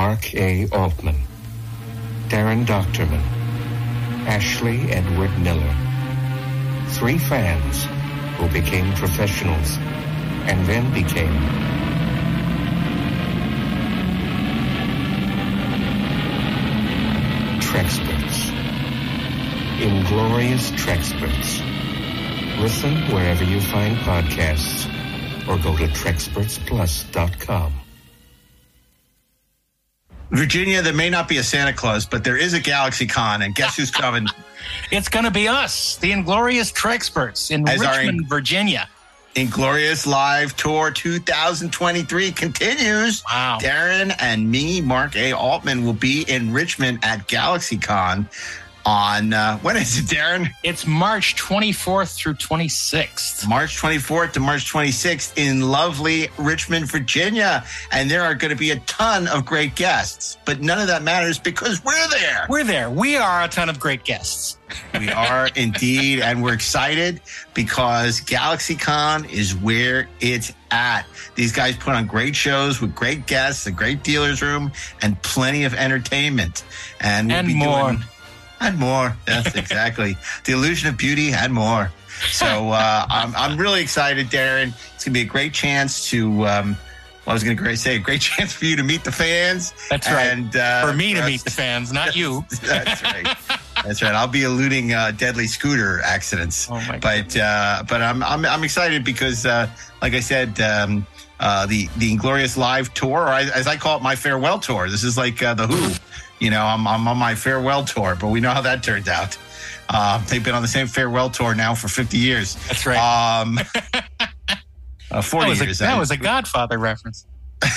Mark A. Altman, Daren Dochterman, Ashley Edward Miller. Three fans who became professionals and then became Treksperts. Inglorious Treksperts. Listen wherever you find podcasts or go to TrekspertsPlus.com. Virginia, there may not be a Santa Claus, but there is a Galaxy Con, and guess who's coming? It's going to be us, the Inglorious Treksperts in As Richmond, in- Virginia. Inglorious Live Tour 2023 continues. Wow. Daren and me, Mark A. Altman, will be in Richmond at GalaxyCon on, uh, when is it, Daren? It's March 24th through 26th. March 24th to March 26th in lovely Richmond, Virginia. And there are going to be a ton of great guests, but none of that matters because we're there. We're there. We are a ton of great guests. We are indeed, and we're excited because GalaxyCon is where it's at. These guys put on great shows with great guests, a great dealer's room, and plenty of entertainment. And we'll And be more. doing and more. Yes, exactly the illusion of beauty and more. So uh, I'm I'm really excited, Daren. It's gonna be a great chance to. Um, well, I was going to say a great chance for you to meet the fans. That's right. And uh, For me to meet the fans, not you. That's right. That's right. I'll be eluding uh, deadly scooter accidents. Oh my but uh, but I'm, I'm I'm excited because, uh, like I said, um, uh, the the Inglorious Live tour, or I, as I call it, my farewell tour. This is like uh, the Who. You know, I'm I'm on my farewell tour, but we know how that turned out. Uh, they've been on the same farewell tour now for 50 years. That's right. Um, uh, 40 that, was a, years. that I- was a Godfather reference.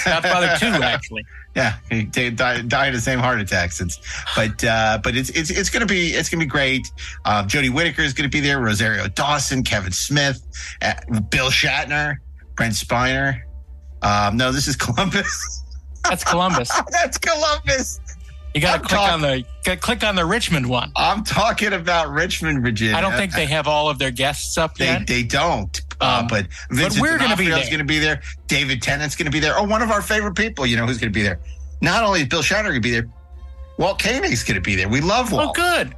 Godfather 2, actually. Yeah, he died, died of the same heart attack since. But uh, but it's it's it's gonna be it's gonna be great. Um, Jodie Whittaker is gonna be there. Rosario Dawson, Kevin Smith, uh, Bill Shatner, Brent Spiner. Um, no, this is Columbus. That's Columbus. That's Columbus. You got to click talk- on the click on the Richmond one. I'm talking about Richmond, Virginia. I don't think they have all of their guests up They, yet. they don't. uh, Um, but Vincent we're gonna be there. going to be there. David Tennant's going to be there. Oh, one of our favorite people. You know who's going to be there? Not only is Bill Shatner going to be there, Walt Koenig's going to be there. We love Walt. Oh, good.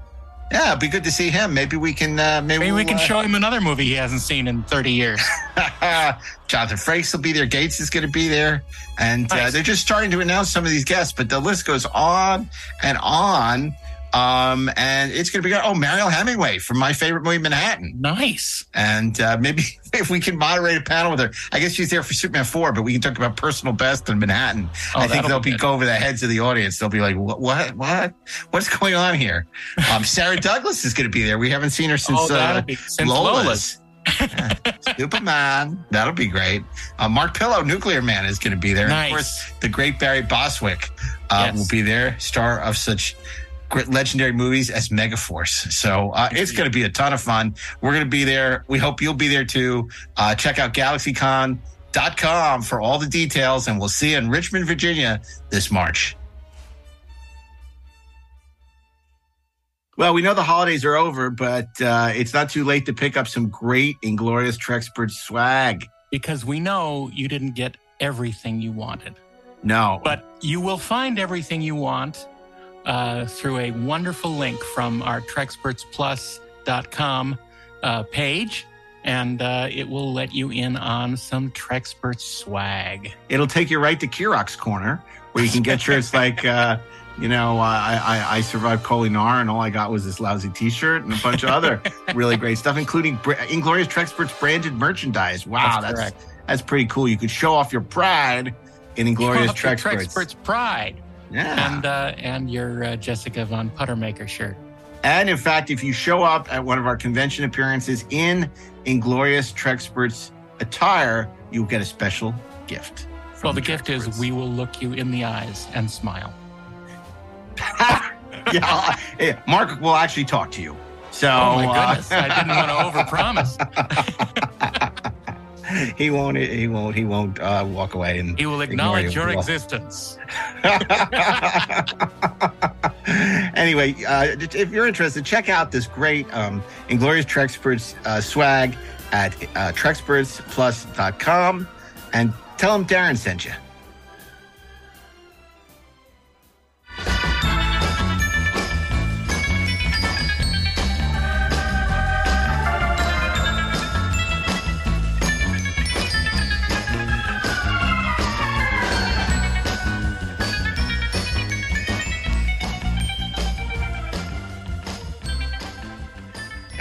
Yeah, it'd be good to see him. Maybe we can. Uh, maybe Maybe we we'll, can uh, show him another movie he hasn't seen in 30 years. Jonathan Frakes will be there. Gates is going to be there, and uh, they're just starting to announce some of these guests. But the list goes on and on. Um, and it's going to be. Oh, Mariel Hemingway from my favorite movie, Manhattan. Nice. And uh, maybe if we can moderate a panel with her, I guess she's there for Superman 4, but we can talk about personal best in Manhattan. Oh, I think they'll be be go over the heads of the audience. They'll be like, what, what, what? What's going on here? Um, Sarah Douglas is going to be there. We haven't seen her since, oh, uh, be since Lola's. Lola's. Yeah. Superman. That'll be great. Uh, Mark Pillow, Nuclear Man, is going to be there. And of course, the great Barry Bostwick uh, Yes. will be there, star of such legendary movies as Megaforce. So uh, it's going to be a ton of fun. We're going to be there. We hope you'll be there too. Uh, check out GalaxyCon.com for all the details, and we'll see you in Richmond, Virginia this March. Well, we know the holidays are over, but uh, it's not too late to pick up some great Inglorious Trekspert swag. Because we know you didn't get everything you wanted. No, But you will find everything you want uh, through a wonderful link from our TrekspertsPlus.com uh, page, and uh, it will let you in on some Treksperts swag. it'll take you right to Kirok's Corner, where you can get shirts like, uh, you know, uh, I, I, I survived Kolinar, and all I got was this lousy T-shirt and a bunch of other really great stuff, including Br- Inglorious Treksperts branded merchandise. Wow, That's that's that's pretty cool. You could show off your pride in Inglorious Show off Treksperts. Treksperts Pride Yeah. and uh, and your uh, Jessica Von Puttermaker shirt. And in fact, if you show up at one of our convention appearances in Inglorious Treksperts attire, you'll get a special gift. Well, the gift is we will look you in the eyes and smile. yeah, yeah, Mark will actually talk to you. So Oh my uh! I didn't want to overpromise. he won't. He won't. He won't uh, walk away and. He will acknowledge you. your existence. anyway, uh, if you're interested, check out this great um, Inglorious Treksperts uh, swag at uh, TrekspertsPlus.com and tell them Daren sent you.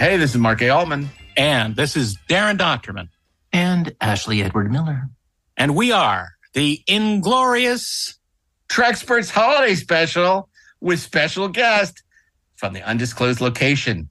Hey, this is Mark A. Altman. And this is Daren Dochterman. And Ashley Edward Miller. And we are the Inglorious Treksperts Holiday Special with special guest from the undisclosed location,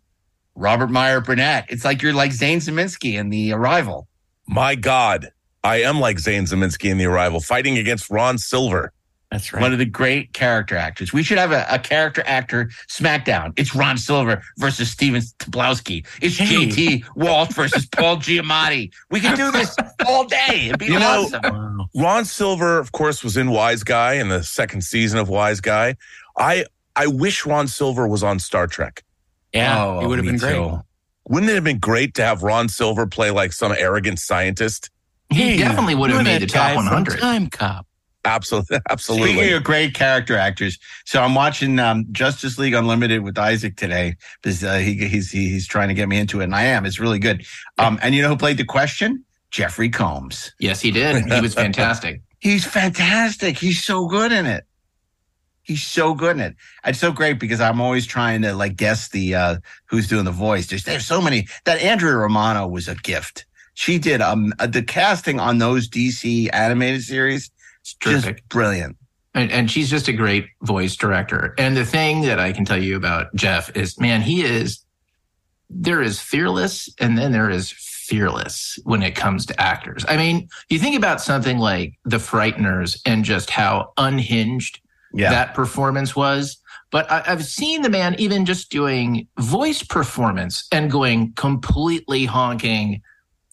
Robert Meyer Burnett. It's like you're like Zane Zaminsky in The Arrival. My God, I am like Zane Zaminsky in The Arrival, fighting against Ron Silver. That's right. One of the great character actors. We should have a, a character actor SmackDown. It's Ron Silver versus Stephen Tobolowsky. It's Hey. JT Walsh versus Paul Giamatti. We could do this all day. It'd be You know- awesome. Wow. Ron Silver, of course, was in Wise Guy in the second season of Wise Guy. I I wish Ron Silver was on Star Trek. Yeah, Oh, it would have been great. too. Wouldn't it have been great to have Ron Silver play like some arrogant scientist? He Hey, definitely would have made the top 100. Timecop. Absolutely, absolutely. Speaking of great character actors, so I'm watching um, Justice League Unlimited with Isaac today. Because uh, he, he's he, he's trying to get me into it, and I am. It's really good. Um, and you know who played the question? Jeffrey Combs. Yes, he did. He was fantastic. He's fantastic. He's so good in it. He's so good in it. It's so great because I'm always trying to like guess the uh who's doing the voice. There's there's so many. That Andrea Romano was a gift. She did um the casting on those DC animated series. It's Just terrific. brilliant. And, and she's just a great voice director. And the thing that I can tell you about Jeff is, man, he is, there is fearless and then there is fearless when it comes to actors. I mean, you think about something like The Frighteners and just how unhinged Yeah. that performance was. But I, I've seen the man even just doing voice performance and going completely honking,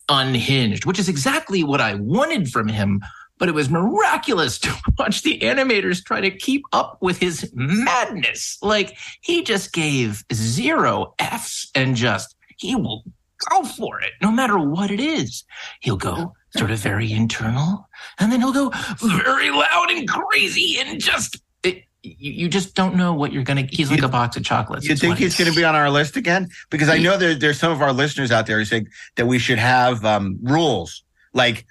unhinged, which is exactly what I wanted from him. But it was miraculous to watch the animators try to keep up with his madness. Like he just gave zero F's and just, he will go for it no matter what it is. He'll go sort of very internal and then he'll go very loud and crazy and just it, you, you just don't know what you're gonna he's like You- a box of chocolates You think he's going to be on our list again? Because I know there, there's some of our listeners out there who think that we should have um, rules like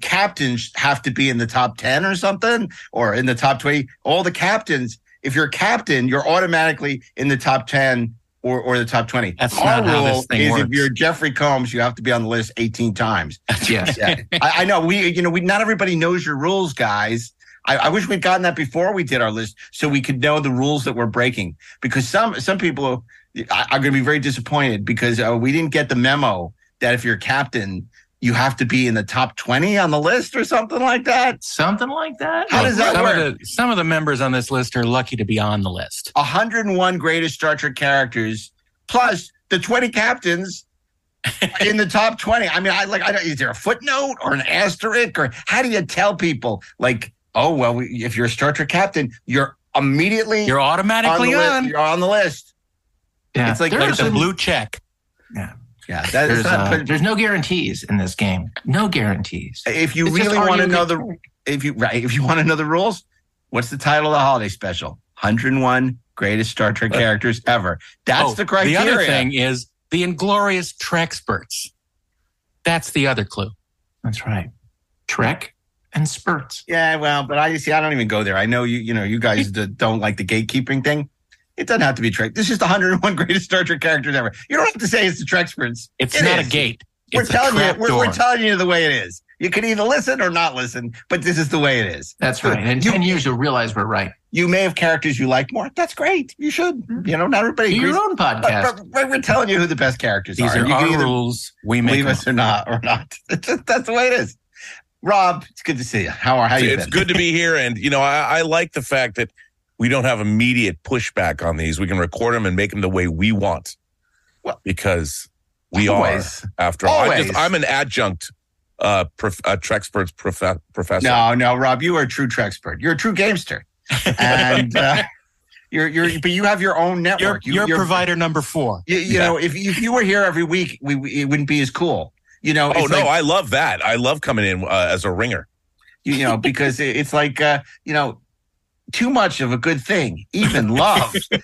captains have to be in the top 10 or something or in the top 20. All the captains, if you're a captain, you're automatically in the top 10 or, or the top 20. That's our not how rule this thing is if you're Jeffrey Combs, you have to be on the list 18 times. yes Yeah. I, I know we, you know, we, not everybody knows your rules, guys. I, I wish we'd gotten that before we did our list so we could know the rules that we're breaking because some, some people are going to be very disappointed because uh, we didn't get the memo that if you're a captain, you have to be in the top 20 on the list or something like that. something like that How does that some work? Of the, some of the members on this list are lucky to be on the list. 101 greatest Star Trek characters plus the 20 captains in the top 20. I mean, I like, I don't, is there a footnote or an asterisk or how do you tell people like, oh, well, we, if you're a Star Trek captain, you're immediately You're on the, automatically list, on. you're on the list. yeah it's like- like There's a blue check. Yeah. That is there's, not, uh, there's no guarantees in this game no guarantees if you It's really want to know the, if you, right, if you want to know the rules, what's the title of the holiday special? 101 greatest Star Trek characters ever. That's Oh, the criteria. The other thing is the Inglorious Treksperts. That's the other clue. that's right trek and spurts Yeah, well, but I see. I don't even go there. I know you. You know, you guys d- don't like the gatekeeping thing. It doesn't have to be Trek. This is the 101 greatest Star Trek characters ever. You don't have to say it's the Treksperts. It's It not is. a gate. We're It's a telling you. We're, we're telling you the way it is. You can either listen or not listen, but this is the way it is. that's right And in You- 10 years you'll realize we're right You may have characters you like more. That's great. You should. Mm-hmm. You know, not everybody do agrees. your own But, podcast but- but we're telling you who the best characters These are. are You our either rules. We make believe them. us or not, or not. It's just- That's the way it is. Rob, it's good to see you. How are how you it's been? good to be here, and you know, I, I like the fact that we don't have immediate pushback on these. We can record them and make them the way we want, Well, because we always. are. After all, I'm, just, I'm an adjunct uh, prof, uh Treksperts prof, professor. No, no, Rob, you are a true Trekspert. You're a true gamester, and uh, you're you're. But you have your own You're, network. You, you're you're- provider number four. You, you know, if if you were here every week, we we- it wouldn't be as cool. You know. Oh no, like- I love that. I love coming in uh, as a ringer. you know, because it- it's like uh, you know, too much of a good thing, even love.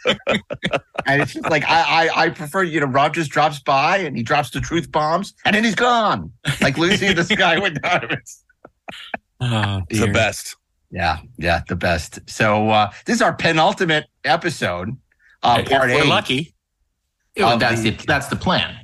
and it's just like I, I I prefer, you know, Rob just drops by and he drops the truth bombs and then he's gone. Like Lucy in the Sky with Diamonds. Oh, the best. Yeah, yeah, the best. So uh this is our penultimate episode, uh If part we're eight. lucky. Oh, that's the- the that's the plan.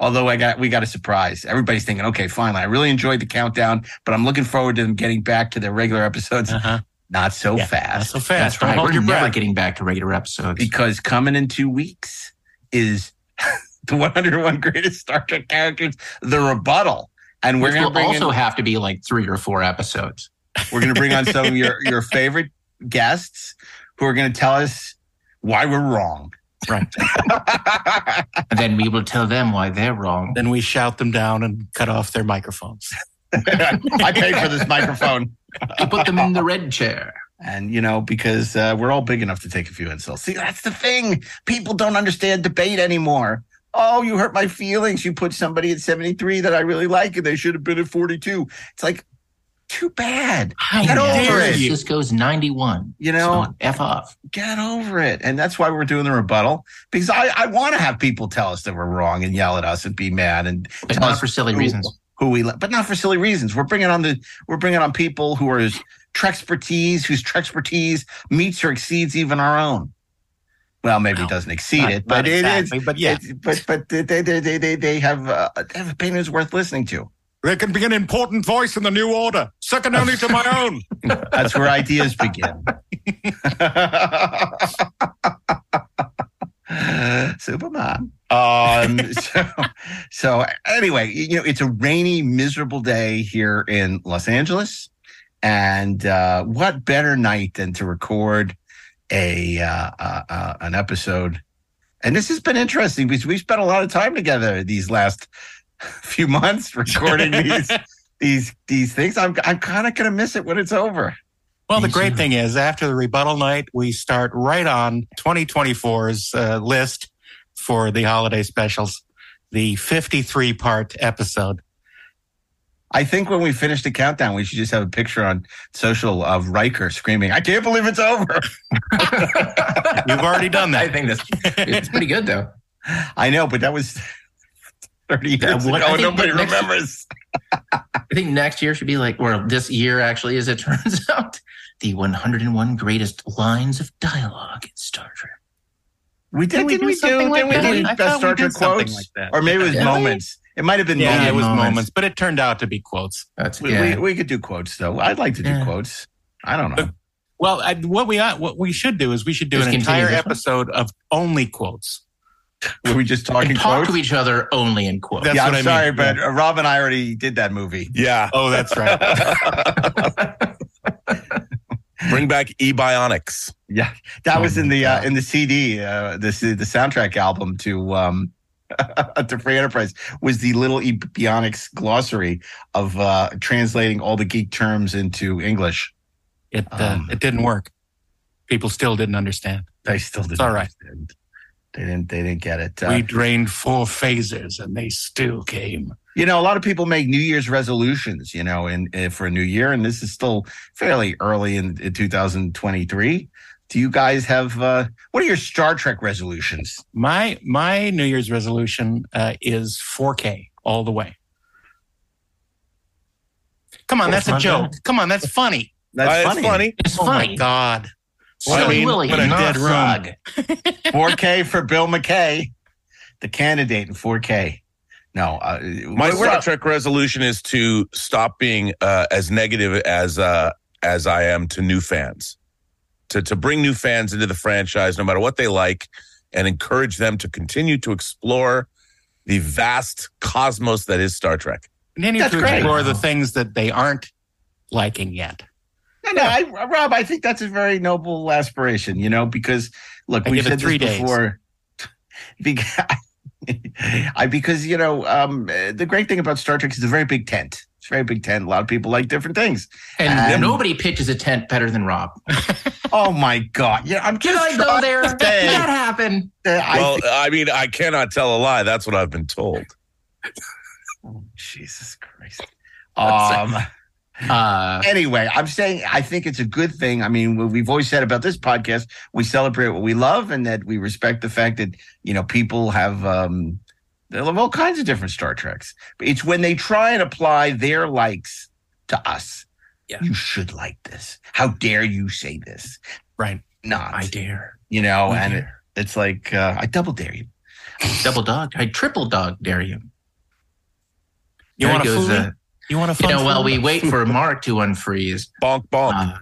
Although I got we got a surprise. Everybody's thinking, okay, finally, I really enjoyed the countdown, but I'm looking forward to them getting back to their regular episodes. Uh-huh. Not so Yeah, Not fast. so fast. That's Don't right. hold We're your never breath. getting back to regular episodes. because coming in two weeks is the 101 greatest Star Trek characters, the rebuttal. And we're gonna also in, have to be like three or four episodes. we're gonna bring on some of your, your favorite guests who are gonna tell us why we're wrong. Right. And then we will tell them why they're wrong. Then we shout them down and cut off their microphones. I paid for this microphone. We put them in the red chair. And, you know, because uh, we're all big enough to take a few insults. See, that's the thing. People don't understand debate anymore. Oh, you hurt my feelings. You put somebody at 73 that I really like and they should have been at 42. It's like, too bad. How Get over it. you? Sisko's 91. You know, So F off. get over it. And that's why we're doing the rebuttal because I, I want to have people tell us that we're wrong and yell at us and be mad and But tell not us for silly reasons. Who we, li- but not for silly reasons. We're bringing on the, we're bringing on people who are his expertise, whose expertise meets or exceeds even our own. Well, maybe it doesn't exceed Not- it, but not it is. exactly, But yeah, it's- but but they they they they, they have uh, they have opinions worth listening to. there can be an important voice in the new order, second only to my own. That's where ideas begin. Superman. Um, so, so anyway, you know, it's a rainy, miserable day here in Los Angeles, and uh, what better night than to record a uh, uh, uh, an episode? And this has been interesting because we've spent a lot of time together these last few months recording these these these things. I'm I'm kind of gonna miss it when it's over. Well, the great thing is, after the rebuttal night, we start right on 2024's uh, list for the holiday specials, the 53 part episode. I think when we finish the countdown, we should just have a picture on social of Riker screaming, "I can't believe it's over." You've already done that. I think that's it's pretty good though. I know, but that was thirty years Yeah, ago. Nobody remembers. I think next year should be like, or this year actually, as it turns out, the 101 greatest lines of dialogue in Star Trek. We did, Didn't we didn't do we do? something Didn't we do best thought Star Trek quotes, like or maybe it was Really? moments. It might have been Yeah, moments. it was moments. moments. but it turned out to be quotes. That's We, yeah. we, we could do quotes though. I'd like to do Yeah. quotes. I don't know. Well, I, what we ought- what we should do is we should do Just an entire this one? episode of only quotes. Were we just talking and talk quotes? to each other only in quotes. That's yeah, what I'm I sorry, but uh, Rob and I already did that movie. Yeah. Oh, that's right. Bring back E Bionics. Yeah, that was in the uh, in the CD, uh, the the soundtrack album to um to Free Enterprise was the little E Bionics glossary of uh translating all the geek terms into English. It uh, Um, it didn't work. People still didn't understand. They still didn't. It's all right. understand. They didn't. They didn't get it. Uh, we drained four phases, and they still came. you know, a lot of people make New Year's resolutions. You know, in, in for a new year, and this is still fairly early in, in 2023. Do you guys have uh what are your Star Trek resolutions? My my New Year's resolution uh, is 4K all the way. Come on, That's that's a joke. Come on, that's funny. That's Uh, It's funny. Oh my god! Well, I mean, Willy, what a not dead room. 4K for Bill McKay, the candidate in 4K. No, uh, My we're- Star Trek resolution is to stop being uh, as negative as uh, as I am to new fans. To to bring new fans into the franchise, no matter what they like, and encourage them to continue to explore the vast cosmos that is Star Trek. Continue That's to great. explore the things that they aren't liking yet. No, no, I, Rob, I think that's a very noble aspiration, you know, because look, I we've give said three this days. before. because, I, because, you know, um, the great thing about Star Trek is a very big tent. It's a very big tent. A lot of people like different things. And And- nobody pitches a tent better than Rob. Oh my God. Yeah, I'm Can I go there? Did say that happen? that I well, think- I mean, I cannot tell a lie. That's what I've been told. oh, Jesus Christ. Um, Uh, anyway, I'm saying I think it's a good thing. I mean, we've always said about this podcast, we celebrate what we love and that we respect the fact that, you know, people have um they love all kinds of different Star Treks. But it's when they try and apply their likes to us. Yeah. You should like this. How dare you say this? Right. Not. I dare. you know, I and it, it's like uh, I double dare you. double dog. I triple dog dare you. You want to fool me? You want to You know, while we wait for Mark to unfreeze, Bonk bonk. uh,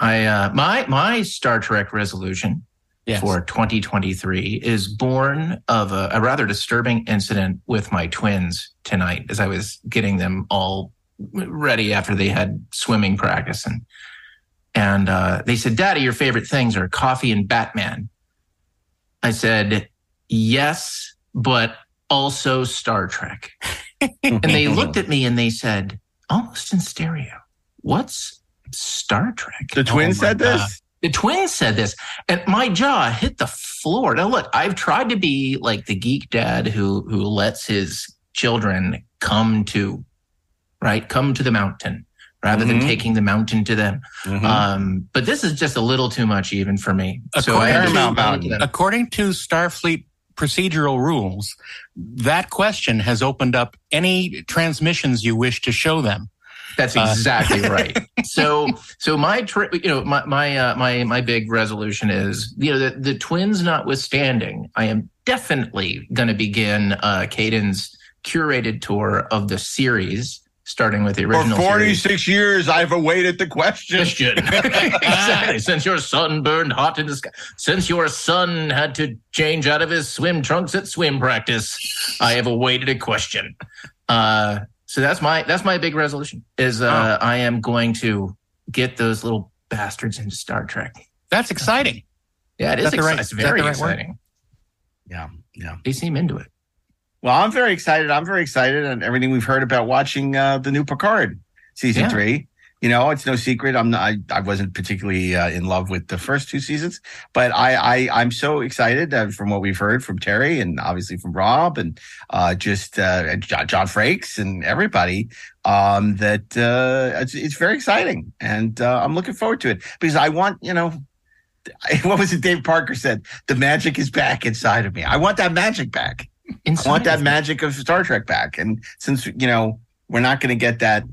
I uh, my my Star Trek resolution yes. for 2023 is born of a, a rather disturbing incident with my twins tonight as I was getting them all ready after they had swimming practice and and uh, they said, "Daddy, your favorite things are coffee and Batman." I said, "Yes, but also Star Trek." and they looked at me and they said, almost in stereo, "What's Star Trek?" The twins my said God. this. The twins said this, and my jaw hit the floor. Now, look, I've tried to be like the geek dad who who lets his children come to, right, come to the mountain rather than Mhm. taking the mountain to them. Mhm. Um, but this is just a little too much even for me. So According I had to to- explain to According to Starfleet procedural rules, that question has opened up any transmissions you wish to show them. That's Uh, exactly right. So, so my, tri- you know, my my uh, my my big resolution is, you know, the, the twins notwithstanding, I am definitely going to begin uh, Caden's curated tour of the series, starting with the For original series. 46 years, I've awaited the question. Question. exactly. Since your son burned hot in the sky, since your son had to change out of his swim trunks at swim practice, I have awaited a question. Uh, so that's my that's my big resolution. Is uh, I am going to get those little bastards into Star Trek. That's exciting. Yeah, it Is is. that the right- it's very the right word? exciting. Yeah, yeah. They seem into it. Well, I'm very excited. I'm very excited and everything we've heard about watching uh, the new Picard season Yeah. three. You know, it's no secret. I'm not. I, I wasn't particularly uh, in love with the first two seasons, but I, I I'm so excited uh, from what we've heard from Terry and obviously from Rob and uh, just uh, John, John Frakes and everybody. Um, that uh, it's, it's very exciting, and uh, I'm looking forward to it because I want you know. What was it Dave Parker said? The magic is back inside of me. I want that magic back. I want that magic of Star Trek back. And since you know we're not going to get that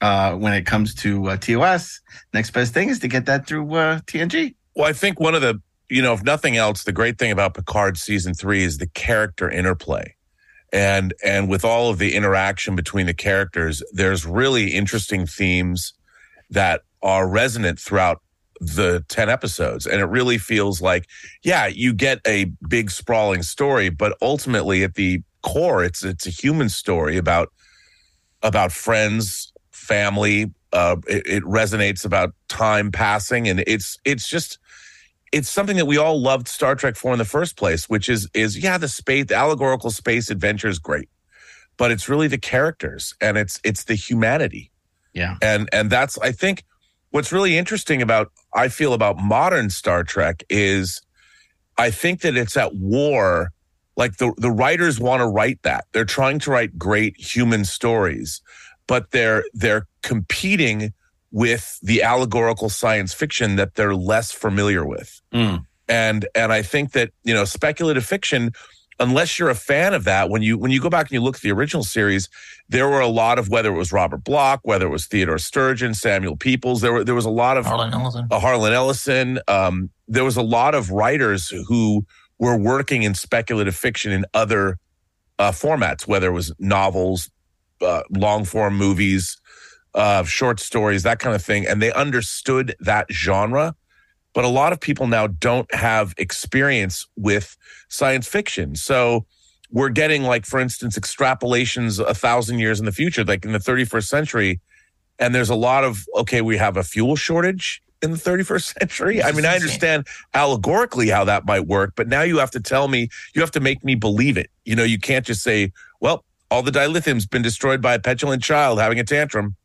uh, when it comes to uh, TOS, next best thing is to get that through uh, TNG. Well, I think one of the, you know, if nothing else, the great thing about Picard season three is the character interplay. And and with all of the interaction between the characters, there's really interesting themes that are resonant throughout the 10 episodes. And it really feels like, yeah, you get a big sprawling story, but ultimately at the core, it's it's a human story about about friends, family. Uh, it, it resonates about time passing, and it's it's just it's something that we all loved Star Trek for in the first place, which is is yeah, the space, the allegorical space adventure is great, but it's really the characters and it's it's the humanity, Yeah. and and that's I think what's really interesting about I feel about modern Star Trek is I think that it's at war. Like the the writers want to write that they're trying to write great human stories, but they're they're competing with the allegorical science fiction that they're less familiar with. Mm. And and I think that, you know, speculative fiction unless you're a fan of that when you when you go back and you look at the original series, there were a lot of whether it was Robert Bloch, whether it was Theodore Sturgeon, Samuel Peeples, there were there was a lot of Harlan Ellison. uh, Harlan Ellison. Um, there was a lot of writers who were working in speculative fiction in other uh, formats, whether it was novels, uh, long form movies, uh, short stories, that kind of thing. And they understood that genre. But a lot of people now don't have experience with science fiction. So we're getting, like, for instance, extrapolations a thousand years in the future, like in the 31st century. And there's a lot of, okay, we have a fuel shortage in the 31st century. I mean, I understand allegorically how that might work, but now you have to tell me, you have to make me believe it. You know, you can't just say, well, all the dilithium's been destroyed by a petulant child having a tantrum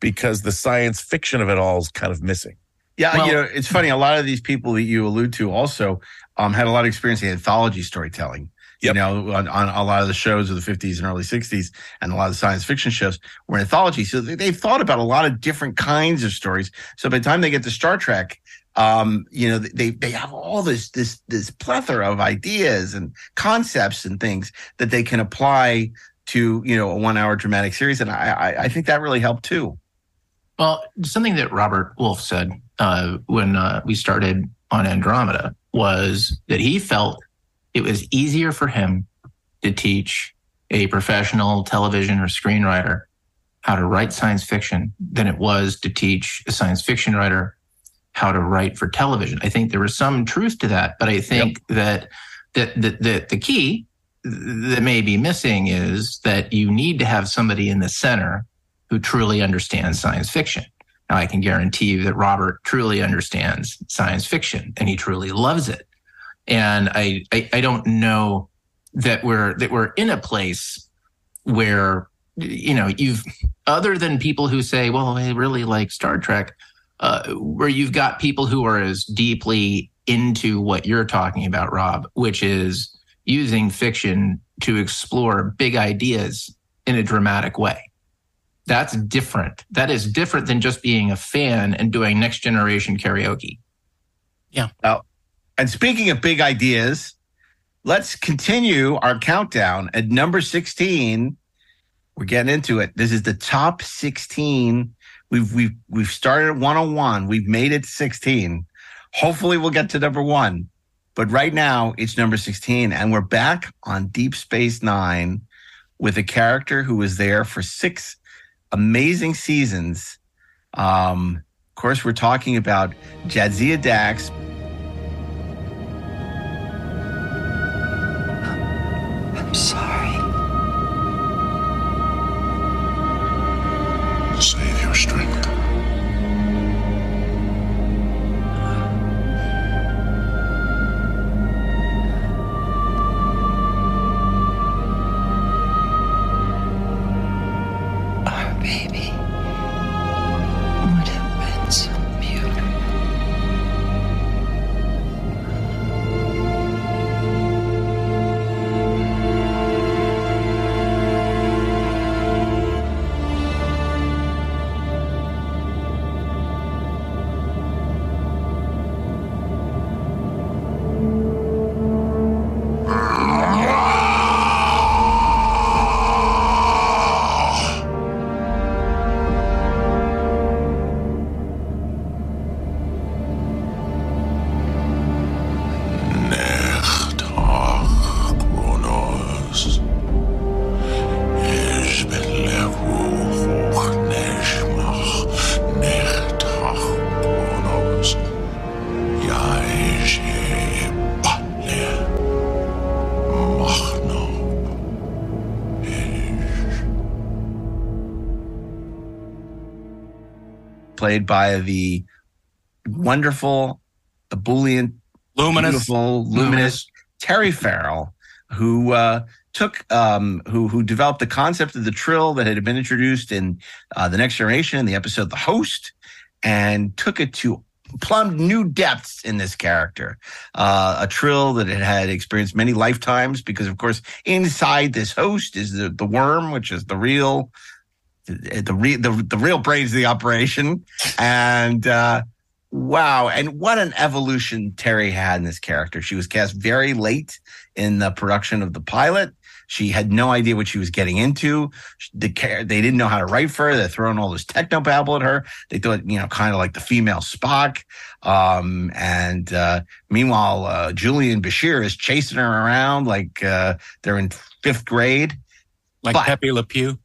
because the science fiction of it all is kind of missing. Yeah, Well- you know, it's funny. A lot of these people that you allude to also um, had a lot of experience in anthology storytelling. You know, on, on a lot of the shows of the 50s and early 60s, and a lot of the science fiction shows were anthology. So they, they've thought about a lot of different kinds of stories. So by the time they get to Star Trek, um, you know, they they have all this this this plethora of ideas and concepts and things that they can apply to you know a one hour dramatic series, and I I, I think that really helped too. Well, something that Robert Wolfe said uh, when uh, we started on Andromeda was that he felt it was easier for him to teach a professional television or screenwriter how to write science fiction than it was to teach a science fiction writer how to write for television. I think there was some truth to that, but I think yep. that that the, the, the key that may be missing is that you need to have somebody in the center who truly understands science fiction. Now, I can guarantee you that Robert truly understands science fiction and he truly loves it. And I, I, I don't know that we're that we're in a place where you know you've other than people who say, "Well, I really like Star Trek," uh, where you've got people who are as deeply into what you're talking about, Rob, which is using fiction to explore big ideas in a dramatic way. That's different. That is different than just being a fan and doing next generation karaoke. Yeah. Oh, and speaking of big ideas, let's continue our countdown at number 16. We're getting into it. This is the top 16. We've we've we've started at 101. We've made it 16. Hopefully we'll get to number 1. But right now it's number 16 and we're back on Deep Space 9 with a character who was there for 6 amazing seasons. Um of course we're talking about Jadzia Dax, sorry. Played by the wonderful, ebullient, Luminous. beautiful, luminous Terry Farrell, who uh, took um, who who developed the concept of the trill that had been introduced in uh, the Next Generation in the episode The Host, and took it to plumbed new depths in this character. Uh, a trill that it had experienced many lifetimes because, of course, inside this host is the, the worm, which is the real the the, re- the, the real brains of the operation. And uh, wow, and what an evolution Terry had in this character. She was cast very late in the production of the pilot. She had no idea what she was getting into. The care they didn't know how to write for her. They're throwing all this techno babble at her. They thought, you know, kind of like the female Spock. Um, and uh, meanwhile, uh, Julian Bashir is chasing her around like uh, they're in fifth grade. Like But- Pepe Le Pew.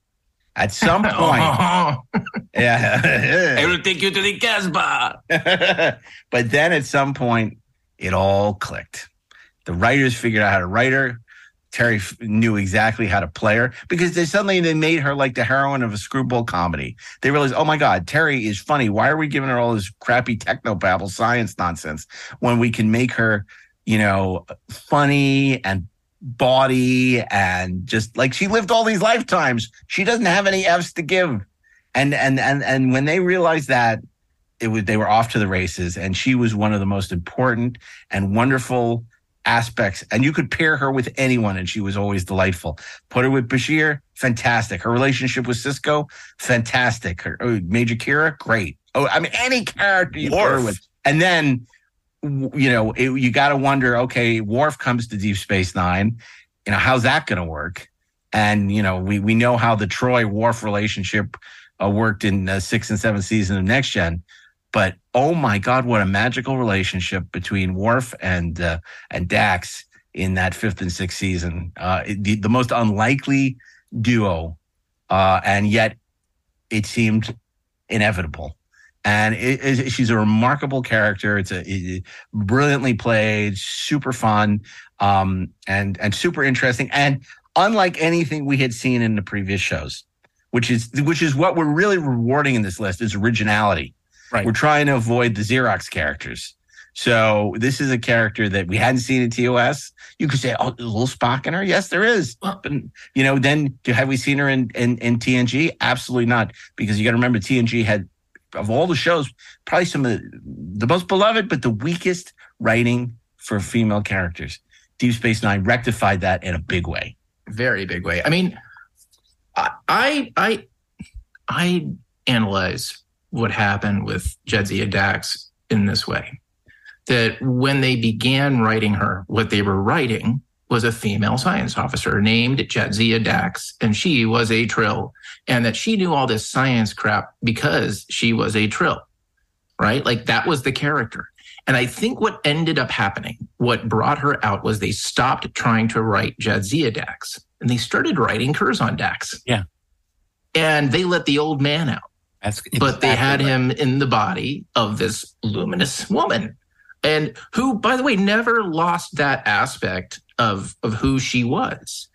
At some point, I yeah. will take you to the Casbah. but then at some point, it all clicked. The writers figured out how to write her. Terry f- knew exactly how to play her because they suddenly they made her like the heroine of a screwball comedy. They realized, oh my God, Terry is funny. Why are we giving her all this crappy techno babble science nonsense when we can make her, you know, funny and bawdy and just like she lived all these lifetimes. She doesn't have any F's to give. And and and and when they realized that, it was they were off to the races and she was one of the most important and wonderful aspects. And you could pair her with anyone and she was always delightful. Put her with bashir fantastic. Her relationship with Sisko fantastic. Her oh, major kira great. Oh i mean any character you put her with. And then you know it, you got to wonder okay Worf comes to deep space nine you know how's that going to work and you know we we know how the Troi Worf relationship uh, worked in uh, sixth and seven season of next gen but oh my god what a magical relationship between Worf and uh, and Dax in that fifth and sixth season. Uh, the, the most unlikely duo, uh, and yet it seemed inevitable. And it, it, she's a remarkable character. It's a it, brilliantly played, super fun, um, and and super interesting, and unlike anything we had seen in the previous shows, which is which is what we're really rewarding in this list is originality. Right. We're trying to avoid the Xerox characters. So this is a character that we hadn't seen in TOS. You could say, "Oh, there's a little Spock in her." Yes, there is. But you know, then have we seen her in in, in TNG? Absolutely not, because you got to remember TNG had of all the shows probably some of the, the most beloved, but the weakest writing for female characters. Deep Space Nine rectified that in a big way. very big way. I mean, I I I, analyze what happened with Jadzia Dax in this way: that when they began writing her, what they were writing was a female science officer named Jadzia Dax, and she was a Trill, and that she knew all this science crap because she was a Trill, right? Like that was the character. And I think what ended up happening, what brought her out was they stopped trying to write Jadzia Dax and they started writing Curzon Dax. Yeah. And they let the old man out, That's but they had right. him in the body of this luminous woman. And who, by the way, never lost that aspect of, of who she was.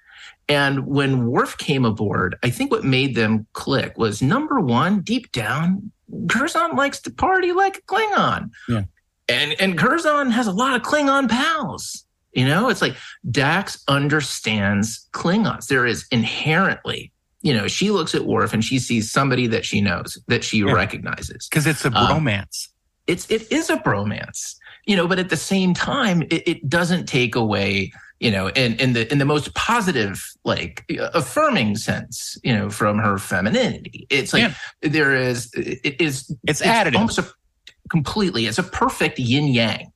And when Worf came aboard, I think what made them click was number one, deep down, Curzon likes to party like a Klingon. Yeah. And and Curzon has a lot of Klingon pals. You know, it's like Dax understands Klingons. There is inherently, you know, she looks at Worf and she sees somebody that she knows, that she Yeah. recognizes. because it's a Um, romance. It's it is a bromance, you know, but at the same time, it, it doesn't take away, you know, in, in the in the most positive, like affirming sense, you know, from her femininity. It's like Yeah. there is it is It's additive. almost a, completely. It's a perfect yin yang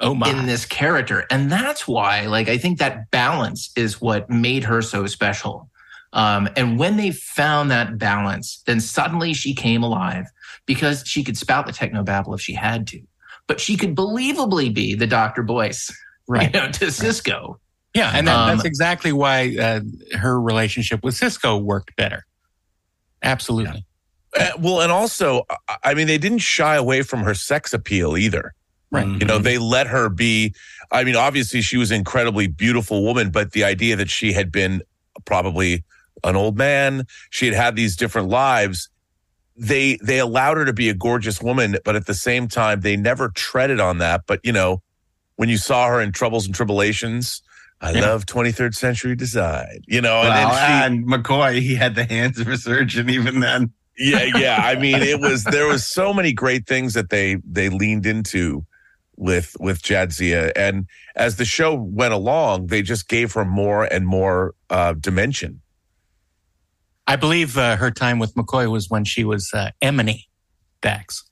oh my! in this character. And that's why, like, I think that balance is what made her so special. Um, and when they found that balance, then suddenly she came alive because she could spout the techno technobabble if she had to, but she could believably be the Dr. Boyce, right. you know, to Sisko. Yeah, and that, Um, that's exactly why uh, her relationship with Sisko worked better. Absolutely. Uh, well, and also, I- I mean, they didn't shy away from her sex appeal either. Right. You Mm-hmm. know, they let her be. I mean, obviously, she was an incredibly beautiful woman, but the idea that she had been probably an old man, she had had these different lives. They they allowed her to be a gorgeous woman, but at the same time, they never treaded on that. But you know, when you saw her in Troubles and Tribulations, I Yeah. love 23rd century design. You know, and Well, then she, and McCoy, he had the hands of a surgeon even then. yeah yeah i mean it was there was so many great things that they they leaned into with with jadzia and as the show went along they just gave her more and more uh dimension I believe uh, her time with McCoy was when she was uh, Emony Dax.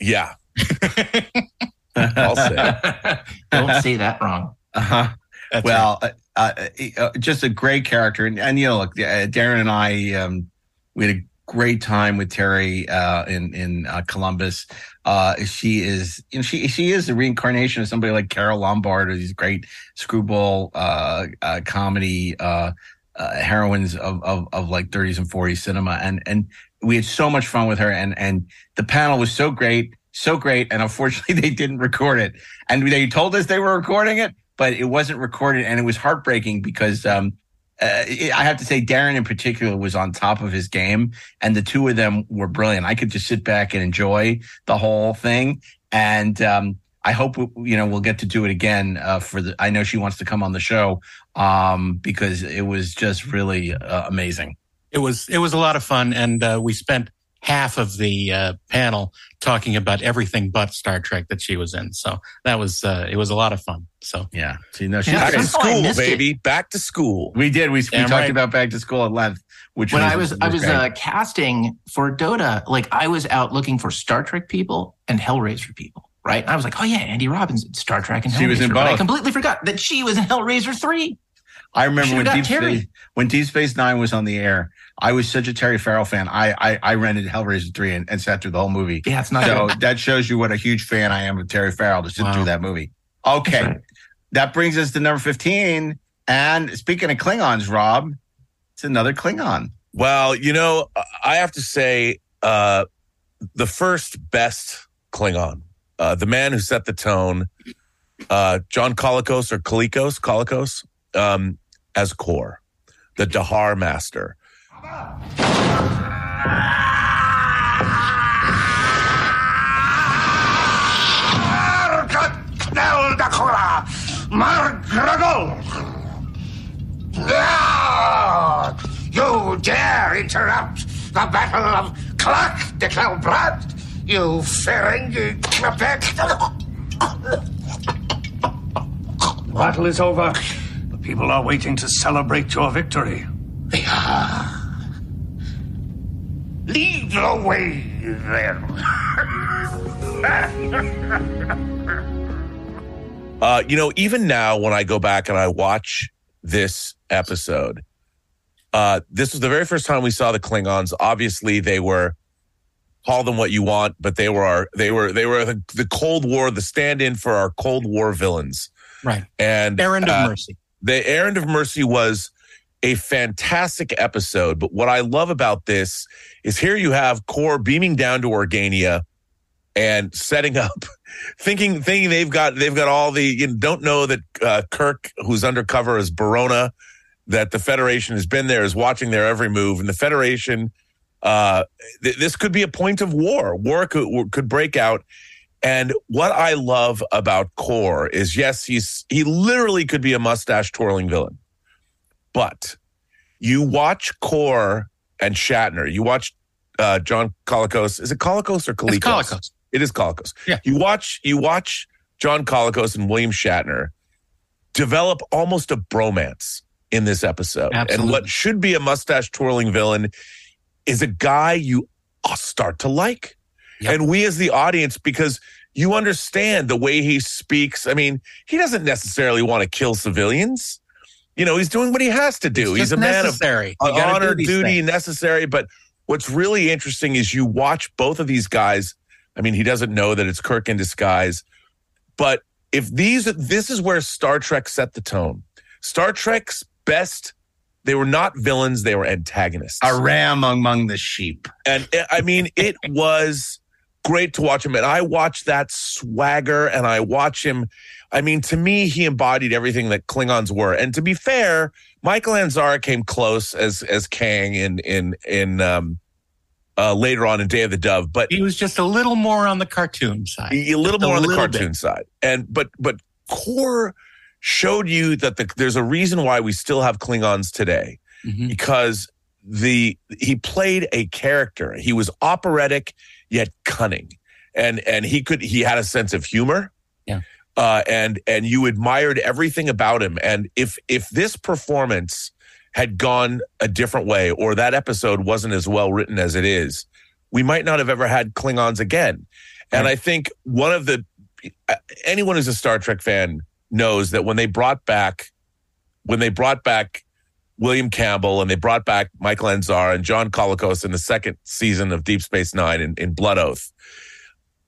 yeah i'll say Don't say that wrong. Uh-huh. That's well, uh, uh, uh, just a great character, and, and you know, look, uh, Daren and I, um, we had a great time with Terry uh, in in uh, Columbus. Uh, she is, you know, she she is the reincarnation of somebody like Carole Lombard, or these great screwball uh, uh, comedy uh, uh, heroines of, of of like 30s and 40s cinema, and and we had so much fun with her, and and the panel was so great. So great, and unfortunately, they didn't record it. And they told us they were recording it, but it wasn't recorded and it was heartbreaking because um uh, I have to say Daren in particular was on top of his game and the two of them were brilliant. I could just sit back and enjoy the whole thing and um I hope you know we'll get to do it again uh, for the I know she wants to come on the show um because it was just really uh, amazing. it was it was a lot of fun, and uh, we spent half of the uh, panel talking about everything but Star Trek that she was in. So that was uh, it was a lot of fun. So Yeah. So you know she's back to school missed it. baby back to school We did. We, we talked right. about back to school at length, which when was, I was I was uh, casting for Dota, like I was out looking for Star Trek people and Hellraiser people, right? And I was like, oh yeah, Andy Robbins Star Trek and Hellraiser. She was in But I completely forgot that she was in Hellraiser three. I remember when Deep. Space when Deep Space Nine was on the air. I was such a Terry Farrell fan. I I, I rented Hellraiser three and, and sat through the whole movie. Yeah, it's not So good. that shows you what a huge fan I am of Terry Farrell to sit Wow. through that movie. Okay, right. that brings us to number 15. And speaking of Klingons, Rob, it's another Klingon. Well, you know, I have to say, uh, the first best Klingon, uh, the man who set the tone, uh, John Colicos or Kalikos, Colicos, um, as Kor, the Dahar master. No! You dare interrupt the Battle of Klach D'Kel Brakt? You Ferengi Quebec! The battle is over. The people are waiting to celebrate your victory. They are. Lead the way, then. Uh, you know, even now when I go back and I watch this episode, uh, this was the very first time we saw the Klingons. Obviously, they were call them what you want, but they were our they were they were the, the Cold War, the stand-in for our Cold War villains. Right. And Errand of uh, Mercy. The Errand of Mercy was a fantastic episode. But what I love about this is here you have Kor beaming down to Organia and setting up, thinking thinking they've got they've got all the you know, don't know that uh, Kirk, who's undercover as Baroner, that the Federation has been there, is watching their every move, and the Federation. Uh, th- this could be a point of war. War could could break out. And what I love about Kor is, yes, he's he literally could be a mustache twirling villain, but you watch Kor and Shatner. You watch uh, John Colicos. Is it Colicos or Colicos? It's Colicos. It is Colicos. Yeah. You watch you watch John Colicos and William Shatner develop almost a bromance in this episode. And what should be a mustache twirling villain is a guy you start to like. Yep. And we as the audience, because you understand the way he speaks. I mean, he doesn't necessarily want to kill civilians. You know, he's doing what he has to do. He's a man of necessary. Honor, do duty, things. necessary. But what's really interesting is you watch both of these guys. I mean, he doesn't know that it's Kirk in disguise. But if these, this is where Star Trek set the tone. Star Trek's best, they were not villains, they were antagonists. A ram among the sheep. And I mean, it was great to watch him. And I watch that swagger and I watch him. I mean, to me, he embodied everything that Klingons were. And to be fair, Michael Ansara came close as as Kang in in in um uh later on in Day of the Dove, but He was just a little more on the cartoon side. a little Just a more on the cartoon bit. side. And but but Kor showed you that the, there's a reason why we still have Klingons today Mhm. because the he played a character. He was operatic yet cunning, and and he could he had a sense of humor. Yeah. Uh, and and you admired everything about him. And if if this performance had gone a different way, or that episode wasn't as well written as it is, we might not have ever had Klingons again. And I think one of the anyone who's a Star Trek fan knows that when they brought back when they brought back William Campbell and they brought back Michael Ansara and John Colicos in the second season of Deep Space Nine in, in Blood Oath.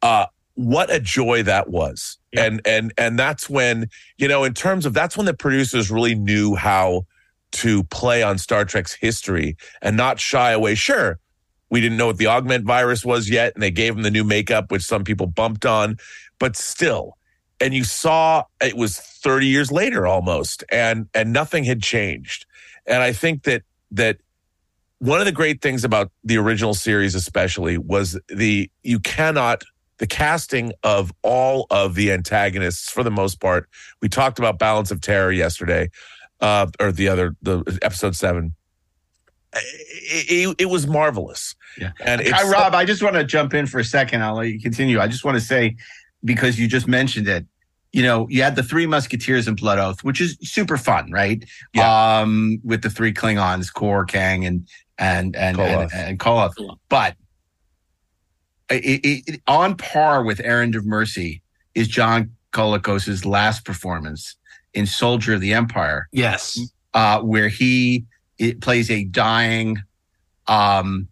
Uh, what a joy that was. Yeah. And and and that's when, you know, in terms of that's when the producers really knew how to play on Star Trek's history and not shy away. Sure, we didn't know what the augment virus was yet, and they gave him the new makeup, which some people bumped on, but still. And you saw it was 30 years later almost, and and nothing had changed. And I think that that one of the great things about the original series, especially, was the you cannot the casting of all of the antagonists for the most part. We talked about Balance of Terror yesterday, uh, or the other the episode seven. It, it, it was marvelous. Yeah. and Hi, Rob. I just want to jump in for a second. I'll let you continue. I just want to say, because you just mentioned it, you know, you had the three Musketeers in Blood Oath, which is super fun, right? Yeah. Um, with the three Klingons, Kor, Kang, and and and Koloth. and, and Koloth. But it, it, it- on par with Errand of Mercy is John Colicos's last performance in Soldier of the Empire Yes. uh, where he it plays a dying um,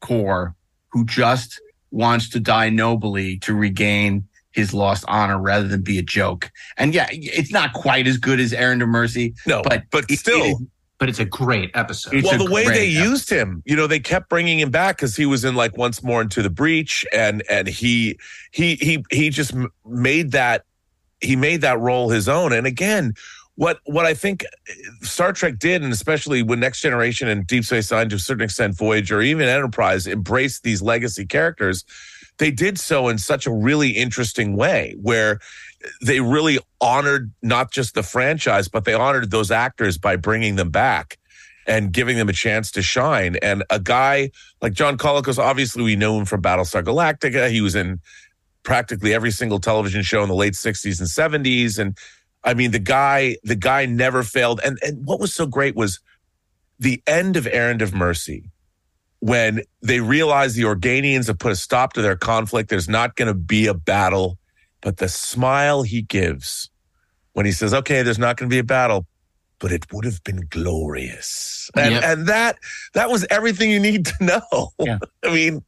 Kor who just wants to die nobly to regain his lost honor rather than be a joke. And yeah, it's not quite as good as Errand of Mercy, No, but but it- still. it is- But it's a great episode. It's well, the way they episode. used him, you know, they kept bringing him back because he was in like once more into the breach, and and he he he he just made that he made that role his own. And again, what what I think uh, Star Trek did, and especially when Next Generation and Deep Space Nine, to a certain extent, Voyager, even Enterprise, embraced these legacy characters, they did so in such a really interesting way, where they really honored not just the franchise, but they honored those actors by bringing them back and giving them a chance to shine. And a guy like John Colicos, obviously we know him from Battlestar Galactica. He was in practically every single television show in the late 60s and 70s. And I mean, the guy, the guy never failed. And and what was so great was the end of Errand of Mercy. When they realize the Organians have put a stop to their conflict, there's not going to be a battle. But the smile he gives when he says, okay, there's not going to be a battle, but it would have been glorious. And, Yep. and that that was everything you need to know. Yeah. I mean,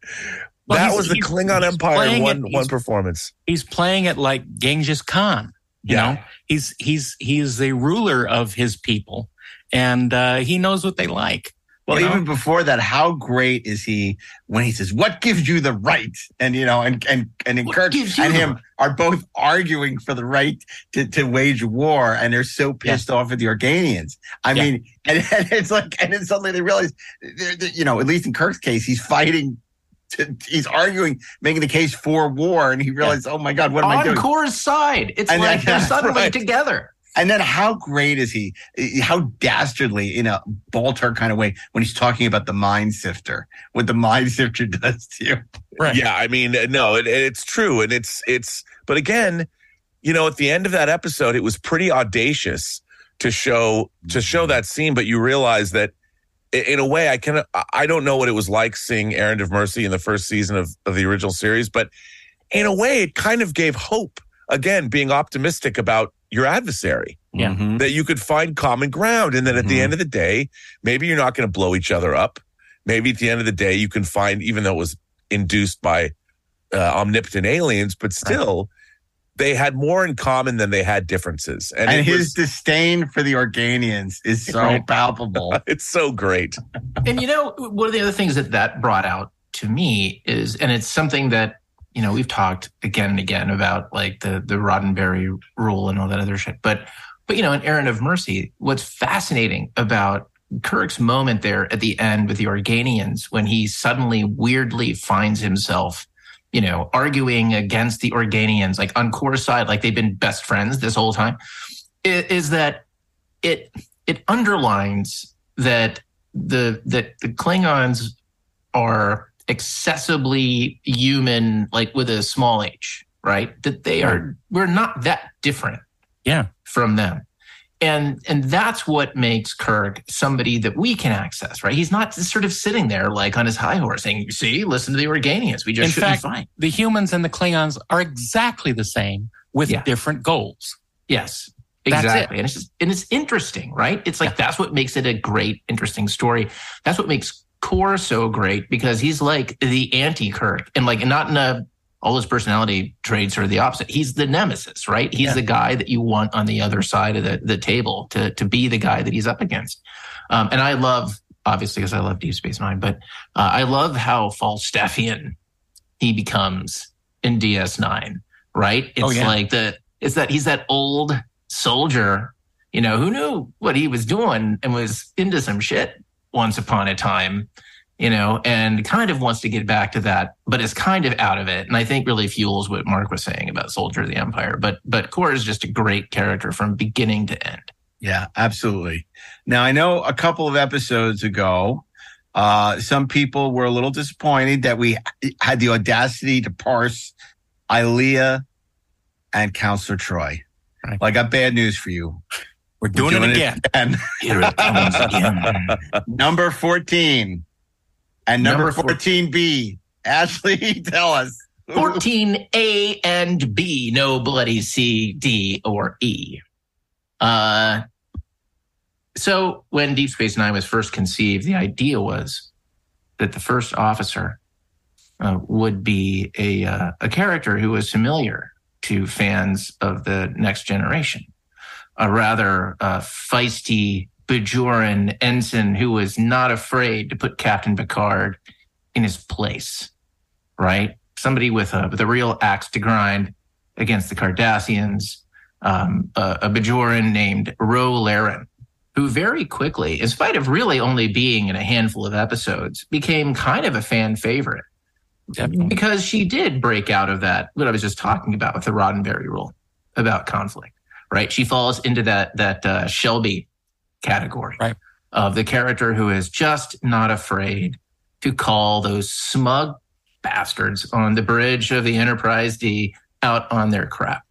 Well, that was the Klingon Empire in it- one one performance. He's playing it like Genghis Khan. You Yeah. know, he's he's he's the ruler of his people, and uh, he knows what they like. Well, you know? even before that, how great is he when he says, "What gives you the right?" And you know, and and and What Kirk and him right? are both arguing for the right to, to wage war, and they're so pissed off at the Organians. I Yeah. mean, and, and it's like, and then suddenly they realize, they're- they're- you know, at least in Kirk's case, he's fighting. To, he's arguing, making the case for war, and he realizes, "Oh my God, what am I doing?" on doing?" Kor's side. It's And like they're suddenly right. together. And then how great is he? How dastardly in a Baltar kind of way when he's talking about the mind sifter, what the mind sifter does to you. Right. Yeah, I mean, uh, no, it, it's true, and it's it's. But again, you know, at the end of that episode, it was pretty audacious to show to show that scene. But you realize that, in a way, I can I don't know what it was like seeing Errand of Mercy in the first season of of the original series, but in a way, it kind of gave hope. Again, being optimistic about your adversary Yeah. Mhm. that you could find common ground. And then at the Mhm. end of the day, maybe you're not going to blow each other up. Maybe at the end of the day, you can find, even though it was induced by uh, omnipotent aliens, but still, they had more in common than they had differences. And, And it his was- disdain for the Organians is so Right. palpable. it's so great. And you know, one of the other things that that brought out to me is, and it's something that you know we've talked again and again about, like the the Roddenberry rule and all that other shit. But but you know, in Errand of Mercy, what's fascinating about Kirk's moment there at the end with the Organians when he suddenly weirdly finds himself, you know, arguing against the Organians, like on Kor's side, like they've been best friends this whole time, is that it it underlines that the that the Klingons are accessibly human, like with a small h, right? That they are we're not that different, Yeah. from them. And and that's what makes Kirk somebody that we can access, right? He's not just sort of sitting there like on his high horse saying, "See, listen to the Organians. We just In should fact, be fine." The humans and the Klingons are exactly the same with Yeah. different goals. Yes, That's it. exactly. And it's just, and it's interesting, right? It's like that's what makes it a great, interesting story. That's what makes Kor so great because he's like the anti Kirk, and like not in a all his personality traits are the opposite. He's the nemesis, right? He's Yeah. the guy that you want on the other side of the, the table to to be the guy that he's up against. Um, and I love, obviously, because I love Deep Space Nine, but uh, I love how Falstaffian he becomes in DS9, right? It's Oh, yeah. like the it's that he's that old soldier, you know, who knew what he was doing and was into some shit once upon a time, you know, and kind of wants to get back to that, but is kind of out of it. And I think really fuels what Mark was saying about Soldier of the Empire. But but Kor is just a great character from beginning to end. Yeah, absolutely. Now I know a couple of episodes ago, uh, some people were a little disappointed that we had the audacity to parse Ilia and Counselor Troi. Right. Well, I got bad news for you. We're doing, doing it it. again. And Here it comes again. number 14 and number, Number four- 14B. Ashley, tell us. 14A and B, no bloody C, D, or E. Uh, so when Deep Space Nine was first conceived, the idea was that the first officer uh, would be a uh, a character who was familiar to fans of the next generation. A rather uh, feisty Bajoran ensign who was not afraid to put Captain Picard in his place, right? Somebody with a, with a real axe to grind against the Cardassians, um, a, a Bajoran named Ro Laren, who very quickly, in spite of really only being in a handful of episodes, became kind of a fan favorite. Definitely. Because she did break out of that, what I was just talking about with the Roddenberry rule about conflict, right? She falls into that, that uh, Shelby category Right. of the character who is just not afraid to call those smug bastards on the bridge of the Enterprise D out on their crap,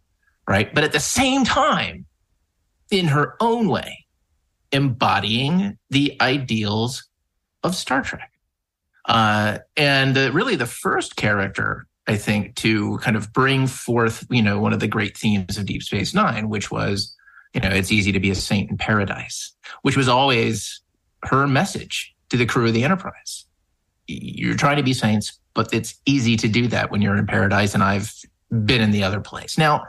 right? But at the same time, in her own way, embodying the ideals of Star Trek. Uh, and uh, really, the first character, I think, to kind of bring forth, you know, one of the great themes of Deep Space Nine, which was, you know, it's easy to be a saint in paradise, which was always her message to the crew of the Enterprise. You're trying to be saints, but it's easy to do that when you're in paradise. And I've been in the other place. Now,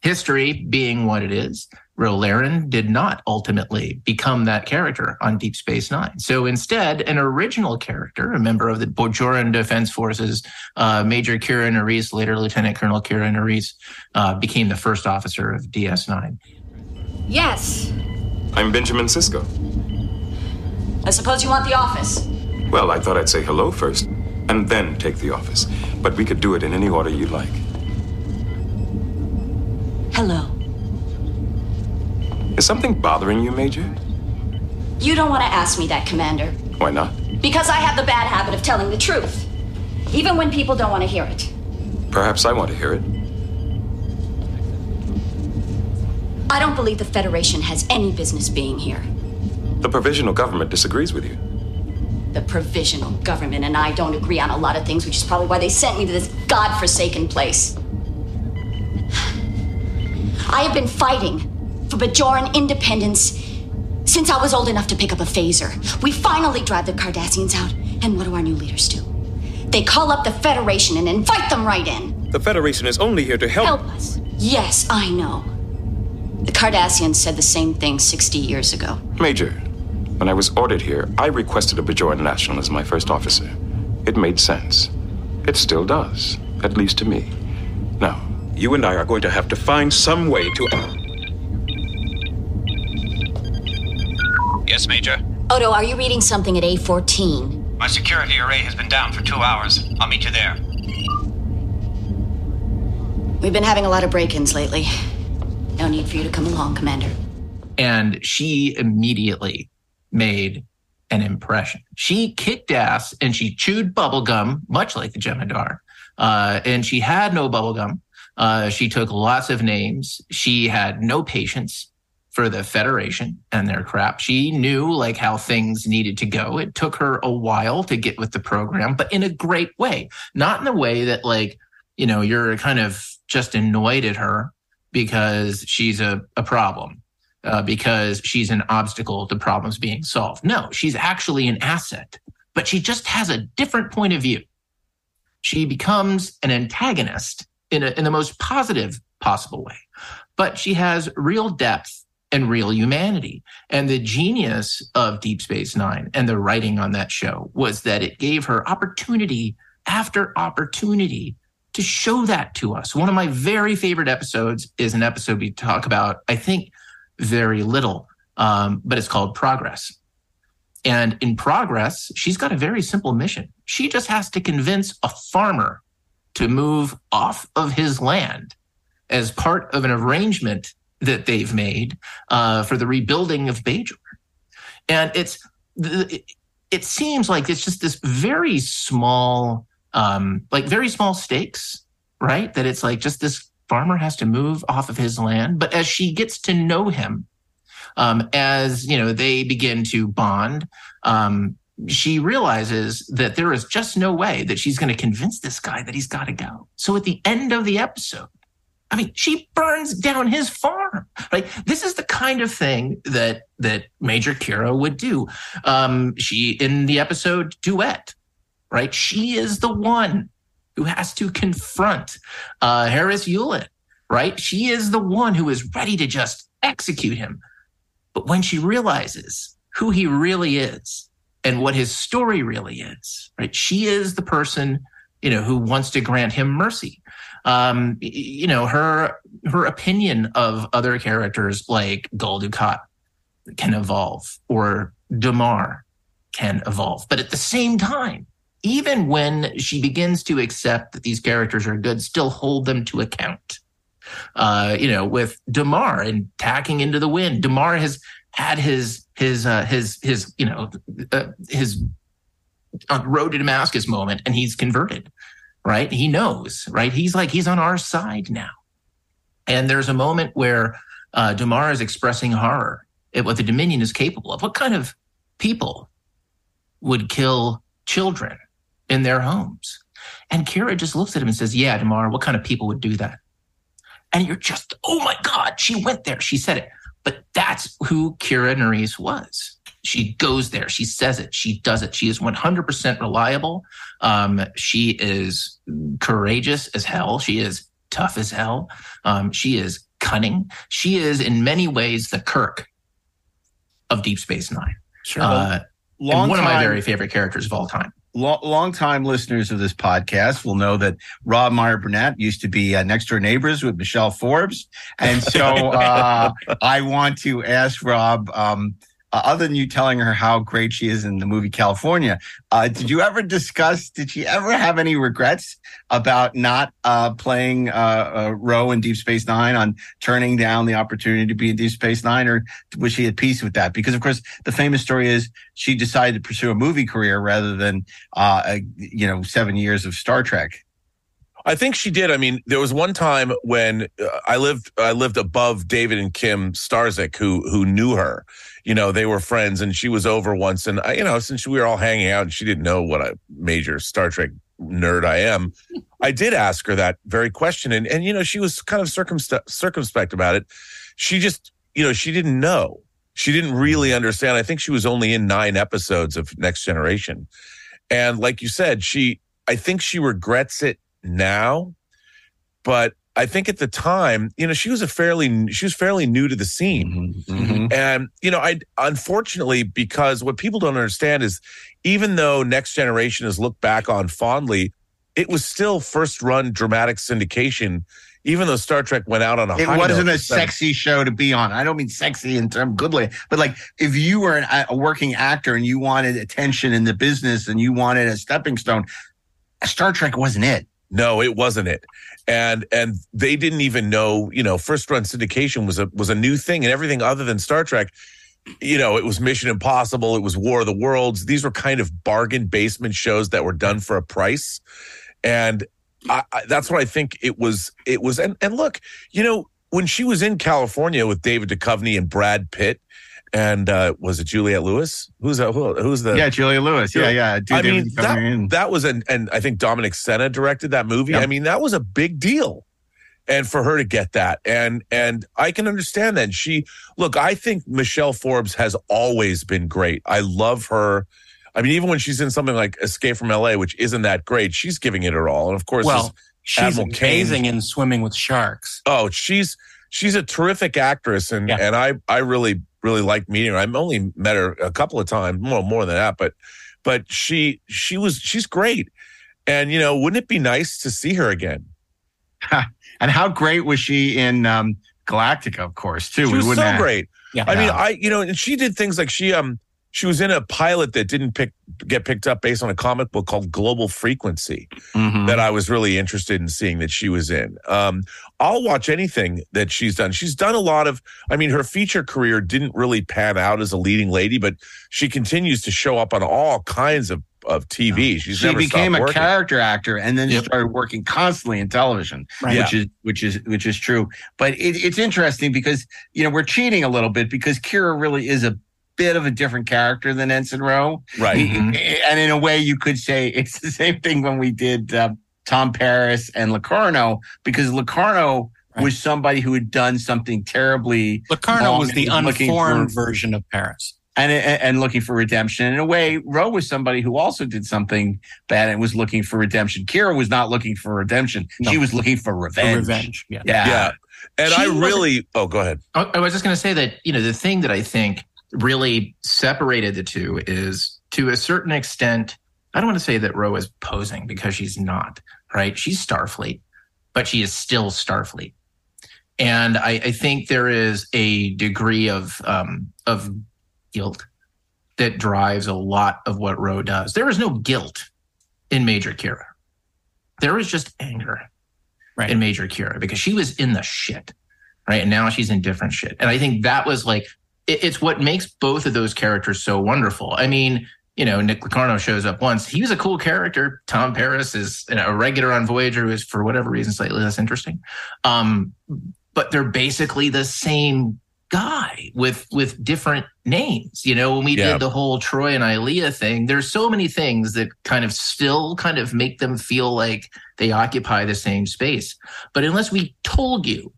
history being what it is, Ro Laren did not ultimately become that character on Deep Space Nine. So instead, an original character, a member of the Bajoran Defense Forces, uh, Major Kira Nerys, later Lieutenant Colonel Kira Nerys, uh, became the first officer of DS9. Yes. I'm Benjamin Sisko. I suppose you want the office. Well, I thought I'd say hello first, and then take the office. But we could do it in any order you like. Hello. Is something bothering you, Major? You don't want to ask me that, Commander. Why not? Because I have the bad habit of telling the truth. Even when people don't want to hear it. Perhaps I want to hear it. I don't believe the Federation has any business being here. The provisional government disagrees with you. The provisional government and I don't agree on a lot of things, which is probably why they sent me to this godforsaken place. I have been fighting for Bajoran independence since I was old enough to pick up a phaser. We finally drive the Cardassians out, and what do our new leaders do? They call up the Federation and invite them right in. The Federation is only here to help. Help us. Yes, I know. The Cardassians said the same thing 60 years ago. Major, when I was ordered here, I requested a Bajoran national as my first officer. It made sense. It still does, at least to me. Now, you and I are going to have to find some way to. Yes, Major. Odo, are you reading something at A14? My security array has been down for two hours. I'll meet you there. We've been having a lot of break ins lately. No need for you to come along, Commander. And she immediately made an impression. She kicked ass and she chewed bubblegum, much like the Jem'Hadar. Uh, and she had no bubblegum. Uh, she took lots of names. She had no patience for the Federation and their crap. She knew like how things needed to go. It took her a while to get with the program, but in a great way, not in the way that like, you know, you're kind of just annoyed at her because she's a, a problem, uh, because she's an obstacle to problems being solved. No, she's actually an asset, but she just has a different point of view. She becomes an antagonist in, a, in the most positive possible way, but she has real depth and real humanity. And the genius of Deep Space Nine and the writing on that show was that it gave her opportunity after opportunity to show that to us. One of my very favorite episodes is an episode we talk about, I think, very little, um, but it's called Progress. And in Progress, she's got a very simple mission. She just has to convince a farmer to move off of his land as part of an arrangement that they've made uh, for the rebuilding of Bajor. And it's it seems like it's just this very small, um, like very small stakes, right? That it's like just this farmer has to move off of his land. But as she gets to know him, um, as you know, they begin to bond. Um, she realizes that there is just no way that she's going to convince this guy that he's got to go. So at the end of the episode, I mean, she burns down his farm. Right? This is the kind of thing that that Major Kira would do. Um, she in the episode duet, right? She is the one who has to confront uh, Harris Hewlett right? She is the one who is ready to just execute him. But when she realizes who he really is and what his story really is, right? She is the person, you know, who wants to grant him mercy. Um, you know, her her opinion of other characters like Gul Dukat can evolve or Damar can evolve. But at the same time, even when she begins to accept that these characters are good, still hold them to account. Uh, you know, with Damar and tacking into the wind, Damar has had his his uh, his his you know uh, his uh, road to Damascus moment, and he's converted. Right? He knows. Right? He's like he's on our side now. And there's a moment where uh, Damar is expressing horror at what the Dominion is capable of. What kind of people would kill children in their homes? And Kira just looks at him and says, Yeah, Damar, what kind of people would do that? And you're just, oh my God, she went there. She said it. But that's who Kira Nerys was. She goes there. She says it. She does it. She is 100% reliable. Um, she is courageous as hell. She is tough as hell. Um, she is cunning. She is, in many ways, the Kirk of Deep Space Nine. Sure. Uh, Long one of my time- very favorite characters of all time. Lo- long-time listeners of this podcast will know that Rob Meyer Burnett used to be uh, next door neighbors with Michelle Forbes, and so uh, I want to ask Rob. Um, uh, other than you telling her how great she is in the movie Kalifornia, uh, did you ever discuss? Did she ever have any regrets about not uh, playing uh, uh, Ro in Deep Space Nine, on turning down the opportunity to be in Deep Space Nine, or was she at peace with that? Because of course, the famous story is she decided to pursue a movie career rather than uh, a, you know seven years of Star Trek. I think she did. I mean, there was one time when uh, I lived I lived above David and Kim Starzik, who who knew her. You know, they were friends, and she was over once. And I, you know, since we were all hanging out, and she didn't know what a major Star Trek nerd I am, I did ask her that very question, and and you know, she was kind of circumspect circumspect about it. She just, you know, she didn't know. She didn't really understand. I think she was only in nine episodes of Next Generation, and like you said, she. I think she regrets it now, but I think at the time, you know, she was a fairly she was fairly new to the scene. Mm-hmm. Mm-hmm. And, you know, I unfortunately, because what people don't understand is even though Next Generation is looked back on fondly, it was still first run dramatic syndication, even though Star Trek went out on a It high wasn't note. a sexy show to be on. I don't mean sexy in terms goodly, but like if you were an, a working actor and you wanted attention in the business and you wanted a stepping stone, Star Trek wasn't it. No, it wasn't it. And and they didn't even know, you know, first run syndication was a was a new thing and everything other than Star Trek. You know, it was Mission Impossible, it was War of the Worlds. These were kind of bargain basement shows that were done for a price. And I, I, that's what I think it was it was and and look, you know, when she was in Kalifornia with David Duchovny and Brad Pitt and uh was it Juliette Lewis? Who's that who, who's the yeah, Julia Lewis. Yeah, yeah. Dude, I mean, that, that was an, and I think Dominic Sena directed that movie. Yep. I mean, that was a big deal. And for her to get that, and and I can understand that. She look, I think Michelle Forbes has always been great. I love her. I mean, even when she's in something like Escape from LA, which isn't that great, she's giving it her all. And of course, Well, she's Admiral Cain- amazing in swimming with sharks. Oh, she's she's a terrific actress, and and I I really really like meeting her. I've only met her a couple of times, more more than that, but but she she was she's great, and you know, wouldn't it be nice to see her again? and how great was she in um, Galactica, of course, too. She was so have- great. Yeah. I mean, I you know, and she did things like she um she was in a pilot that didn't pick get picked up based on a comic book called Global Frequency Mhm. that I was really interested in seeing that she was in. Um, I'll watch anything that she's done. She's done a lot of. I mean, her feature career didn't really pan out as a leading lady, but she continues to show up on all kinds of of TV. She's she became a character actor and then started working constantly in television Right. which Yeah. is which is which is true but it, it's interesting because you know we're cheating a little bit because kira really is a bit of a different character than ensign Ro Right. He- Mhm. and in a way you could say it's the same thing when we did uh, tom paris and locarno because locarno was somebody who had done something terribly Locarno was the unformed for- version of Paris. and, and and looking for redemption. In a way, Ro was somebody who also did something bad and was looking for redemption. Kira was not looking for redemption; No. she was looking for For revenge. revenge. Yeah. Yeah, Yeah. And She I really, oh, go ahead. I I was just going to say that, you know, the thing that I think really separated the two is to a certain extent, I don't want to say that Ro is posing because she's not, right? She's Starfleet, but she is still Starfleet. And I, I think there is a degree of um, of guilt that drives a lot of what Ro does. There is no guilt in Major Kira. There is just anger Right. in Major Kira because she was in the shit, right? And now she's in different shit. And I think that was like it, it's what makes both of those characters so wonderful. I mean, you know, Nick Locarno shows up once. He was a cool character. Tom Paris is you know, a regular on Voyager who is for whatever reason slightly less interesting. Um, but they're basically the same guy with with different names. You know, when we Yeah. did the whole Troi and Ilia thing, there's so many things that kind of still kind of make them feel like they occupy the same space. But unless we told you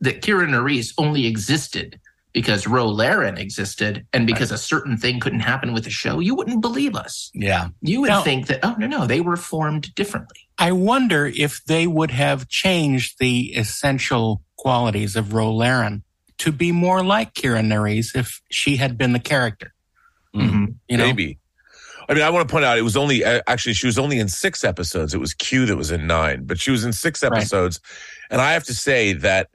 that Kira Nerys only existed because Ro Laren existed and because a certain thing couldn't happen with the show, you wouldn't believe us. yeah. You would No. think that, oh, no, no, they were formed differently. I wonder if they would have changed the essential qualities of Ro Laren to be more like Kira Nerys if she had been the character. Mhm. You know, Maybe. I mean, I want to point out it was only uh, actually she was only in six episodes. It was Q that was in nine, but she was in six Right. episodes, and I have to say that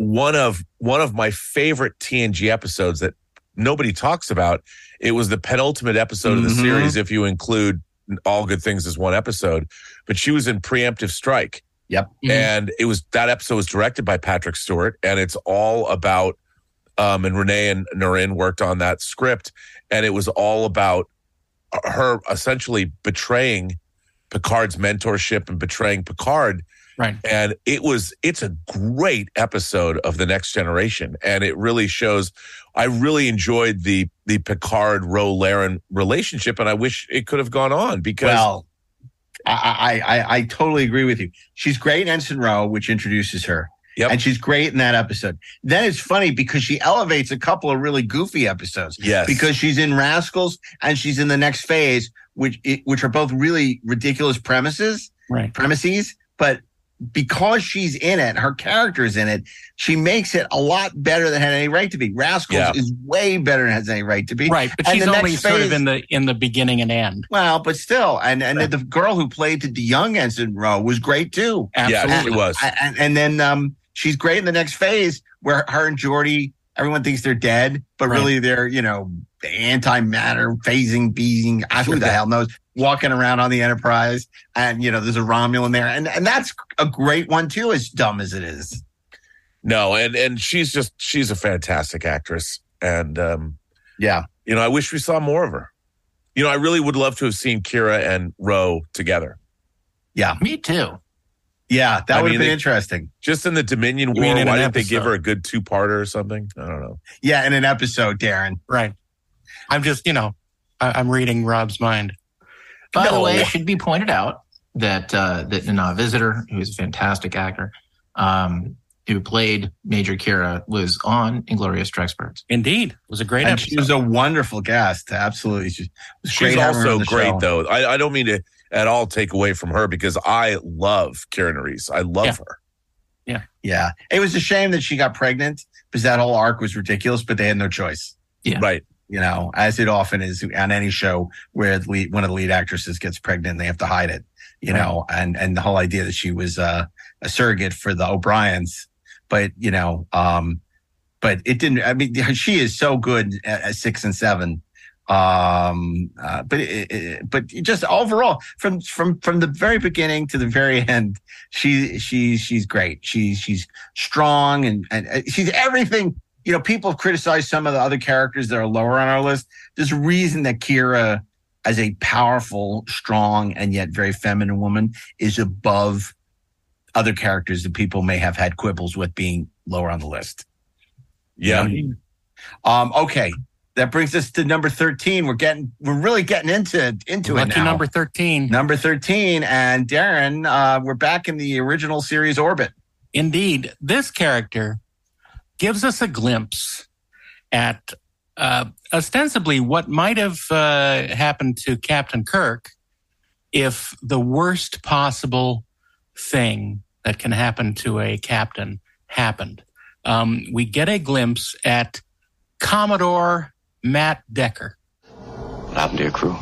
one of one of my favorite TNG episodes that nobody talks about. It was the penultimate episode of the Mhm. series, if you include all good things as one episode. But she was in preemptive strike. Yep. Mhm. And it was that episode was directed by Patrick Stewart, and it's all about um, and Renee and Naren worked on that script, and it was all about her essentially betraying Picard's mentorship and betraying Picard. Right. And it was it's a great episode of the next generation. And it really shows I really enjoyed the the Picard Ro Laren relationship and I wish it could have gone on because Well, I, I, I, I totally agree with you. She's great in Ensign Ro, which introduces her. Yep. And she's great in that episode. Then it's funny because she elevates a couple of really goofy episodes. yes. Because she's in Rascals and she's in the next phase, which which are both really ridiculous premises, right. premises, but because she's in it, her character is in it, she makes it a lot better than had any right to be. Rascals Yeah. is way better than it has any right to be. Right. But And she's only next sort of in the in the beginning and end. Well, but still, and and the girl who played the young Ensign Ro was great too. yeah, Absolutely. she was. And, and then um, she's great in the next phase where her and Geordi, everyone thinks they're dead, but Right. really they're you know antimatter phasing, being who the hell knows, walking around on the Enterprise, and you know there's a Romulan there, and and that's a great one too, as dumb as it is. no, and and she's just she's a fantastic actress. And um, Yeah, you know, I wish we saw more of her. You know, I really would love to have seen Kira and Ro together. Yeah, me too. yeah, that I would mean, have been they- interesting. Just in the Dominion You War, why didn't they give her a good two parter or something? I don't know. Yeah, in an episode, Daren. Right. I'm just, you know, I, I'm reading Rob's mind. By the way, it should be pointed out that uh, that Nana Visitor, who is a fantastic actor, um, who played Major Kira, was on Inglorious Treksperts. Indeed. It was a great And episode. she was a wonderful guest. Absolutely, she, was She's great having her on also great, show. though. I, I don't mean to at all take away from her because I love Kira Nerys. I love Yeah. her. Yeah, yeah. It was a shame that she got pregnant because that whole arc was ridiculous, but they had no choice. Yeah. Right. You know, as it often is on any show where lead, one of the lead actresses gets pregnant, they have to hide it, you know, and, and the whole idea that she was uh, a surrogate for the O'Briens, but, you know, um, but it didn't, I mean, she is so good at, at six and seven. Um, uh, but, it, it, but just overall from, from, from the very beginning to the very end, she, she, she's great. She, she's strong and, and uh, she's everything you know, people have criticized some of the other characters that are lower on our list. There's a reason that Kira, as a powerful, strong, and yet very feminine woman, is above other characters that people may have had quibbles with being lower on the list. Yeah. Um, okay. That brings us to number 13. We're getting, we're really getting into, into it now. number 13. number 13. And Darren, uh, we're back in the original series orbit. Indeed. This character gives us a glimpse at uh, ostensibly what might have uh, happened to Captain Kirk if the worst possible thing that can happen to a captain happened. Um, we get a glimpse at Commodore Matt Decker. What happened to your crew?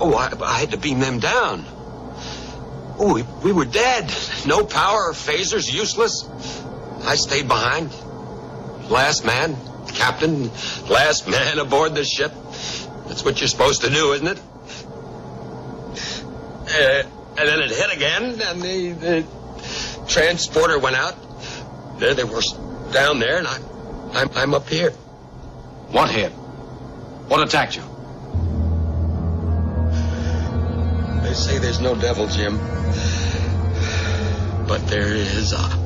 Oh, I, I had to beam them down. Oh, we, we were dead. No power, phasers, useless. I stayed behind. Last man, captain, last man aboard the ship. That's what you're supposed to do, isn't it? Uh, and then it hit again, and the, the transporter went out. There they were down there, and I, I'm, I'm up here. What hit? What attacked you? They say there's no devil, Jim. But there is a.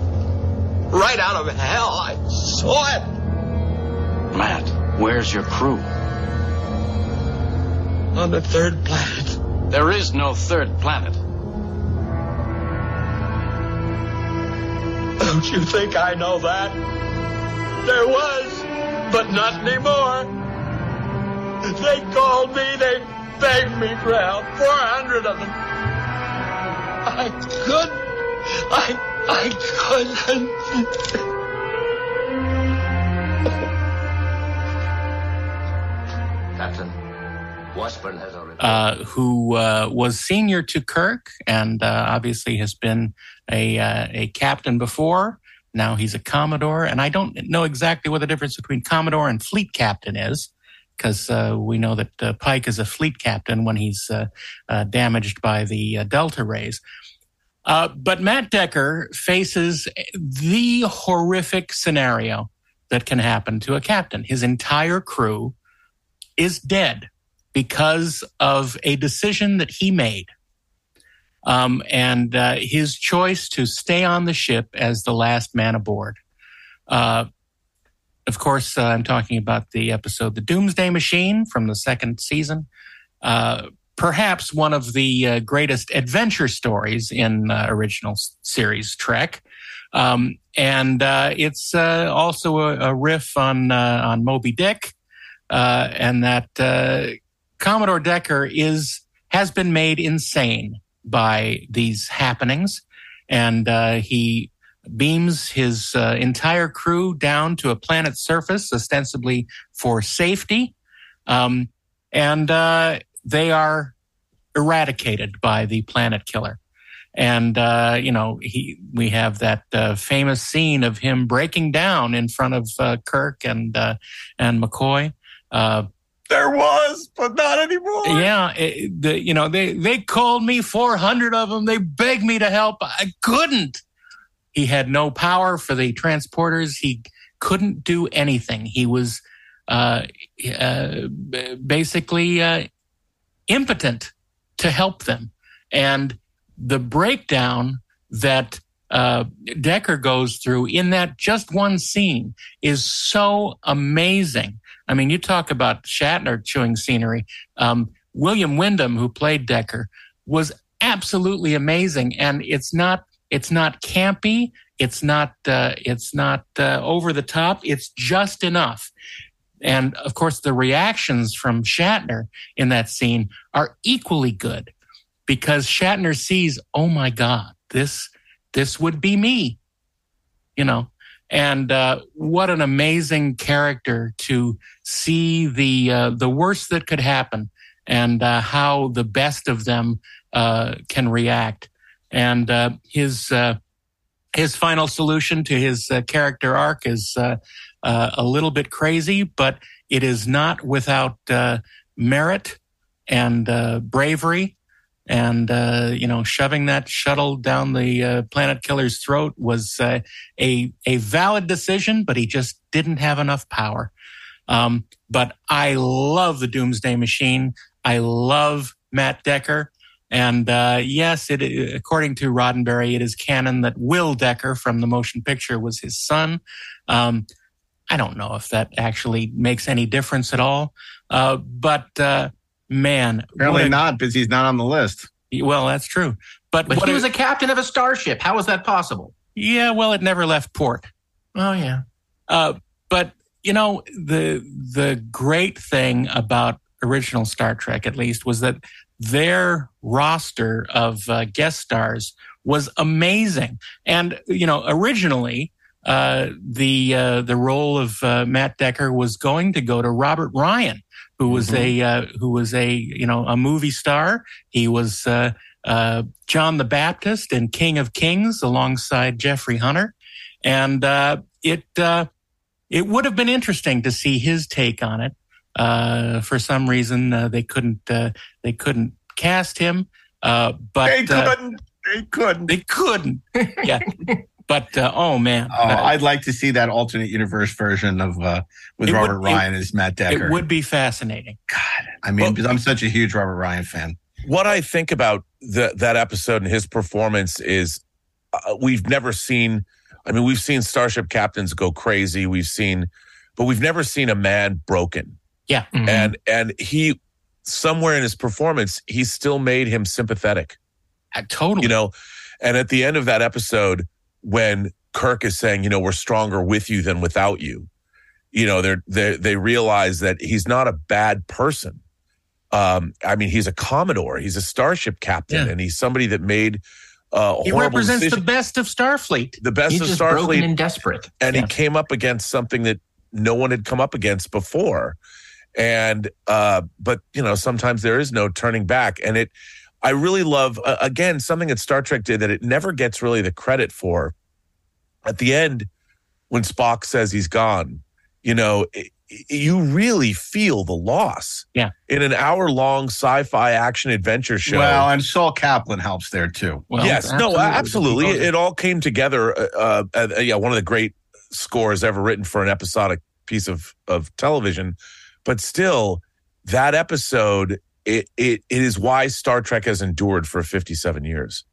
Right out of hell, I saw it. Matt, where's your crew? On the third planet. There is no third planet. Don't you think I know that? There was, but not anymore. They called me, they begged me for help. 400 of them. I couldn't. I, I couldn't. Captain, Washburn has already. uh, who uh, was senior to Kirk and uh, obviously has been a uh, a captain before. Now he's a commodore, and I don't know exactly what the difference between commodore and fleet captain is, because uh, we know that uh, Pike is a fleet captain when he's uh, uh, damaged by the uh, delta rays. Uh, but Matt Decker faces the horrific scenario that can happen to a captain. His entire crew is dead because of a decision that he made. Um, and uh, his choice to stay on the ship as the last man aboard. Uh, of course, uh, I'm talking about the episode The Doomsday Machine from the second season. Perhaps one of the uh, greatest adventure stories in uh, original series Trek. Um, and uh, it's uh, also a, a riff on uh, on Moby Dick, uh, and that Commodore Decker is has been made insane by these happenings, and he beams his entire crew down to a planet's surface, ostensibly for safety, um, and they are eradicated by the planet killer. And uh, you know, he we have that uh, famous scene of him breaking down in front of uh, Kirk and uh, and McCoy. Uh, There was, but not anymore. yeah, it, the, you know they they called me 400 of them. They begged me to help. I couldn't. He had no power for the transporters. He couldn't do anything. He was uh, uh, basically uh, impotent to help them. And the breakdown that uh, Decker goes through in that just one scene is so amazing. I mean, you talk about Shatner chewing scenery. Um, William Windom, who played Decker, was absolutely amazing, and it's not it's not campy. It's not uh, it's not uh, over the top. It's just enough. And of course, the reactions from Shatner in that scene are equally good because Shatner sees, oh my God, this this would be me, you know. And uh, what an amazing character to see the uh, the worst that could happen, and uh, how the best of them uh, can react. And uh, his uh, his final solution to his character arc is uh, a little bit crazy, but it is not without uh, merit and uh, bravery. And uh, you know, shoving that shuttle down the uh, planet killer's throat was uh, a a valid decision, but he just didn't have enough power. Um, but I love the Doomsday Machine. I love Matt Decker. And uh, yes, it, according to Roddenberry, it is canon that Will Decker from the motion picture was his son. Um, I don't know if that actually makes any difference at all. Uh, but uh, man, Apparently a- not, because he's not on the list. Well, that's true. But, But he a- was a captain of a starship. How was that possible? yeah, well, it never left port. Oh yeah. Uh, but you know the the great thing about original Star Trek, at least, was that their roster of uh, guest stars was amazing. And you know, originally the uh, the role of uh, Matt Decker was going to go to Robert Ryan, who was a uh, who was a you know a movie star. He was uh, uh, John the Baptist and King of Kings alongside Jeffrey Hunter, and uh, it uh, it would have been interesting to see his take on it. Uh, for some reason, uh, they couldn't uh, they couldn't cast him, uh, but They uh, couldn't. They couldn't. they couldn't. Yeah, but uh, oh man, Oh, Uh, I'd like to see that alternate universe version of uh, with It would- Robert it- Ryan as Matt Decker. it would be fascinating. God, I mean, because I'm such a huge Robert Ryan fan. what I think about the, that episode and his performance is uh, we've never seen. I mean, we've seen starship captains go crazy. We've seen, but we've never seen a man broken. Yeah, And and he somewhere in his performance, he still made him sympathetic. Uh, totally. You know, and at the end of that episode, when Kirk is saying, you know, we're stronger with you than without you, you know, they're they they realize that he's not a bad person. Um, I mean, he's a commodore, he's a starship captain, Yeah. and he's somebody that made uh, he represents decisions the best of Starfleet. the best He's of just broken Starfleet, and desperate. and Yeah. he came up against something that no one had come up against before. And uh, but you know, sometimes there is no turning back, and it. I really love uh, again something that Star Trek did that it never gets really the credit for. At the end, when Spock says he's gone, you know, it, you really feel the loss. Yeah. In an hour-long sci-fi action adventure show. Well, and Sol Kaplan helps there too. Well, yes, no, absolutely. It, it all came together. Uh, uh, uh, yeah, one of the great scores ever written for an episodic piece of of television. But still, that episode, it it, it is why Star Trek has endured for fifty seven years.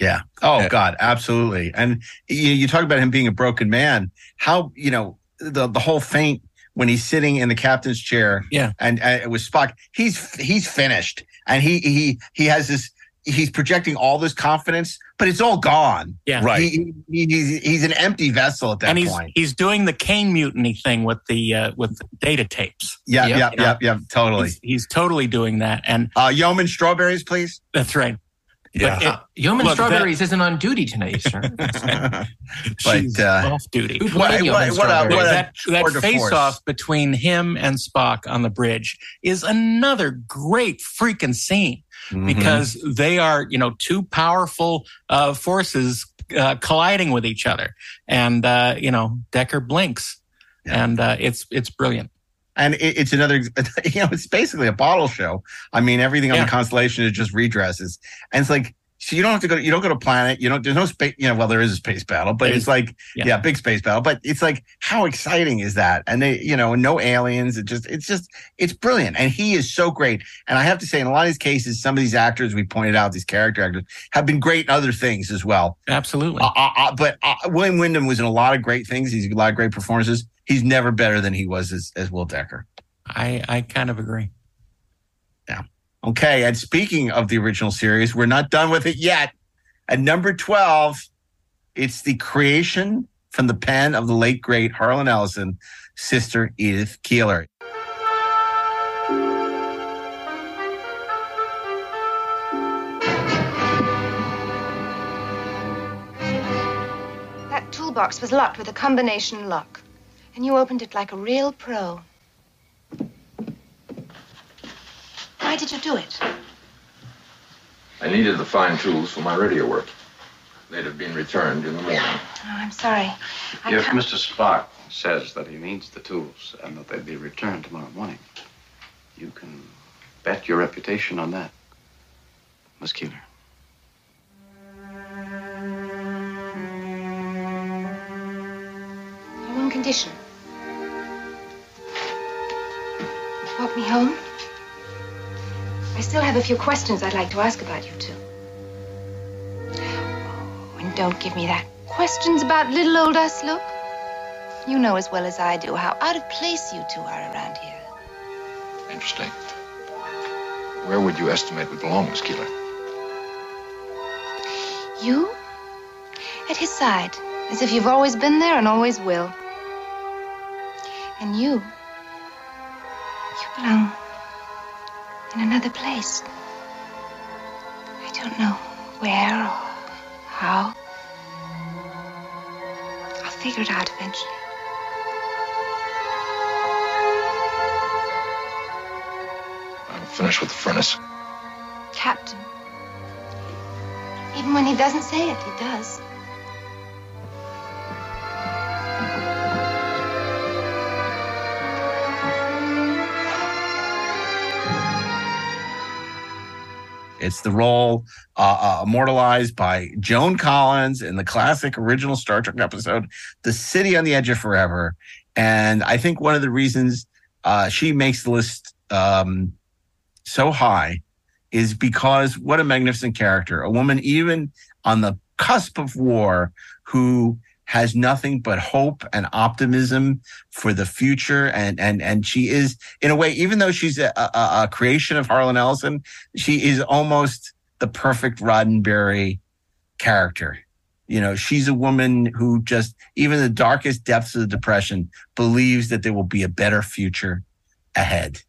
Yeah. Oh Yeah. God, absolutely. And you, you talk about him being a broken man. How you know the the whole faint when he's sitting in the captain's chair. Yeah. And uh, with Spock, he's he's finished, and he he he has this. He's projecting all this confidence, but it's all gone. Yeah. Right. He, he, he's he's an empty vessel at that and he's point. he's doing the Caine mutiny thing with the uh, with the data tapes. Yeah, Yep. yeah, yeah, yeah, totally. He's, he's totally doing that, and Uh, yeoman strawberries, please. that's right. Yeah. But it, Yeoman Look, Strawberries isn't on duty tonight, sir. but she's uh, off duty. Who's What- playing what- what a- what a- that that face-off between him and Spock on the bridge is another great freaking scene mhm. because they are you know two powerful uh, forces uh, colliding with each other, and uh, you know Decker blinks, Yeah. and uh, it's it's brilliant. and it, it's another you know it's basically a bottle show i mean everything on Yeah. the constellation is just redresses and it's like so you don't have to go you don't go to planet you don't there's no space you know well there is a space battle but it's is. like Yeah. yeah. big space battle but it's like how exciting is that and they you know no aliens it just it's just it's brilliant and he is so great and i have to say in a lot of these cases some of these actors we pointed out these character actors have been great in other things as well Absolutely. uh, uh, uh, but uh, William Windom was in a lot of great things. He's a lot of great performances. He's never better than he was as, as Will Decker. I I kind of agree. Okay, and speaking of the original series, we're not done with it yet. At number 12, it's the creation from the pen of the late great Harlan Ellison, sister Edith Keeler. That toolbox was locked with a combination lock, and you opened it like a real pro. Why did you do it? I needed the fine tools for my radio work. They'd have been returned in the morning. Oh, I'm sorry. I If can't- Mr. Spock says that he needs the tools and that they'll be returned tomorrow morning, you can bet your reputation on that, Miss Keeler. On one condition. Walk me home. I still have a few questions I'd like to ask about you two. Oh, and don't give me that. Questions about little old us, look. You know as well as I do how out of place you two are around here. Interesting. Where would you estimate we belong, Miss Keeler? You? At his side, as if you've always been there and always will. And you, you belong in another place. I don't know where or how. I'll figure it out eventually. I'm finished with the furnace. Captain. Even when he doesn't say it, he does. It's the role uh, uh, immortalized by Joan Collins in the classic original Star Trek episode, The City on the Edge of Forever. And I think one of the reasons uh, she makes the list um, so high is because what a magnificent character. A woman, even on the cusp of war, who has nothing but hope and optimism for the future. And, and, and she is in a way, even though she's a, a, a creation of Harlan Ellison, she is almost the perfect Roddenberry character. You know, she's a woman who just, even the darkest depths of the depression, believes that there will be a better future ahead.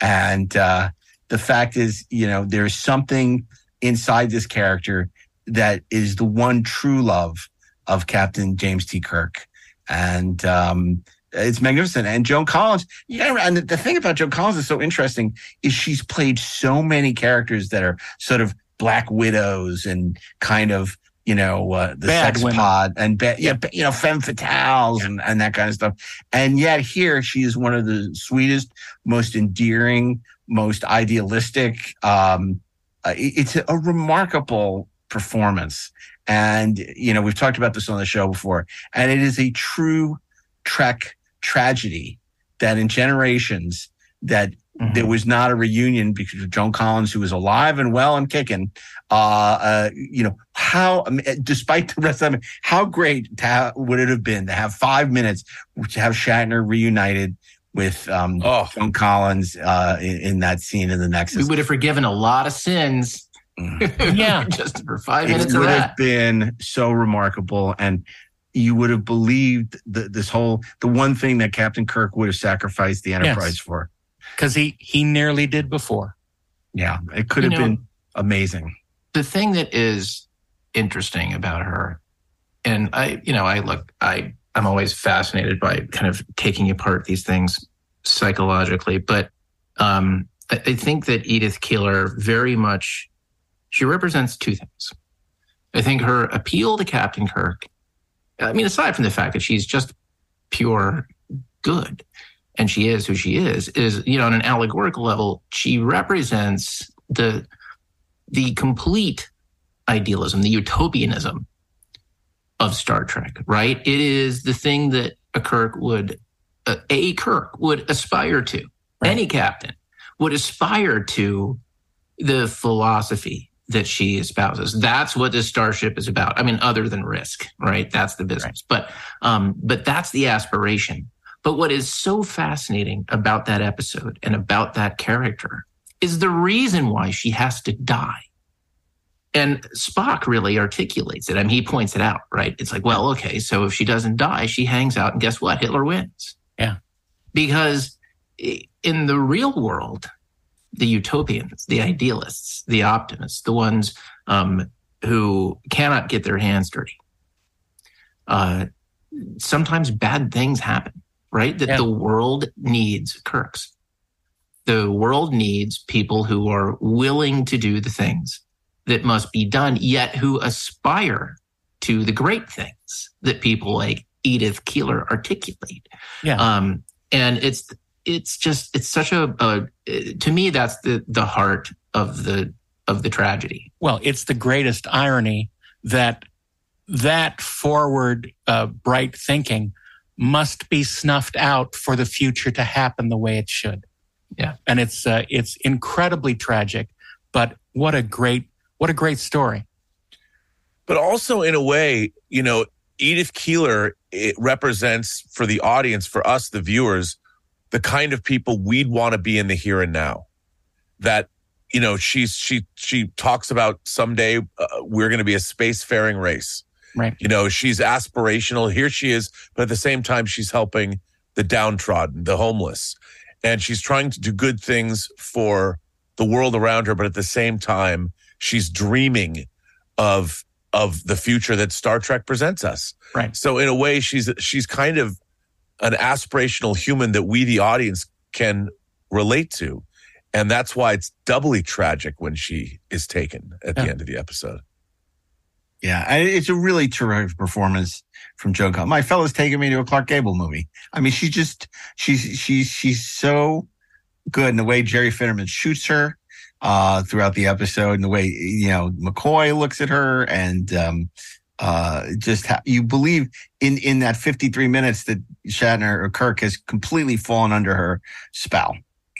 And, uh, the fact is, you know, there's something inside this character that is the one true love of Captain James T. Kirk. And um, it's magnificent. And Joan Collins, yeah, and the thing about Joan Collins is so interesting is she's played so many characters that are sort of black widows and kind of you know uh, the Bad sex women. pod and ba- yeah, you know femme fatales and, and that kind of stuff. And yet here she is one of the sweetest, most endearing, most idealistic. Um, uh, it- it's a remarkable performance. And, you know, we've talked about this on the show before, and it is a true Trek tragedy that in generations that there was not a reunion because of Joan Collins, who was alive and well and kicking. Uh, uh, you know, how, despite the rest of it, how great to have, would it have been to have five minutes to have Shatner reunited with um, Joan Collins uh, in, in that scene in the Nexus? We would have forgiven a lot of sins. yeah. Just for five it minutes of would that. have been so remarkable and you would have believed the, this whole the one thing that captain kirk would have sacrificed the enterprise for because he he nearly did before. Yeah, it could You have know- been amazing. the thing that is interesting about her and i you know i look i i'm always fascinated by kind of taking apart these things psychologically but um i, I think that edith keeler very much she represents two things i think her appeal to captain kirk i mean aside from the fact that she's just pure good and she is who she is is you know on an allegorical level she represents the the complete idealism, the utopianism of Star Trek, right? It is the thing that a Kirk would, uh, a Kirk would aspire to. Any captain would aspire to the philosophy that she espouses. That's what this starship is about. I mean, other than risk, right? That's the business. But, um, but that's the aspiration. But what is so fascinating about that episode and about that character is the reason why she has to die. And Spock really articulates it. I mean, he points it out, right? It's like, well, okay, so if she doesn't die, she hangs out, and guess what? Hitler wins. Yeah. Because in the real world, the utopians, the idealists, the optimists, the ones um, who cannot get their hands dirty, uh, sometimes bad things happen, right? That the world needs Kirks. The world needs people who are willing to do the things that must be done, yet who aspire to the great things that people like Edith Keeler articulate. Yeah. Um, and it's it's just it's such a, a to me that's the the heart of the of the tragedy. Well, it's the greatest irony that that forward, uh, bright thinking must be snuffed out for the future to happen the way it should. Yeah, and it's uh, it's incredibly tragic, but what a great what a great story. but also in a way, you know, Edith Keeler it represents for the audience, for us, the viewers, the kind of people we'd want to be in the here and now. That you know, she's she she talks about someday uh, we're going to be a spacefaring race. Right. You know, she's aspirational. Here she is, but at the same time, she's helping the downtrodden, the homeless. And she's trying to do good things for the world around her, but at the same time, she's dreaming of of the future that Star Trek presents us. Right. So in a way, she's she's kind of an aspirational human that we, the audience, can relate to. And that's why it's doubly tragic when she is taken at the end of the episode. Yeah, I- it's a really terrific performance from Joe. Cobb. My fella's taking me to a Clark Gable movie. I mean, she's just she's she's she's so good in the way Jerry Finnerman shoots her uh, throughout the episode, and the way you know McCoy looks at her, and um, uh, just ha- you believe in in that fifty three minutes that Shatner or Kirk has completely fallen under her spell.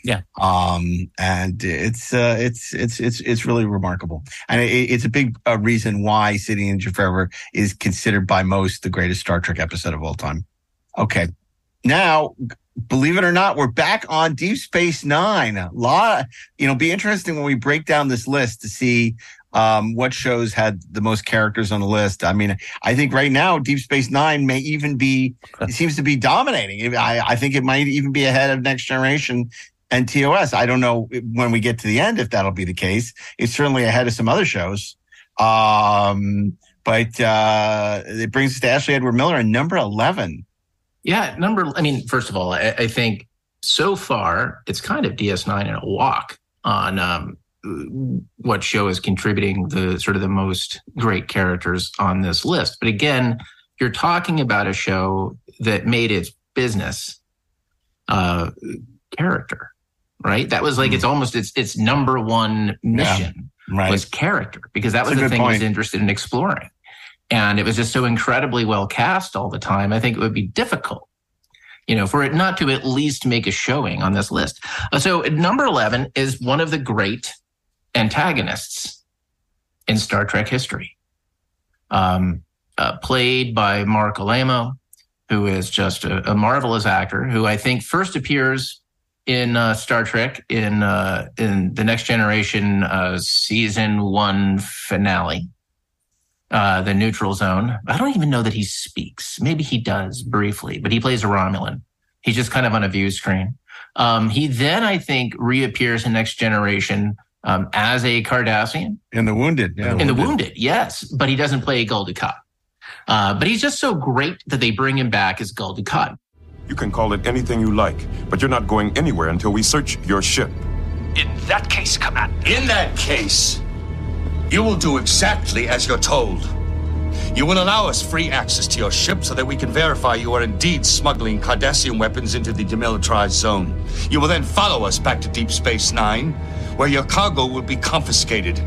Yeah. Um, and it's, uh, it's, it's, it's, it's really remarkable. And it, it's a big uh, reason why City in Forever is considered by most the greatest Star Trek episode of all time. Okay. Now, believe it or not, we're back on Deep Space Nine. A lot, you know, be interesting when we break down this list to see um, what shows had the most characters on the list. I mean, I think right now Deep Space Nine may even be, it seems to be dominating. I, I think it might even be ahead of Next Generation and TOS. I don't know when we get to the end if that'll be the case. It's certainly ahead of some other shows. Um, but uh, it brings us to Ashley Edward Miller and number 11. Yeah, number. I mean, first of all, I, I think so far it's kind of DS9 in a walk on um, what show is contributing the sort of the most great characters on this list. But again, you're talking about a show that made its business uh, character, right? That was like it's almost its its number one mission right. was character because that That's was the thing I was interested in exploring. And it was just so incredibly well cast all the time. I think it would be difficult, you know, for it not to at least make a showing on this list. Uh, So number 11 is one of the great antagonists in Star Trek history. Um, uh, played by Marc Alaimo, who is just a, a marvelous actor, who I think first appears in uh, Star Trek in uh, in the Next Generation uh, season one finale, uh, the Neutral Zone. I don't even know that he speaks. Maybe he does briefly, but he plays a Romulan. He's just kind of on a view screen. Um, he then, I think, reappears in Next Generation um, as a Cardassian In the Wounded. Yeah. in the wounded, yes, but he doesn't play Gul Dukat. Uh, but he's just so great that they bring him back as Gul Dukat. You can call it anything you like, but you're not going anywhere until we search your ship. In that case, Commander. In that case, you will do exactly as you're told. You will allow us free access to your ship so that we can verify you are indeed smuggling Cardassian weapons into the demilitarized zone. You will then follow us back to Deep Space Nine, where your cargo will be confiscated.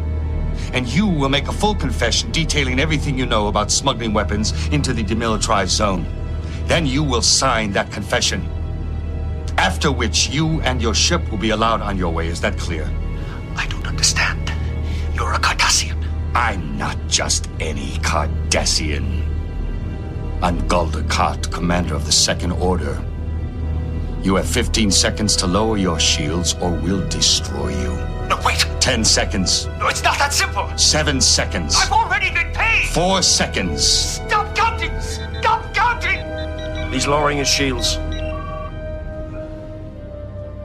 And you will make a full confession detailing everything you know about smuggling weapons into the demilitarized zone. Then you will sign that confession. After which you and your ship will be allowed on your way. Is that clear? I don't understand. You're a Cardassian. I'm not just any Cardassian. I'm Gul Dukat, commander of the Second Order. You have 15 seconds to lower your shields or we'll destroy you. No, wait. 10 seconds. No, it's not that simple. 7 seconds. I've already been paid. 4 seconds. Stop counting. Stop counting. He's lowering his shields.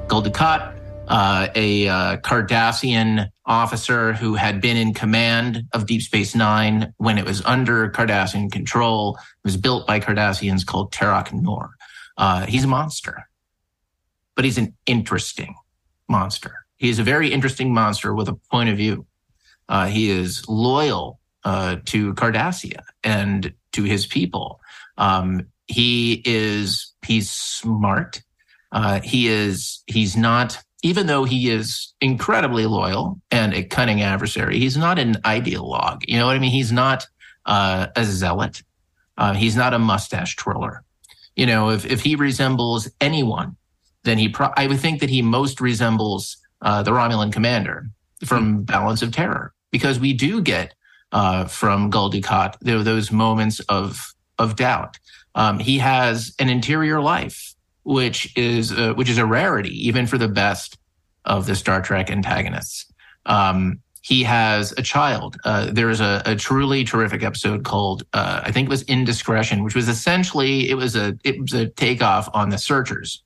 Gul Dukat, uh, a uh, Cardassian officer who had been in command of Deep Space Nine when it was under Cardassian control. It was built by Cardassians called Terok Nor. Uh, he's a monster, but he's an interesting monster. He's a very interesting monster with a point of view. Uh, he is loyal uh, to Cardassia and to his people. Um, he is he's smart. Uh, he is he's not even though he is incredibly loyal and a cunning adversary. He's not an ideologue. You know what I mean? He's not uh, a zealot. Uh, he's not a mustache twirler. You know, if if he resembles anyone, then he pro- I would think that he most resembles uh, the Romulan commander from Balance of Terror because we do get uh, from Gul Dukat those moments of of doubt. Um, he has an interior life, which is uh, which is a rarity even for the best of the Star Trek antagonists. Um, he has a child. Uh, there is a, a truly terrific episode called uh, I think it was Indiscretion, which was essentially it was a it was a takeoff on the Searchers,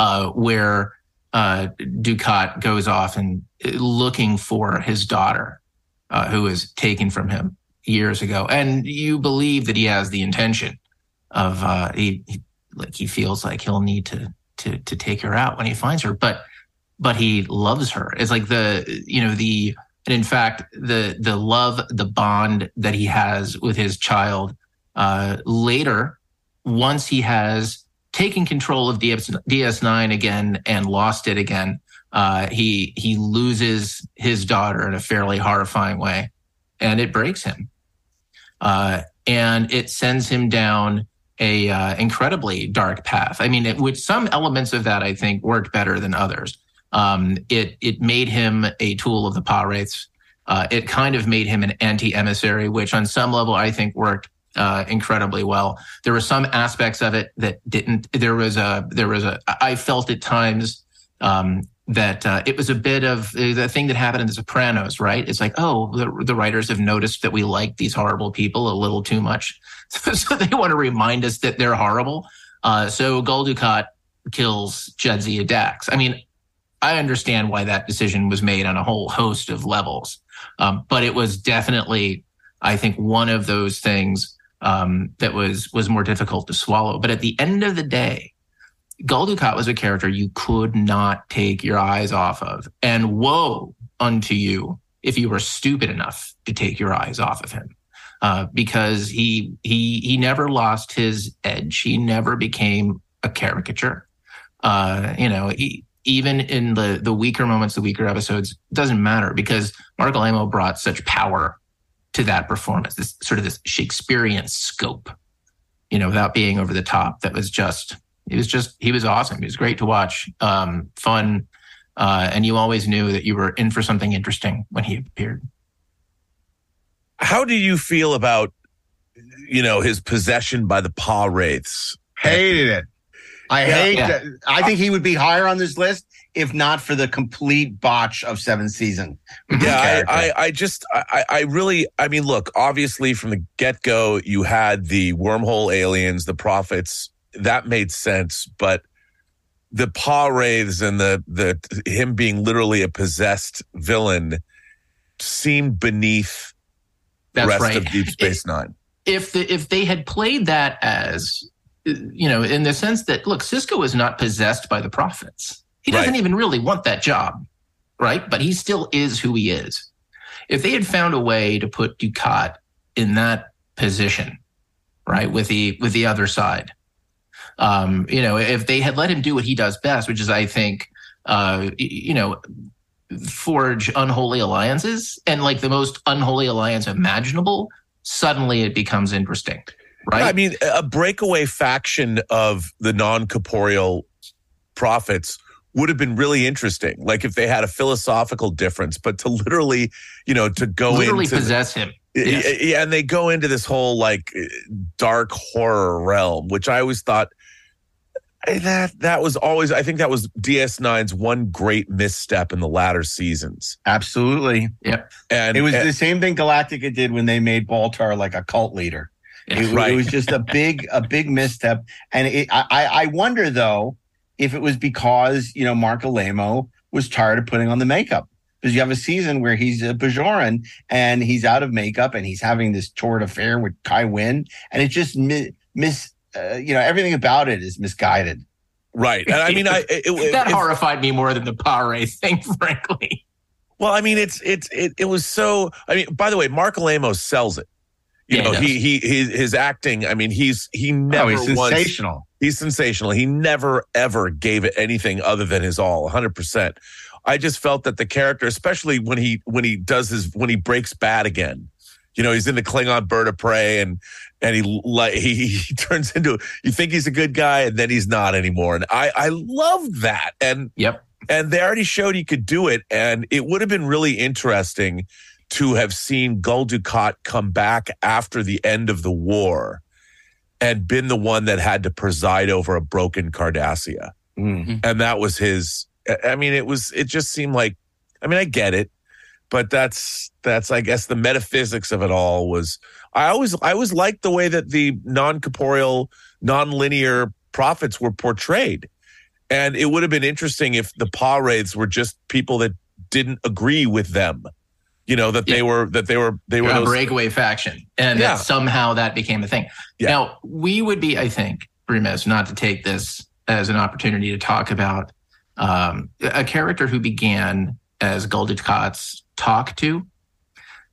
uh, where uh, Dukat goes off and uh, looking for his daughter, uh, who was taken from him years ago, and you believe that he has the intention of uh, he, he like he feels like he'll need to to to take her out when he finds her, but but he loves her. It's like the you know the and in fact the the love the bond that he has with his child uh, later once he has taken control of DS, DS9 again and lost it again, uh, he he loses his daughter in a fairly horrifying way, and it breaks him, uh, and it sends him down a uh, incredibly dark path. I mean, it, with some elements of that, I think worked better than others. Um, it it made him a tool of the Pah-wraiths. Uh, it kind of made him an anti emissary, which on some level I think worked uh, incredibly well. There were some aspects of it that didn't. There was a there was a. I felt at times um, that uh, it was a bit of the thing that happened in The Sopranos. Right? It's like, oh, the, the writers have noticed that we like these horrible people a little too much, so they want to remind us that they're horrible. Uh, so Gul Dukat kills Jadzia Dax. I mean, I understand why that decision was made on a whole host of levels, um, but it was definitely, I think, one of those things um, that was was more difficult to swallow. But at the end of the day, Gul Dukat was a character you could not take your eyes off of, and woe unto you if you were stupid enough to take your eyes off of him. Uh, because he he he never lost his edge. He never became a caricature. Uh, you know, he, even in the the weaker moments, the weaker episodes, doesn't matter because Marc Alaimo brought such power to that performance, this sort of this Shakespearean scope, you know, without being over the top. That was just, it was just, he was awesome. He was great to watch, um, fun. Uh, and you always knew that you were in for something interesting when he appeared. How do you feel about, you know, his possession by the Pah-wraiths? Hated it. I Yeah, hate. yeah. that- I think he would be higher on this list if not for the complete botch of seventh season. Yeah. I, I, I just, I, I really, I mean, look, obviously from the get go, you had the wormhole aliens, the prophets, that made sense, but the Pah-wraiths and the, the, him being literally a possessed villain seemed beneath the That's rest right. of Deep Space Nine. If the, if they had played that as, you know, in the sense that look, Sisko is not possessed by the prophets. He doesn't Right. even really want that job, right? But he still is who he is. If they had found a way to put Dukat in that position, right, with the with the other side, um, you know, if they had let him do what he does best, which is, I think, uh, you know, forge unholy alliances and like the most unholy alliance imaginable, suddenly it becomes interesting, right? I mean, a breakaway faction of the non corporeal prophets would have been really interesting. Like if they had a philosophical difference, but to literally, you know, to go Literally into the- possess him. Yeah, Yes. yeah, and they go into this whole like dark horror realm, which I always thought eh, that that was always I think that was DS9's one great misstep in the latter seasons. Absolutely. Yep. And it was and- the same thing Galactica did when they made Baltar like a cult leader. It, Right. it was just a big, a big misstep. And it, I, I I wonder though if it was because you know Marc Alaimo was tired of putting on the makeup because you have a season where he's a Bajoran and he's out of makeup and he's having this torrid affair with Kai Wynn and it just mi- miss uh, you know everything about it is misguided. right. And I mean, I it, it- that it- horrified me more than the Pare thing, frankly. Well, I mean, it's it's it, it was so. I mean, by the way, Marc Alaimo sells it. You Yeah, know, he he his, his acting. I mean, he's he never oh, he's once- sensational. he's sensational. He never ever gave it anything other than his all, 100. percent I just felt that the character, especially when he when he does his when he breaks bad again, you know, he's in the Klingon bird of prey, and and he like he, he turns into you think he's a good guy, and then he's not anymore. And I I love that. And Yep. and they already showed he could do it. And it would have been really interesting to have seen Gul Dukat come back after the end of the war and been the one that had to preside over a broken Cardassia. Mm. And that was his. I- I mean, it was, it just seemed like, I mean, I get it. but that's that's I guess the metaphysics of it all was. I always I always liked the way that the non corporeal, non linear prophets were portrayed, and it would have been interesting if the Pah-wraiths were just people that didn't agree with them. You know that they were that they were they were a those- breakaway faction, and Yeah. that somehow that became a thing. Now we would be, I think, remiss not to take this as an opportunity to talk about um, a character who began as Gul Dukat's talk to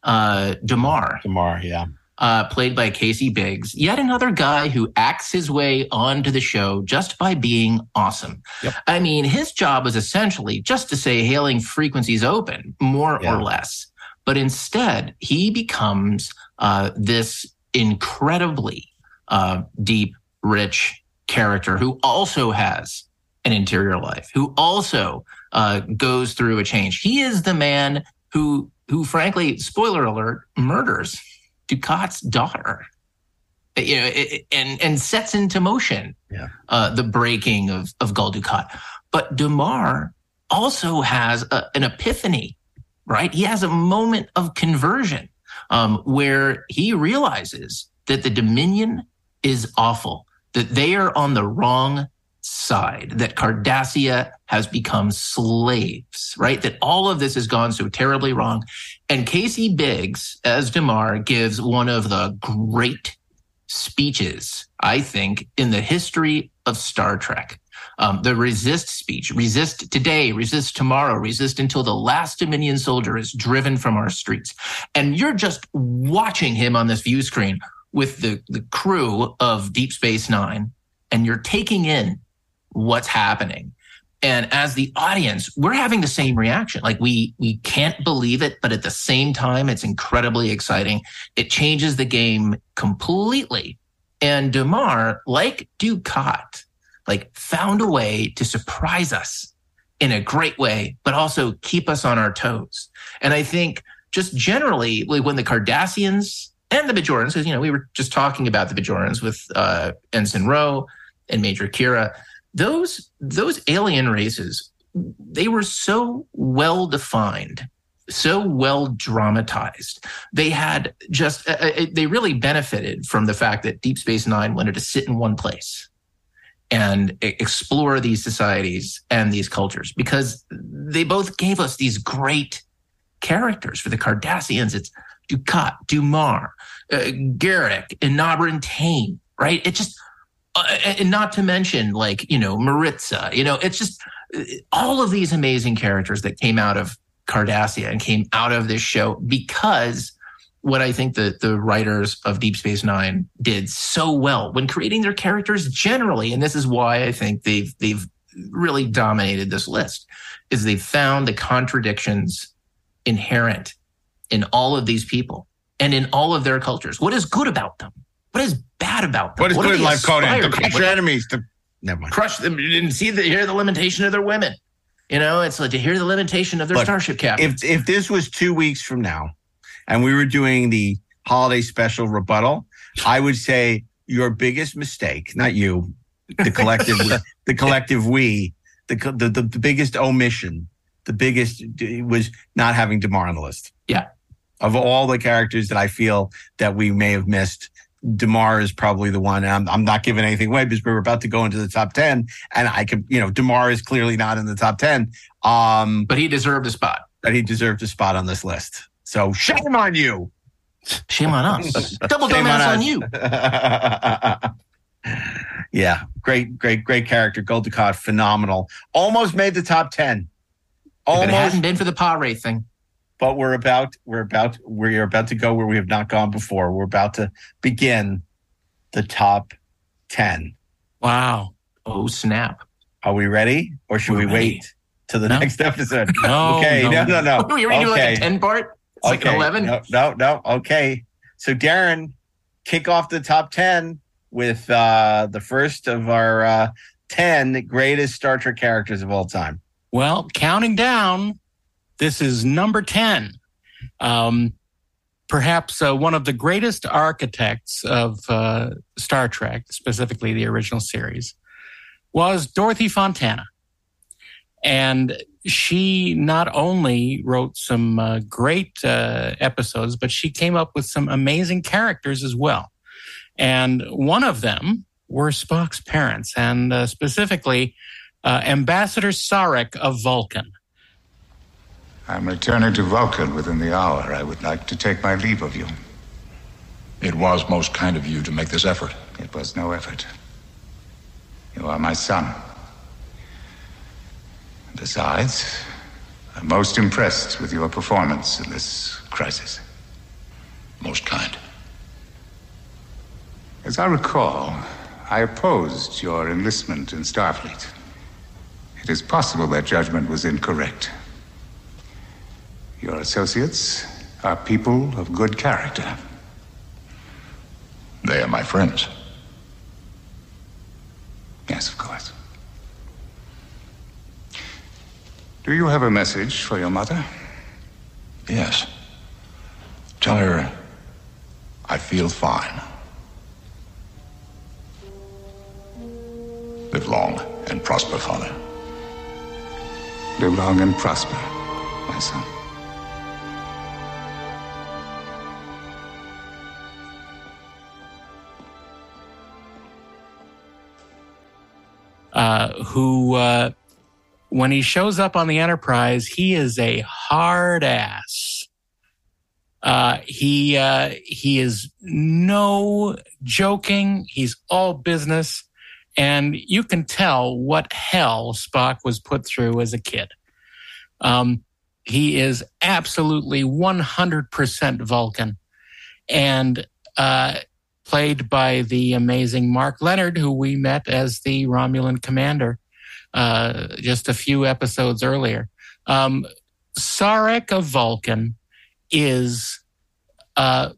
uh, Damar. Damar, yeah. Uh, played by Casey Biggs, yet another guy who acts his way onto the show just by being awesome. I mean, his job was essentially just to say hailing frequencies open, more Yeah. or less. But instead, he becomes uh, this incredibly uh, deep, rich character who also has an interior life, who also uh, goes through a change. He is the man who, who, frankly, spoiler alert, murders Dukat's daughter. You know, it- and and sets into motion Yeah. uh, the breaking of of Gul Dukat. But Damar also has a, an epiphany, right? He has a moment of conversion um, where he realizes that the Dominion is awful, that they are on the wrong side, that Cardassia has become slaves, right? That all of this has gone so terribly wrong. And Casey Biggs, as Damar, gives one of the great speeches, I think, in the history of Star Trek. Um, the resist speech, resist today, resist tomorrow, resist until the last Dominion soldier is driven from our streets. And you're just watching him on this view screen with the, the crew of Deep Space Nine, and you're taking in what's happening. And as the audience, we're having the same reaction. Like we we can't believe it, but at the same time, it's incredibly exciting. It changes the game completely. And Damar, like Dukat, like found a way to surprise us in a great way, but also keep us on our toes. And I think just generally, when the Cardassians and the Bajorans, because you know we were just talking about the Bajorans with uh, Ensign Ro and Major Kira, those those alien races, they were so well defined, so well dramatized. They had just uh, uh, they really benefited from the fact that Deep Space Nine wanted to sit in one place and explore these societies and these cultures because they both gave us these great characters. For the Cardassians, it's Dukat, Damar, uh, Garak, and Enabran Tain, right? It just, uh, and not to mention like, you know, Marritza, you know, it's just uh, all of these amazing characters that came out of Cardassia and came out of this show because what I think the the writers of Deep Space Nine did so well when creating their characters generally, and this is why I think they've they've really dominated this list, is they've found the contradictions inherent in all of these people and in all of their cultures. What is good about them? What is bad about them? What is do good life, Conan? To crush your enemies. To never mind. crush them and see the hear the limitation of their women. You know, it's like to hear the limitation of their Look, starship captain. If if this was two weeks from now, and we were doing the holiday special rebuttal, I would say your biggest mistake, not you, the collective, the collective we, the, the the the biggest omission, the biggest was not having Damar on the list. Yeah. Of all the characters that I feel that we may have missed, Damar is probably the one. I'm, I'm not giving anything away because we're about to go into the top 10 and I could, you know, Damar is clearly not in the top 10. Um, but he deserved a spot. But he deserved a spot on this list. So shame on you. Shame on us. Double Shame dumbass on us. you. yeah, great, great, great character. Gul Dukat, phenomenal. Almost made the top 10. If it Almost, hadn't been for the Pah-wraith thing. but we're about, we're about, we're about to go where we have not gone before. We're about to begin the top 10. Wow. Oh, snap. Are we ready or should We're we ready. wait to the No. next episode? No, okay, no, no. no, no. Ready to do like a 10 part? It's like an 11? No, no, no. Okay. So, Daren, kick off the top 10 with uh, the first of our uh, 10 greatest Star Trek characters of all time. Well, counting down, this is number 10. Um, perhaps uh, one of the greatest architects of uh, Star Trek, specifically the original series, was Dorothy Fontana. and she not only wrote some uh, great uh, episodes, but she came up with some amazing characters as well. And one of them were Spock's parents, and uh, specifically uh, Ambassador Sarek of Vulcan. I'm returning to Vulcan within the hour. I would like to take my leave of you. It was most kind of you to make this effort. It was no effort. You are my son. Besides, I'm most impressed with your performance in this crisis. Most kind. As I recall, I opposed your enlistment in Starfleet. It is possible that judgment was incorrect. Your associates are people of good character. They are my friends. Yes, of course. Do you have a message for your mother? Yes. Tell her I feel fine. Live long and prosper, Father. Live long and prosper, my son. uh, who, uh, when he shows up on the Enterprise, he is a hard ass. Uh, he uh, he is no joking. He's all business, and you can tell what hell Spock was put through as a kid. Um, he is absolutely one hundred percent Vulcan, and uh, played by the amazing Mark Lenard, who we met as the Romulan commander uh, just a few episodes earlier. Um, Sarek of Vulcan is uh,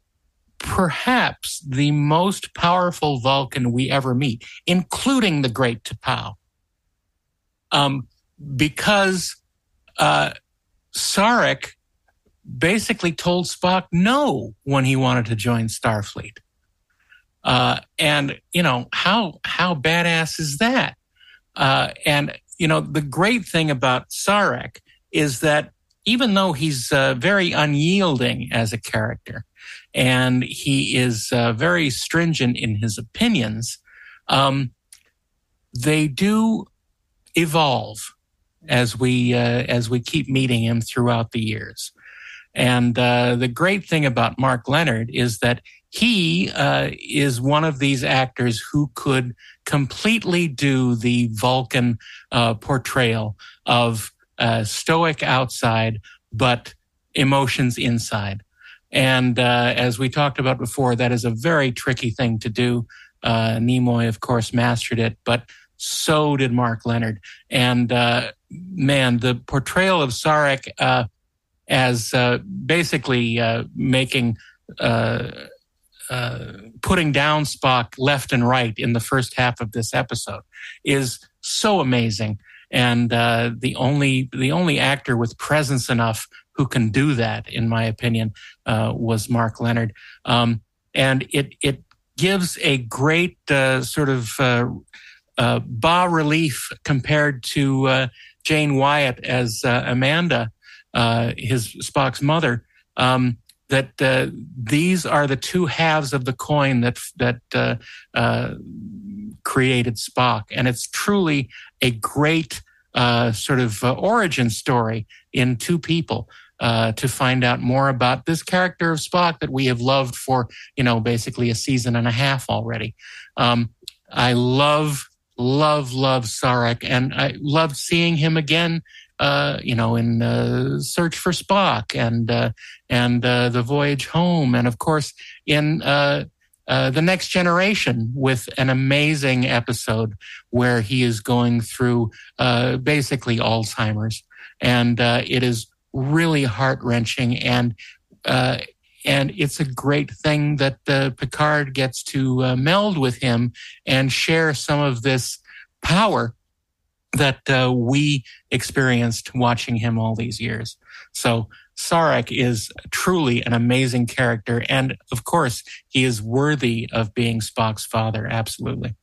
perhaps the most powerful Vulcan we ever meet, including the Great T'Pau. Um, because uh, Sarek basically told Spock no when he wanted to join Starfleet. Uh, and you know how how badass is that? Uh, and you know the great thing about Sarek is that even though he's uh, very unyielding as a character, and he is uh, very stringent in his opinions, um, they do evolve as we uh, as we keep meeting him throughout the years. And uh, the great thing about Mark Lenard is that he uh, is one of these actors who could completely do the Vulcan uh, portrayal of uh, stoic outside, but emotions inside. And uh, as we talked about before, that is a very tricky thing to do. Uh, Nimoy, of course, mastered it, but so did Mark Lenard. And uh, man, the portrayal of Sarek as basically making uh, putting down Spock left and right in the first half of this episode is so amazing. And uh, the only the only actor with presence enough who can do that, in my opinion, uh, was Mark Lenard. Um, and it it gives a great uh, sort of uh, bas relief compared to Jane Wyatt as Amanda, his Spock's mother. Um, that uh, these are the two halves of the coin that that uh, uh, created Spock, and it's truly a great uh, sort of uh, origin story in two people. Uh, to find out more about this character of Spock that we have loved for, you know, basically a season and a half already. Um, I love, love, love Sarek, and I loved seeing him again uh, you know, in uh, Search for Spock and uh, and uh, The Voyage Home, and of course in uh, uh, The Next Generation with an amazing episode where he is going through basically Alzheimer's, and it is really heart wrenching and. and it's a great thing that Picard gets to meld with him and share some of this power that uh, we experienced watching him all these years. So Sarek is truly an amazing character. And of course, he is worthy of being Spock's father. Absolutely.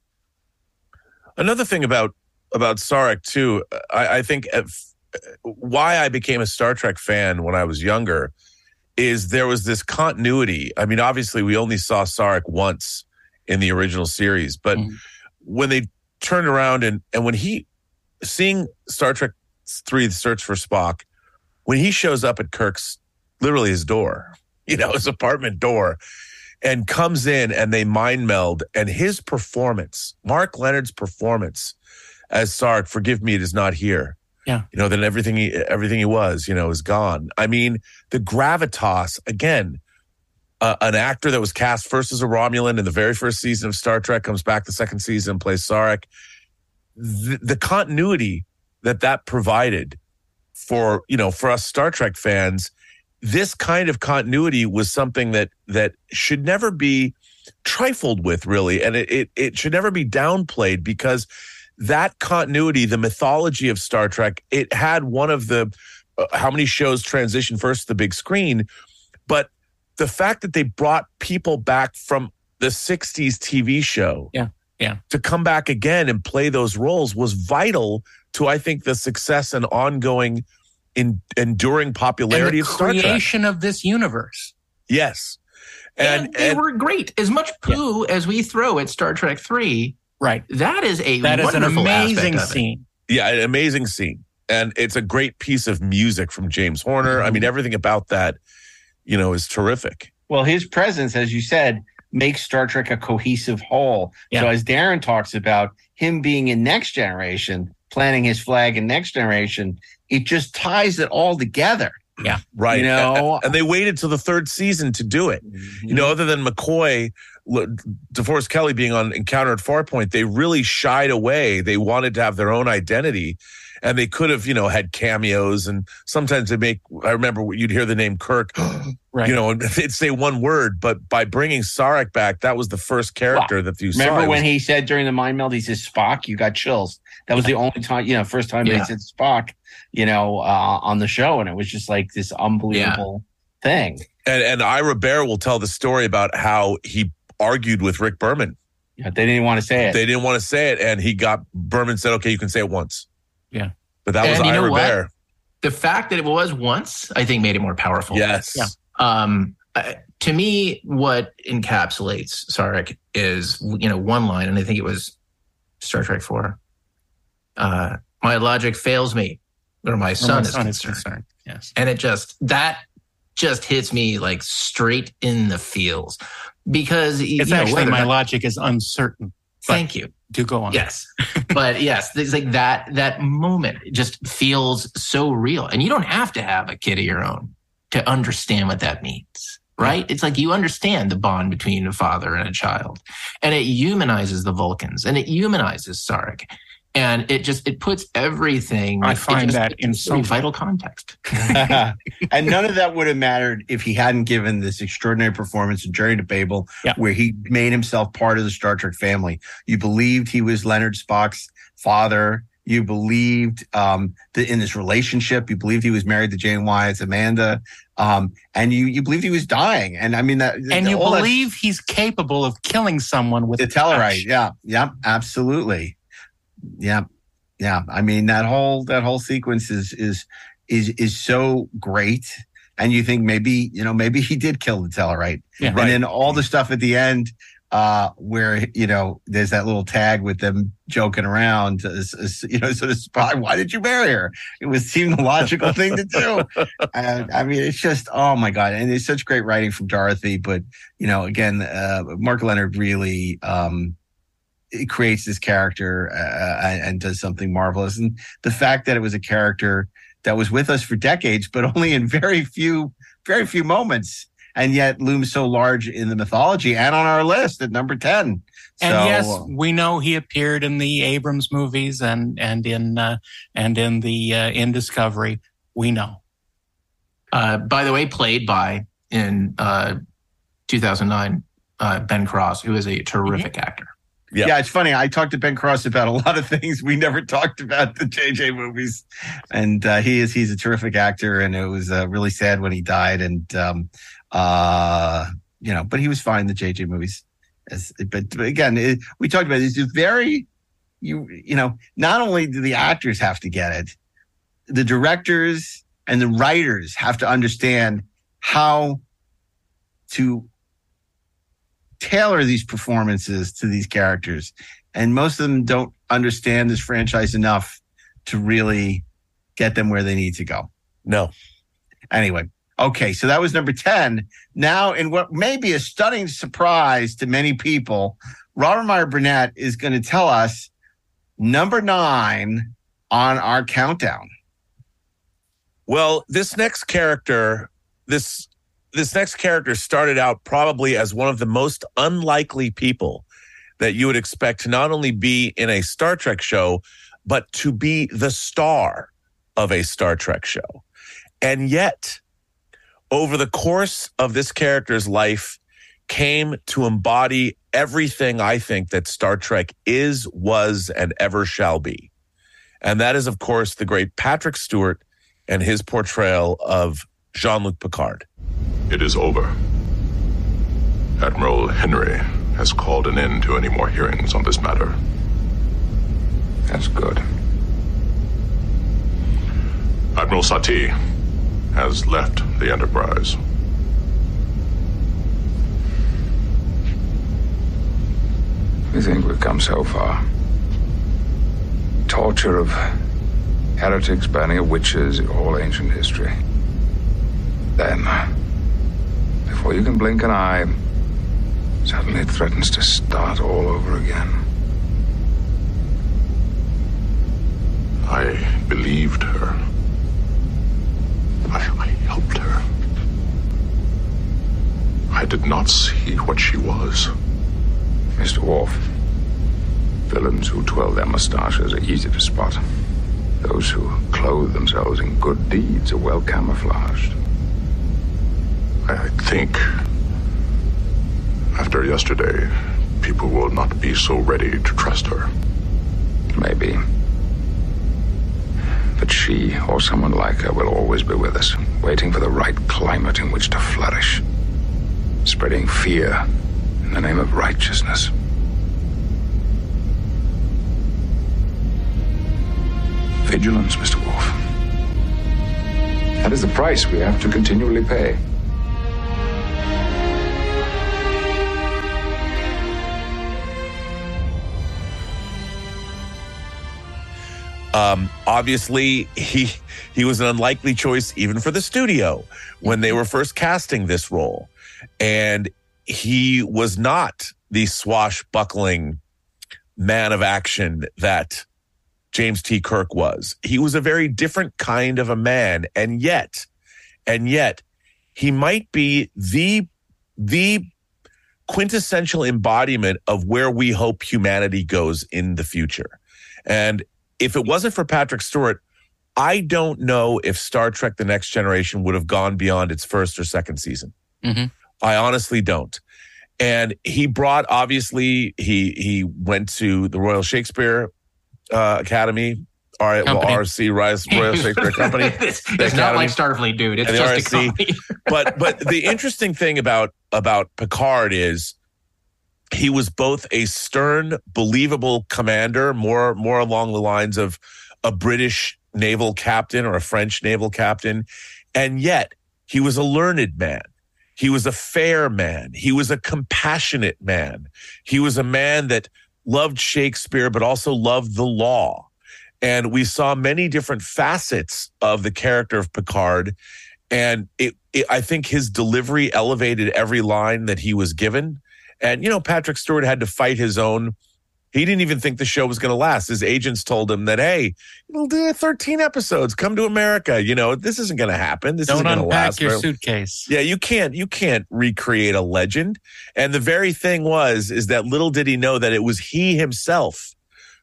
Another thing about about Sarek too. I, I think uh, if, uh, why I became a Star Trek fan when I was younger is there was this continuity. I mean, obviously, we only saw Sarek once in the original series, but mm-hmm. when they turned around and and when he seeing Star Trek three, The Search for Spock, when he shows up at Kirk's literally his door, you know, his apartment door, and comes in and they mind meld, and his performance, Mark Lenard's performance as Sarek, forgive me, it is not here. Yeah. You know, then everything he everything he was, you know, is gone. I mean, the gravitas again. Uh, an actor that was cast first as a Romulan in the very first season of Star Trek comes back the second season and plays Sarek. The, the continuity that that provided for you know for us Star Trek fans, this kind of continuity was something that that should never be trifled with, really, and it it, it should never be downplayed because that continuity, the mythology of Star Trek, it had one of the uh, how many shows transition first to the big screen, but the fact that they brought people back from the 60s TV show Yeah. Yeah. to come back again and play those roles was vital to I think the success and ongoing in, enduring popularity and of the Star Trek. creation of this universe. Yes. And, And, they and were great. As much poo as we throw at Star Trek Three, right? That is a That is an amazing of it. scene. yeah, an amazing scene. And it's a great piece of music from James Horner. I mean, mm-hmm. everything about that, you know, is terrific. Well, his presence, as you said, makes Star Trek a cohesive whole. So as Daren talks about him being in Next Generation, planting his flag in Next Generation, it just ties it all together. Yeah. Right. You know, and, and they waited till the third season to do it. You know, mm-hmm. other than McCoy, L- DeForest Kelley being on Encounter at Farpoint, they really shied away. They wanted to have their own identity. And they could have, you know, had cameos and sometimes they make, I remember you'd hear the name Kirk, Right. you know, and they'd say one word, but by bringing Sarek back, that was the first character that you saw. Remember It when was- he said during the mind meld, he says Spock, you got chills. That was the only time, you know, first time Yeah. they said Spock, you know, uh, on the show. And it was just like this unbelievable thing. and, and Ira Behr will tell the story about how he argued with Rick Berman. Yeah, they didn't want to say it. They didn't want to say it. And he got, Berman said, okay, you can say it once. Yeah. But that was And you know Ira? Behr. The fact that it was once, I think, made it more powerful. Yes. Yeah. Um, uh, to me, what encapsulates Sarek is, you know, one line, and I think it was Star Trek Four. Uh, my logic fails me, where my son, is, son is concerned. concerned. Yes. and it just that just hits me like straight in the feels because It's you know, actually my not- logic is uncertain. Thank you. Do go on. Yes. but yes, it's like that that moment just feels so real. And you don't have to have a kid of your own to understand what that means. Right? It's like you understand the bond between a father and a child. And it humanizes the Vulcans and it humanizes Sarek. And it just it puts everything I find just- that in some vital context. and none of that would have mattered if he hadn't given this extraordinary performance in Journey to Babel, where he made himself part of the Star Trek family. You believed he was Leonard Spock's father. You believed um, that in this relationship, you believed he was married to Jane Wyatt's Amanda, um, and you you believed he was dying. And I mean that, And you all that- believe he's capable of killing someone with the Tellarite. Yeah, yeah, absolutely. Yeah, yeah. I mean that whole that whole sequence is is is is so great. And you think maybe you know maybe he did kill the Tellarite. Yeah. and Right. then all the stuff at the end uh where you know there's that little tag with them joking around as, you know sort of spy why did you marry her it was seemed the logical thing to do and i mean it's just oh my god and it's such great writing from dorothy but you know again uh mark lenard really um it creates this character uh, and and does something marvelous and the fact that it was a character that was with us for decades but only in very few very few moments and yet looms so large in the mythology and on our list at number 10 And So, yes, we know he appeared in the Abrams movies and and in uh, and in the uh, in Discovery. We know. Uh, by the way, played by in uh, 2009 uh, Ben Cross, who is a terrific actor. Yeah. it's funny. I talked to Ben Cross about a lot of things we never talked about the JJ movies, and uh, he is he's a terrific actor, and it was uh, really sad when he died, and um, uh, you know, but he was fine in the JJ movies. As, but, but again, it, we talked about it. He's a very you you know, not only do the actors have to get it, the directors and the writers have to understand how to tailor these performances to these characters. And most of them don't understand this franchise enough to really get them where they need to go. No. Anyway, okay, so that was number 10. Now, in what may be a stunning surprise to many people, Robert Meyer Burnett is going to tell us number nine on our countdown. Well, this next character, this this next character started out probably as one of the most unlikely people that you would expect to not only be in a Star Trek show, but to be the star of a Star Trek show. And yet, over the course of this character's life, came to embody everything I think that Star Trek is, was, and ever shall be. And that is, of course, the great Patrick Stewart and his portrayal of Jean Luc Picard. It is over. Admiral Henry has called an end to any more hearings on this matter. That's good. Admiral Satie has left the Enterprise. We think we've come so far. Torture of heretics, burning of witches, all ancient history. Then, before you can blink an eye, suddenly it threatens to start all over again. I believed her. I, I helped her. I did not see what she was. Mr. Worf, villains who twirl their mustaches are easy to spot. Those who clothe themselves in good deeds are well camouflaged. I think after yesterday, people will not be so ready to trust her. Maybe. But she, or someone like her, will always be with us, waiting for the right climate in which to flourish, spreading fear in the name of righteousness. Vigilance, Mr. Worf. That is the price we have to continually pay. Um, obviously, he he was an unlikely choice even for the studio when they were first casting this role, and he was not the swashbuckling man of action that James T. Kirk was. He was a very different kind of a man, and yet, and yet, he might be the the quintessential embodiment of where we hope humanity goes in the future. And if it wasn't for Patrick Stewart, I don't know if Star Trek The Next Generation would have gone beyond its first or second season. Mm-hmm. I honestly don't. And he brought obviously he he went to the Royal Shakespeare uh, Academy, R- well, RC Rise Royal Shakespeare Company. it's not like Starfleet, dude. It's just a RSC. company. but but the interesting thing about about Picard is he was both a stern, believable commander, more more along the lines of a British naval captain or a French naval captain, and yet he was a learned man. He was a fair man. He was a compassionate man. He was a man that loved Shakespeare, but also loved the law. And we saw many different facets of the character of Picard. And it, it, I think his delivery elevated every line that he was given. And, you know, Patrick Stewart had to fight his own. He didn't even think the show was going to last. His agents told him that, hey, it'll do 13 episodes. Come to America. You know, this isn't going to happen. This Don't isn't going to unpack last. your suitcase. yeah, you can't you can't recreate a legend. And the very thing was is that little did he know that it was he himself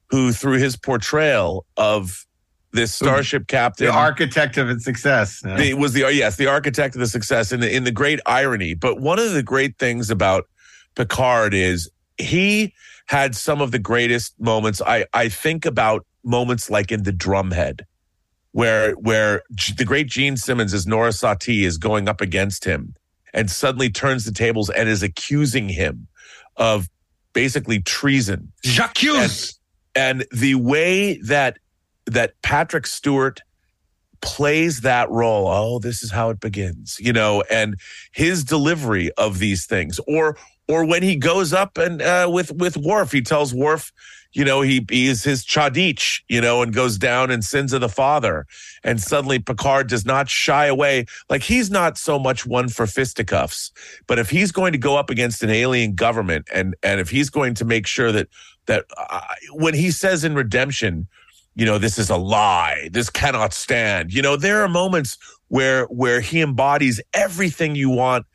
who through his portrayal of this starship captain The architect of its success. the, was the yes the architect of the success in the, in the great irony but one of the great things about picard is he had some of the greatest moments i i think about moments like in the drumhead where where the great jean simmons as norah satie is going up against him and suddenly turns the tables and is accusing him of basically treason J'accuse. and the way that that Patrick Stewart plays that role oh this is how it begins you know and his delivery of these things or or when he goes up and uh, with with Worf he tells Worf you know he, he is his cha'DIch you know and goes down and sins of the father. And suddenly Picard does not shy away. Like he's not so much one for fisticuffs but if he's going to go up against an alien government and and if he's going to make sure that that uh, when he says in redemption you know this is a lie this cannot stand you know there are moments where where he embodies everything you want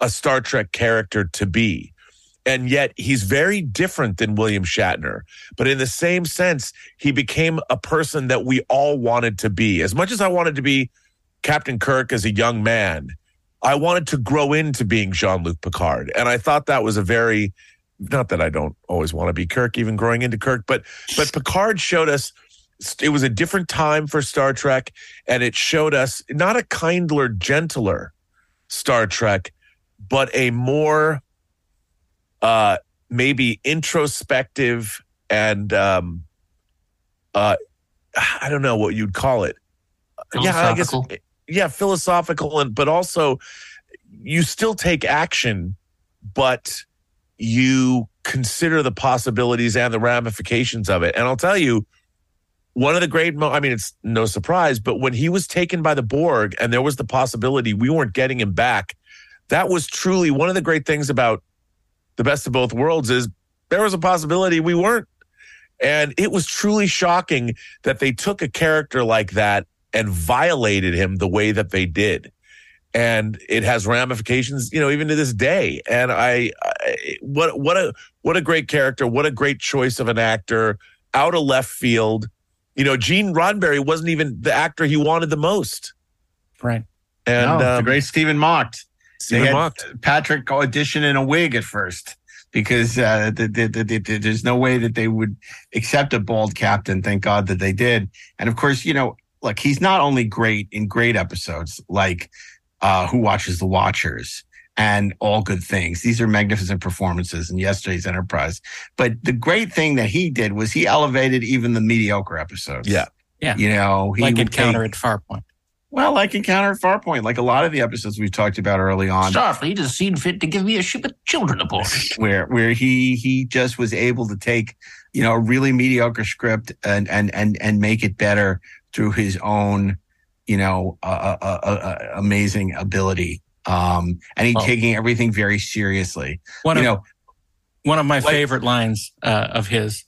a star trek character to be. And yet he's very different than william shatner. But in the same sense he became a person that we all wanted to be. As much as i wanted to be captain kirk as a young man i wanted to grow into being jean-luc picard. And i thought that was a very not that i don't always want to be kirk even growing into kirk but but picard showed us it was a different time for Star Trek, and it showed us not a kindler, gentler Star Trek, but a more uh, maybe introspective and um, uh, I don't know what you'd call it. Yeah, I guess yeah, philosophical and but also you still take action, but you consider the possibilities and the ramifications of it. And I'll tell you, one of the great mo- i mean it's no surprise but when he was taken by the borg and there was the possibility we weren't getting him back that was truly one of the great things about the best of both worlds is there was a possibility we weren't and it was truly shocking that they took a character like that and violated him the way that they did and it has ramifications you know even to this day and I, I what what a what a great character what a great choice of an actor out of left field you know, Gene Roddenberry wasn't even the actor he wanted the most. Right. And no, the um, great Stephen Macht. Stephen They had Macht. Patrick audition in a wig at first because uh, the, the, the, the, there's no way that they would accept a bald captain. Thank God that they did. And of course, you know, look, he's not only great in great episodes like uh, Who Watches the Watchers and All Good Things. These are magnificent performances in yesterday's Enterprise. But the great thing that he did was he elevated even the mediocre episodes. Yeah. Yeah. You know, he like would Encounter take- at Farpoint. Well, like Encounter at Farpoint, like a lot of the episodes we've talked about early on. Starfleet has seen fit to give me a ship of children aboard. where where he he just was able to take you know a really mediocre script and and and and make it better through his own you know uh, uh, uh, amazing ability um and he Well- taking everything very seriously One you of know one of my favorite lines uh, of his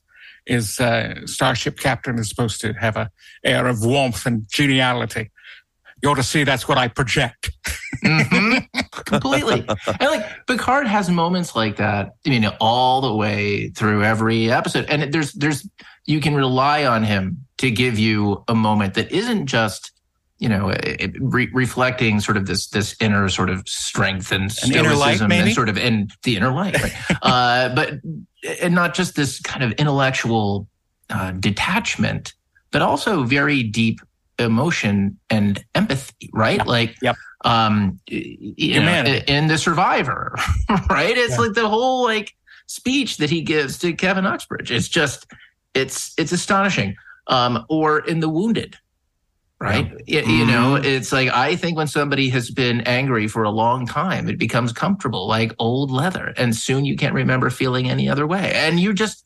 is uh, Starship Captain is supposed to have a air of warmth and geniality. You ought to see that's what I project. completely. and like Picard has moments like that, I mean, all the way through every episode. And there's, there's, you can rely on him to give you a moment that isn't just, you know, re- reflecting sort of this, this inner sort of strength and An inner light, and sort of in the inner light, right? uh, but, and not just this kind of intellectual uh, detachment, but also very deep emotion and empathy, right? Like, Yep. um, you know, in the Survivor, right? It's Yeah. like the whole like speech that he gives to Kevin Uxbridge. It's just, it's it's astonishing. Um, or in the Wounded, right? Y- You, know, it's like I think when somebody has been angry for a long time, it becomes comfortable, like old leather, and soon you can't remember feeling any other way, and you just.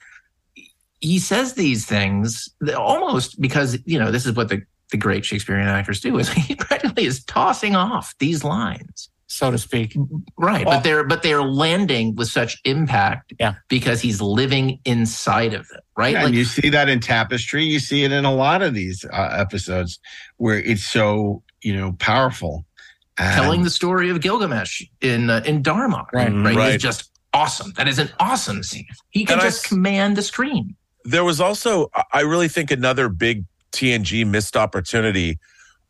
He says these things almost because you know this is what the the great Shakespearean actors do is he practically is tossing off these lines so to speak. right Well- but they're but they're landing with such impact Yeah. because he's living inside of them right and like you see that in tapestry you see it in a lot of these uh, episodes where it's so you know powerful And- telling the story of Gilgamesh in uh, in Darmok Right. right, Right. is just awesome that is an awesome scene he can And just s- command the screen there was also i really think another big tng missed opportunity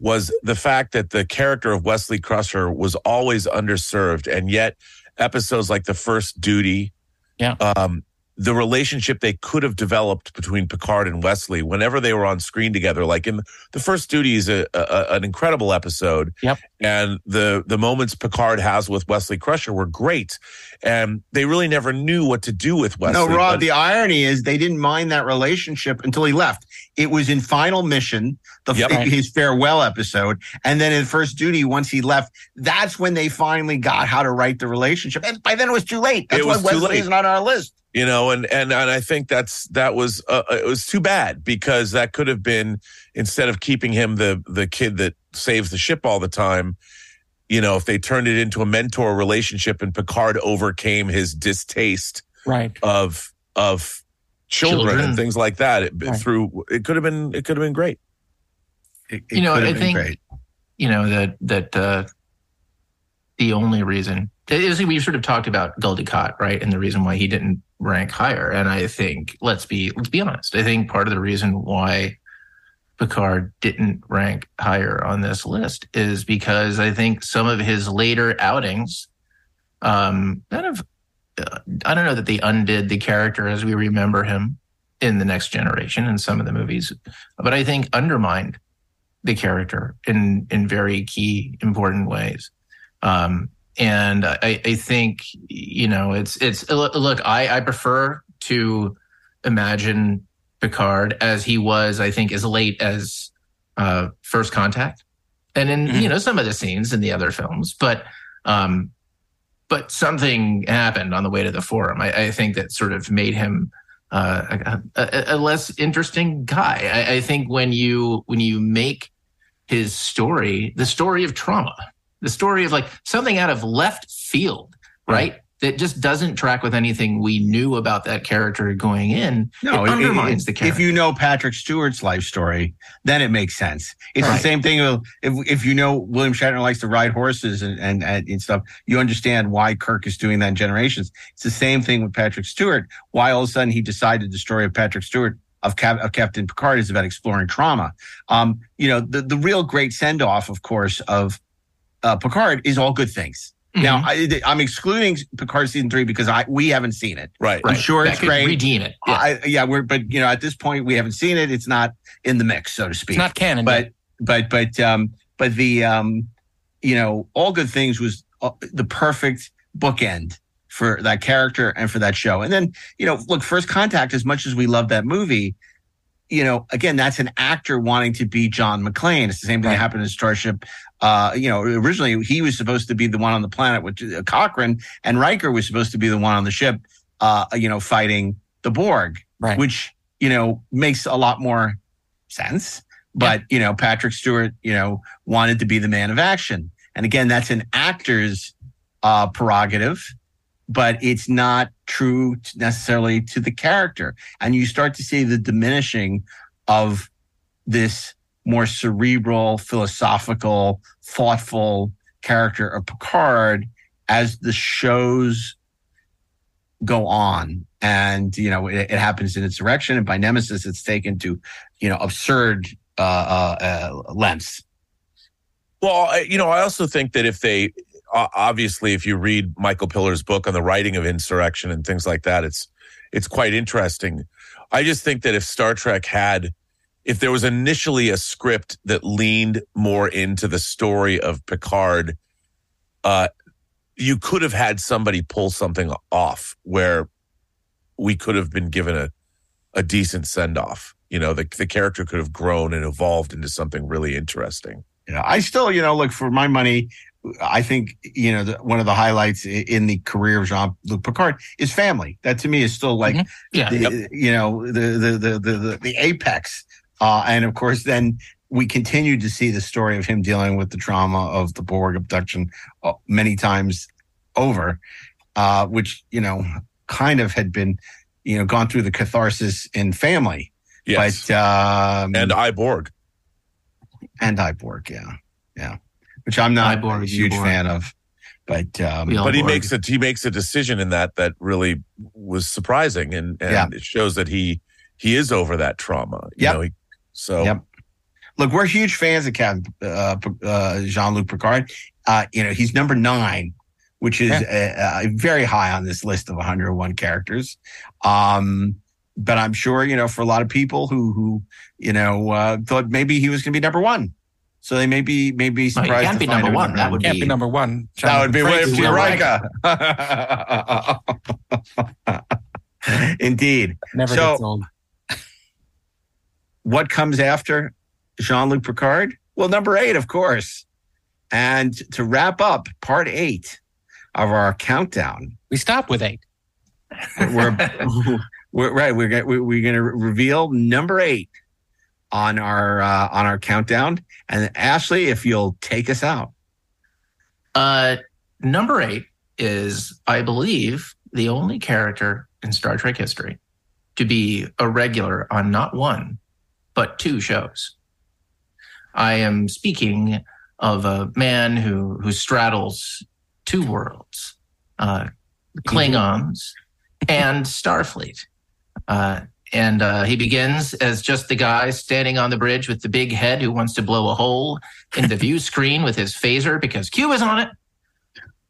was the fact that the character of wesley crusher was always underserved and yet episodes like the first duty Yeah. um the relationship they could have developed between Picard and Wesley whenever they were on screen together. Like in the first duty is a, a, an incredible episode. Yep. And the the moments Picard has with Wesley Crusher were great. And they really never knew what to do with Wesley. no, Rob, but- the irony is they didn't mind that relationship until he left. It was in Final Mission, the Yep. his farewell episode, and then in First Duty, once he left, that's when they finally got how to write the relationship. And by then it was too late. That's It why Wesley isn't on our list. you know and and and i think that's that was uh, it was too bad because that could have been instead of keeping him the the kid that saves the ship all the time you know if they turned it into a mentor relationship and picard overcame his distaste Right. of of children, Children. and things like that it, Right. through it could have been it could have been great It, You know, I been think- you know that that uh the only reason is we sort of talked about Gul Dukat, right, and the reason why he didn't rank higher. And I think let's be let's be honest. I think part of the reason why Picard didn't rank higher on this list is because I think some of his later outings, um, kind of, uh, I don't know that they undid the character as we remember him in the next generation in some of the movies, but I think undermined the character in in very key important ways. Um, and I, I think you know it's it's look I, I prefer to imagine Picard as he was I think as late as uh, First Contact, and in you know some of the scenes in the other films, but um, but something happened on the way to the forum. I, I think that sort of made him uh, a, a, a less interesting guy. I, I think when you when you make his story the story of trauma, the story of like something out of left field, right? That just doesn't track with anything we knew about that character going in. No, it it- undermines it- the character. If you know Patrick Stewart's life story, then it makes sense. It's the same thing. If if you know William Shatner likes to ride horses and, and and and stuff, you understand why Kirk is doing that in Generations. It's the same thing with Patrick Stewart. Why all of a sudden he decided the story of Patrick Stewart of, Cap, of Captain Picard is about exploring trauma. Um, you know, the the real great send off, of course, of uh, Picard is all good things. Now, I, I'm excluding Picard season three because I we haven't seen it. right I'm sure That it's great. Redeem it. Yeah. I, yeah, we're but you know at this point we haven't seen it. It's not in the mix, so to speak. It's not canon. but yet. but but um but the um you know all good things was uh, the perfect bookend for that character and for that show. And then you know look, First Contact. As much as we love that movie, you know again that's an actor wanting to be John McClane. It's the same thing that happened in Starship. Uh, you know, originally he was supposed to be the one on the planet with uh, Cochrane, and Riker was supposed to be the one on the ship. Uh, you know, fighting the Borg, Right. which you know makes a lot more sense. But you know, Patrick Stewart, you know, wanted to be the man of action, and again, that's an actor's uh, prerogative, but it's not true to necessarily to the character. And you start to see the diminishing of this more cerebral, philosophical, thoughtful character of Picard as the shows go on. And, you know, it, it happens in its direction. And by Nemesis, it's taken to, you know, absurd uh, uh, uh, lengths. Well, you know, I also think that if they obviously, if you read Michael Piller's book on the writing of insurrection and things like that, it's it's quite interesting. I just think that if Star Trek had, if there was initially a script that leaned more into the story of Picard, uh, you could have had somebody pull something off where we could have been given a a decent send off. You know, the the character could have grown and evolved into something really interesting. Know, I still, you know, look for my money. I think you know the, one of the highlights in the career of Jean Luc Picard is family. That to me is still like, Yeah. the, you know, the the the the the, apex. Uh, and of course, then we continue to see the story of him dealing with the trauma of the Borg abduction uh, many times over, uh, which you know kind of had been, you know, gone through the catharsis in family. Yes. But um, and Iborg. and Iborg, yeah, yeah, which I'm not Iborg, a huge Uborg. fan of, but um, but he Borg. makes a he makes a decision in that that really was surprising and and Yeah. it shows that he he is over that trauma you Yep. know he, so Yep. Look, we're huge fans of Captain uh, uh, Jean Luc Picard. Uh, you know, he's number nine which is uh, uh, very high on this list of 101 characters. Um, but I'm sure you know for a lot of people who who you know uh, thought maybe he was going to be number one. So they may be maybe No, he surprised. can't be number him one. That would Can't be be number one. that would be way Francis Raika. Indeed. Never so, gets old. what comes after Jean Luc Picard? Well, number eight, of course. And to wrap up part eight of our countdown, We stop with eight. we're, we're right. We're we're going to reveal number eight on our uh, on our countdown. And Ashley, if you'll take us out. Uh, number eight is, I believe, the only character in Star Trek history to be a regular on not one, but two shows. I am speaking of a man who who straddles two worlds, uh, Klingons and Starfleet. Uh, and uh, he begins as just the guy standing on the bridge with the big head who wants to blow a hole in the view screen with his phaser because Q is on it.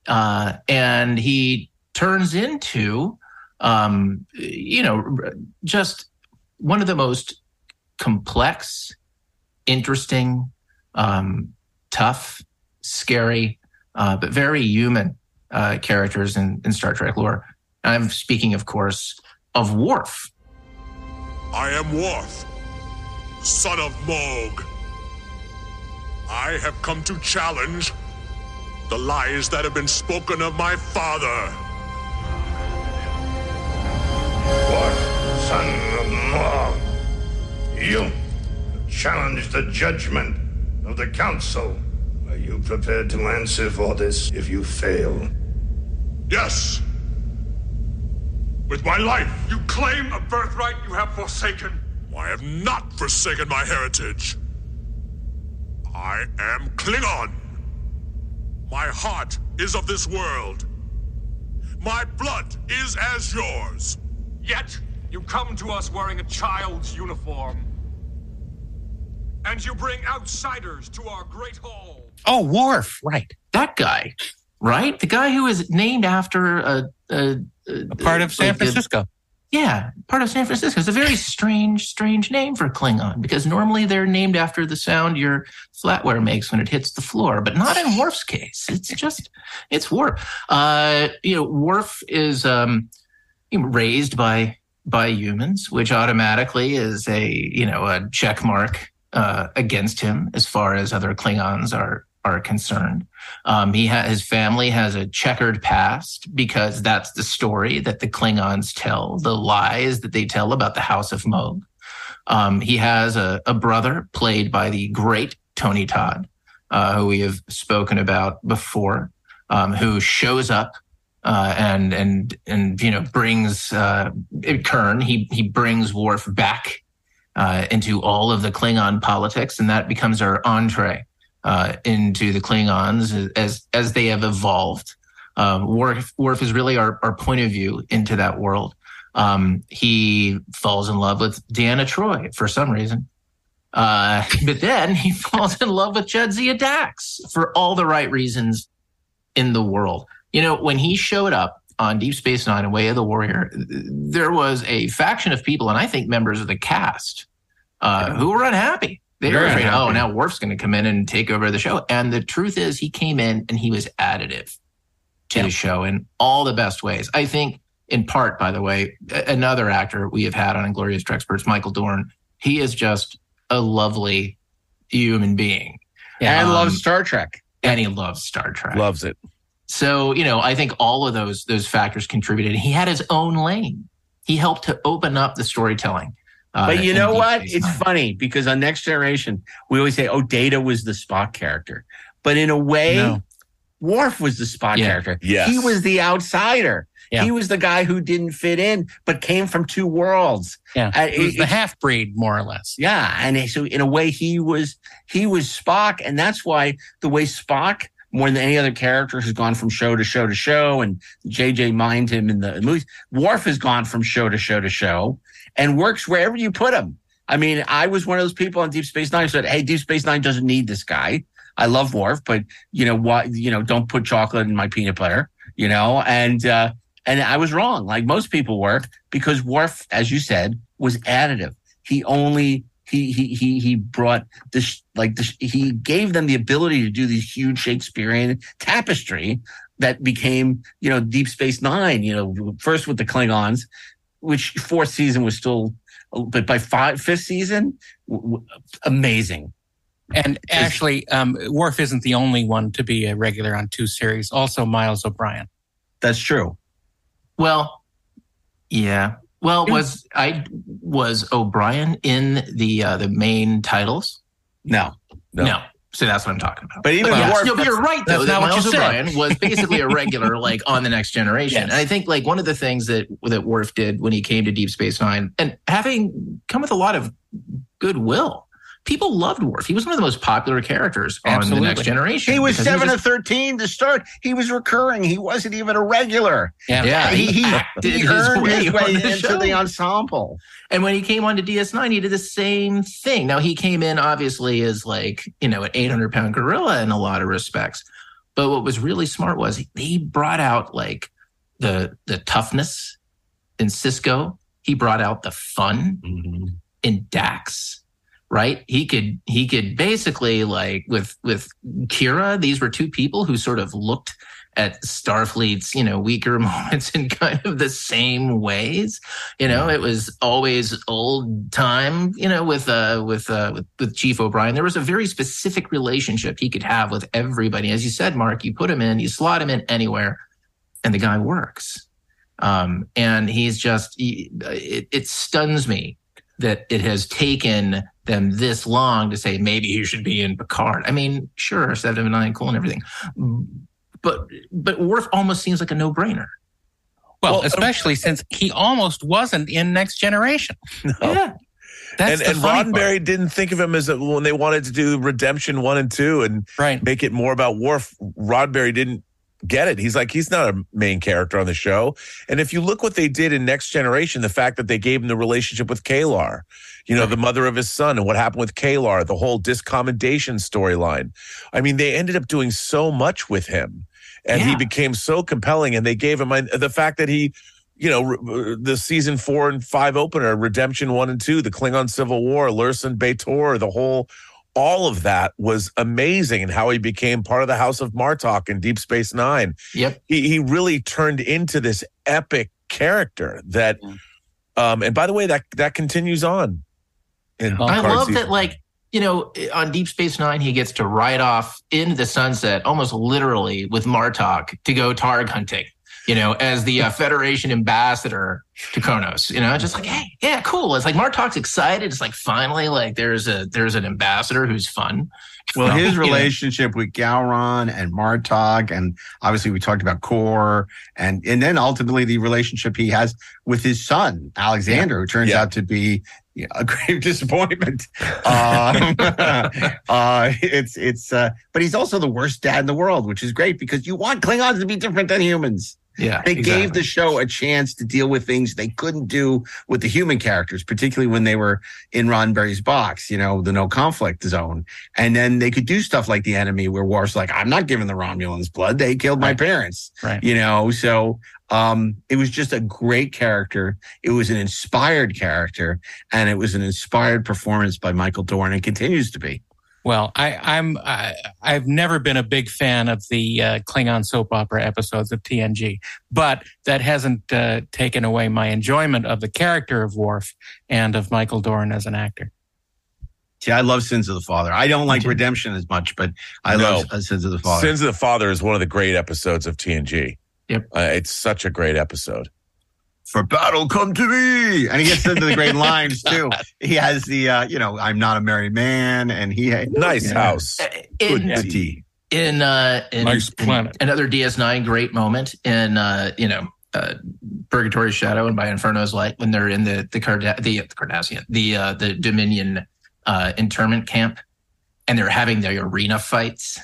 Uh, and he turns into, um, you know, just one of the most complex, interesting, um, tough, scary, uh, but very human uh, characters in, in Star Trek lore. I'm speaking, of course, of Worf. I am Worf, son of Mogh. I have come to challenge the lies that have been spoken of my father. What, son of Mogh? You challenge the judgment of the council. Are you prepared to answer for this if you fail? Yes. With my life. You claim a birthright you have forsaken. I have not forsaken my heritage. I am Klingon. My heart is of this world. My blood is as yours. Yet, you come to us wearing a child's uniform. And you bring outsiders to our great hall. Oh, Worf, right. That guy, right? The guy who is named after a, a, A part of San like Francisco. yeah, part of San Francisco. It's a very strange, strange name for Klingon because normally they're named after the sound your flatware makes when it hits the floor, but not in Worf's case. It's just, it's Worf. Uh, you know, Worf is um, raised by by humans, which automatically is a you know a check mark uh, against him as far as other Klingons are are concerned. Um, he ha- his family has a checkered past because that's the story that the Klingons tell, the lies that they tell about the House of Mogh. Um, he has a, a brother played by the great Tony Todd, uh, who we have spoken about before, um, who shows up uh, and and and you know brings uh, Kurn. He he brings Worf back uh, into all of the Klingon politics, and that becomes our entree uh, into the Klingons as as they have evolved. Um, Worf, Worf is really our, our point of view into that world. Um, he falls in love with Deanna Troi for some reason. Uh, but then he falls in love with Jadzia Dax for all the right reasons in the world. You know, when he showed up on Deep Space Nine and Way of the Warrior, there was a faction of people, and I think members of the cast, uh, who were unhappy. They were Very afraid, oh, now Worf's going to come in and take over the show. And the truth is, he came in and he was additive to the show in all the best ways. I think, in part, by the way, another actor we have had on Inglorious Treksperts, Michael Dorn, he is just a lovely human being. And Um, loves Star Trek. And he loves Star Trek. Loves it. So, you know, I think all of those those factors contributed. He had his own lane. He helped to open up the storytelling. Uh, But you know what? Space It's Nine. funny because on Next Generation, we always say, oh, Data was the Spock character. But in a way, No. Worf was the Spock Yeah. character. Yes. He was the outsider. Yeah. He was the guy who didn't fit in, but came from two worlds. Yeah. Uh, He was the half breed, more or less. Yeah, and so in a way, he was he was Spock, and that's why the way Spock more than any other character has gone from show to show to show, and JJ mined him in the movies. Worf has gone from show to show to show, and works wherever you put him. I mean, I was one of those people on Deep Space Nine who said, "Hey, Deep Space Nine doesn't need this guy. I love Worf, but you know what? You know, don't put chocolate in my peanut butter." you know, and uh, and I was wrong, like most people were, because Worf, as you said, was additive. He only he he he he brought this like this, he gave them the ability to do these huge Shakespearean tapestry that became you know Deep Space Nine. You know, first with the Klingons, which fourth season was still, but by five fifth season, w- w- amazing. And actually, um, Worf isn't the only one to be a regular on two series. Also, Miles O'Brien. That's true. Well, yeah. Well, was I was O'Brien in the uh, the main titles? No, no. So that's what I'm talking about. But even yes, Worf- no, but you're right though. that's That not what Miles you said. O'Brien was basically a regular, like on the Next Generation. Yes. And I think like one of the things that that Worf did when he came to Deep Space Nine, and having come with a lot of goodwill, people loved Worf. He was one of the most popular characters on the Next Generation. He was seven just- of thirteen to start. He was recurring. He wasn't even a regular. Yeah. Yeah, he, he, he his way his way the into show. the ensemble. And when he came on to DS9, he did the same thing. Now he came in obviously as like, you know, an 800 pound gorilla in a lot of respects. But what was really smart was he brought out like the the toughness in Sisko. He brought out the fun mm-hmm. in Dax. Right? He could he could basically like with with Kira, these were two people who sort of looked at Starfleet's, you know, weaker moments in kind of the same ways. You know, it was always old time, you know, with uh with uh with, with Chief O'Brien. There was a very specific relationship he could have with everybody. As you said, Mark, you put him in, you slot him in anywhere, and the guy works. Um, and he's just he- it, it stuns me that it has taken them this long to say maybe he should be in Picard. I mean, sure, seven and nine, cool and everything, but but Worf almost seems like a no brainer. Well, especially since he almost wasn't in Next Generation. Yeah. That's and and funny Roddenberry didn't think of him as a, when they wanted to do Redemption one and two and right. make it more about Worf. Roddenberry didn't get it. He's like he's not a main character on the show. And if you look what they did in Next Generation, the fact that they gave him the relationship with K'Ehleyr, you know, the mother of his son, and what happened with K'Ehleyr, the whole discommendation storyline. I mean, they ended up doing so much with him, and he became so compelling. And they gave him the fact that he you know, the season four and five opener, Redemption one and two, the Klingon Civil War, Lursen B'Etor, the whole, all of that was amazing, and how he became part of the House of Martok in Deep Space Nine. Yep, he he really turned into this epic character that. Um, and by the way, that that continues on. In I love season that, like, you know, on Deep Space Nine, he gets to ride off into the sunset, almost literally with Martok to go targ hunting, you know, as the uh, Federation ambassador to Kronos, you know, just like, hey, yeah, cool. It's like Martok's excited. It's like, finally, like, there's a, there's an ambassador who's fun. Well, know? his relationship with Gowron and Martok, and obviously we talked about Kor, and and then ultimately the relationship he has with his son Alexander, who turns out to be know, a grave disappointment. Um, uh, it's it's, uh, but he's also the worst dad in the world, which is great because you want Klingons to be different than humans. Yeah, They gave the show a chance to deal with things they couldn't do with the human characters, particularly when they were in Roddenberry's box, you know, the no conflict zone. And then they could do stuff like the enemy where Worf's like, I'm not giving the Romulans blood. They killed my parents. Right. You know, so um it was just a great character. It was an inspired character and it was an inspired performance by Michael Dorn and continues to be. Well, I, I'm I, I've never been a big fan of the uh, Klingon soap opera episodes of TNG, but that hasn't uh, taken away my enjoyment of the character of Worf and of Michael Dorn as an actor. See, I love Sins of the Father. I don't like Redemption as much, but I No. love uh, Sins of the Father. Sins of the Father is one of the great episodes of TNG. Yep. Uh, it's such a great episode. For battle come to me. And he gets into the great lines too. He has the uh you know i'm not a married man and he Nice Yeah. house. good in, tea in uh in, Nice in another DS9 great moment in uh you know uh Purgatory's Shadow and by Inferno's Light when they're in the the Carda- the, the Cardassian the uh the Dominion uh internment camp and they're having their arena fights.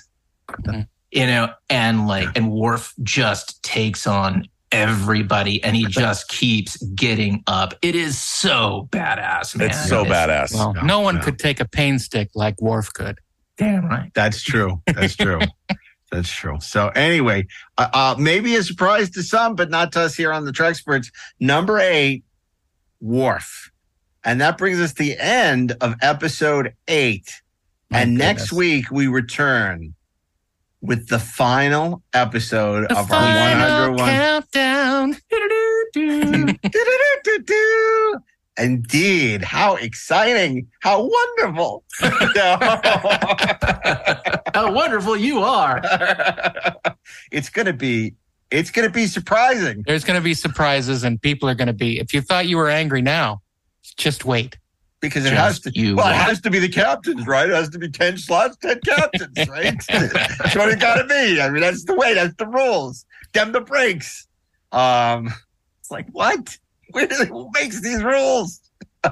You know and like and Worf just takes on everybody and he just keeps getting up it is so badass man It's so badass. Well, no one could take a pain stick like Worf could. damn right that's true that's true That's true. So anyway, uh, uh, maybe a surprise to some, but not to us here on the Treksperts. Number eight, Worf, and that brings us to the end of episode eight. My and next week we return with the final episode The of our final 101. countdown. Indeed, how exciting! How wonderful! How wonderful you are! it's gonna be, it's gonna be surprising. There's going to be surprises, and people are going to be. If you thought you were angry now, just wait. because it Just has to. you well, it has to be the captains, right? It has to be ten slots, ten captains, right? that's what it got to be. I mean, that's the way. That's the rules. Dem the breaks. Um, it's like what? Where, who makes these rules?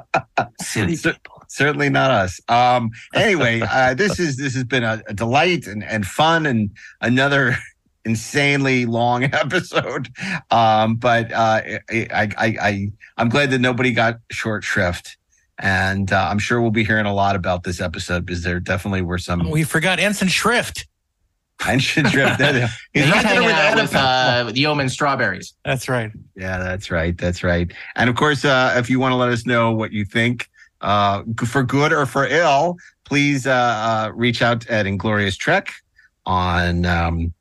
Silly Cer- Certainly not us. Um, anyway, uh, this is this has been a, a delight and, and fun and another insanely long episode. Um, but uh, I, I, I, I'm glad that nobody got short shrift. And uh, I'm sure we'll be hearing a lot about this episode because there definitely were some We forgot Ensign Shrift. Ancient shrift. And He's he's right there hanging with out Anna with uh, with Yeoman Strawberries. That's right. Yeah, that's right. That's right. And of course, uh, if you want to let us know what you think, uh, for good or for ill, please uh, uh, reach out at Inglorious Trek on um,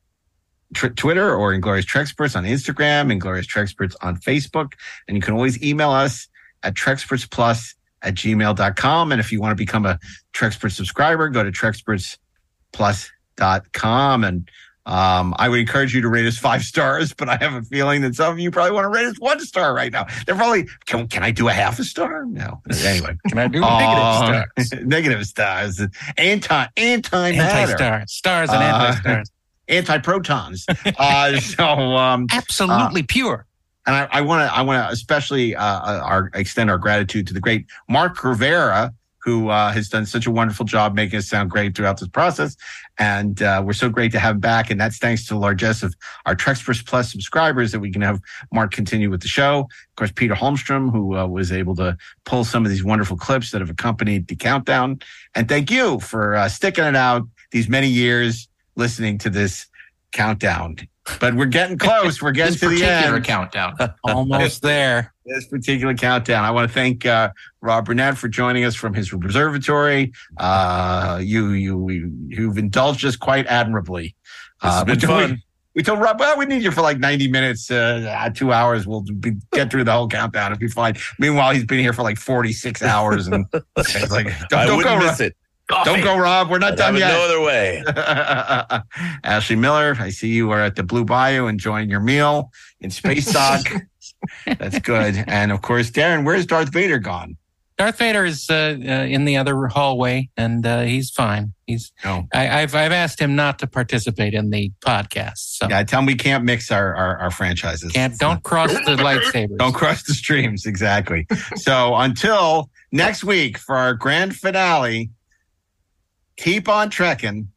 tr- Twitter or Inglorious Treksperts on Instagram, Inglorious Treksperts on Facebook. And you can always email us at TrekspertsPlus at gmail.com. And if you want to become a Trekspert subscriber, go to TrekspertsPlus.com. And um, I would encourage you to rate us five stars, but I have a feeling that some of you probably want to rate us one star right now. They're probably, can, can I do a half a star? No. Anyway. Can I do Uh, negative stars? negative stars. Anti, anti Anti-star. Stars and Uh, anti-stars. anti-protons. uh, so, um, Absolutely pure. and I want to, I want to especially uh, uh, our extend our gratitude to the great Mark Rivera, who uh, has done such a wonderful job making us sound great throughout this process. And uh, we're so great to have him back. And that's thanks to the largesse of our Treksperts Plus subscribers that we can have Mark continue with the show. Of course, Peter Holmstrom, who uh, was able to pull some of these wonderful clips that have accompanied the countdown. And thank you for uh, sticking it out these many years listening to this countdown. But we're getting close. We're getting This to the particular end countdown. Almost there. this particular countdown. I want to thank uh, Rob Burnett for joining us from his observatory. Uh, you you you've indulged us quite admirably. Uh, been we- fun. We told Rob, well, we need you for like 90 minutes, uh, two hours. We'll be, get through the whole countdown. It'll be fine. Meanwhile, he's been here for like 46 hours. And it's like, don't, I don't wouldn't go, miss Rob. it. Don't go, Rob. We're not I'd done have yet. no other way. Ashley Miller, I see you are at the Blue Bayou enjoying your meal in Space Dock. That's good. And of course, Daren, where's Darth Vader gone? Darth Vader is uh, uh, in the other hallway, and uh, he's fine. He's. No. I, I've I've asked him not to participate in the podcast. So Yeah, tell him we can't mix our, our, our franchises. can't don't cross the lightsabers. Don't cross the streams. Exactly. so until next week for our grand finale, keep on trekking,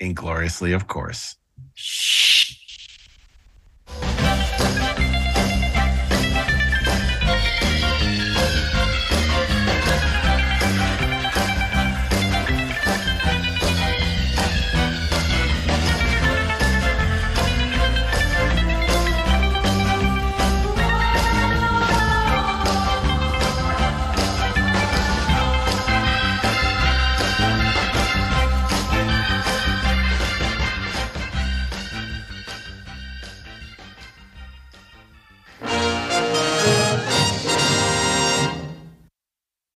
ingloriously, of course. Shh.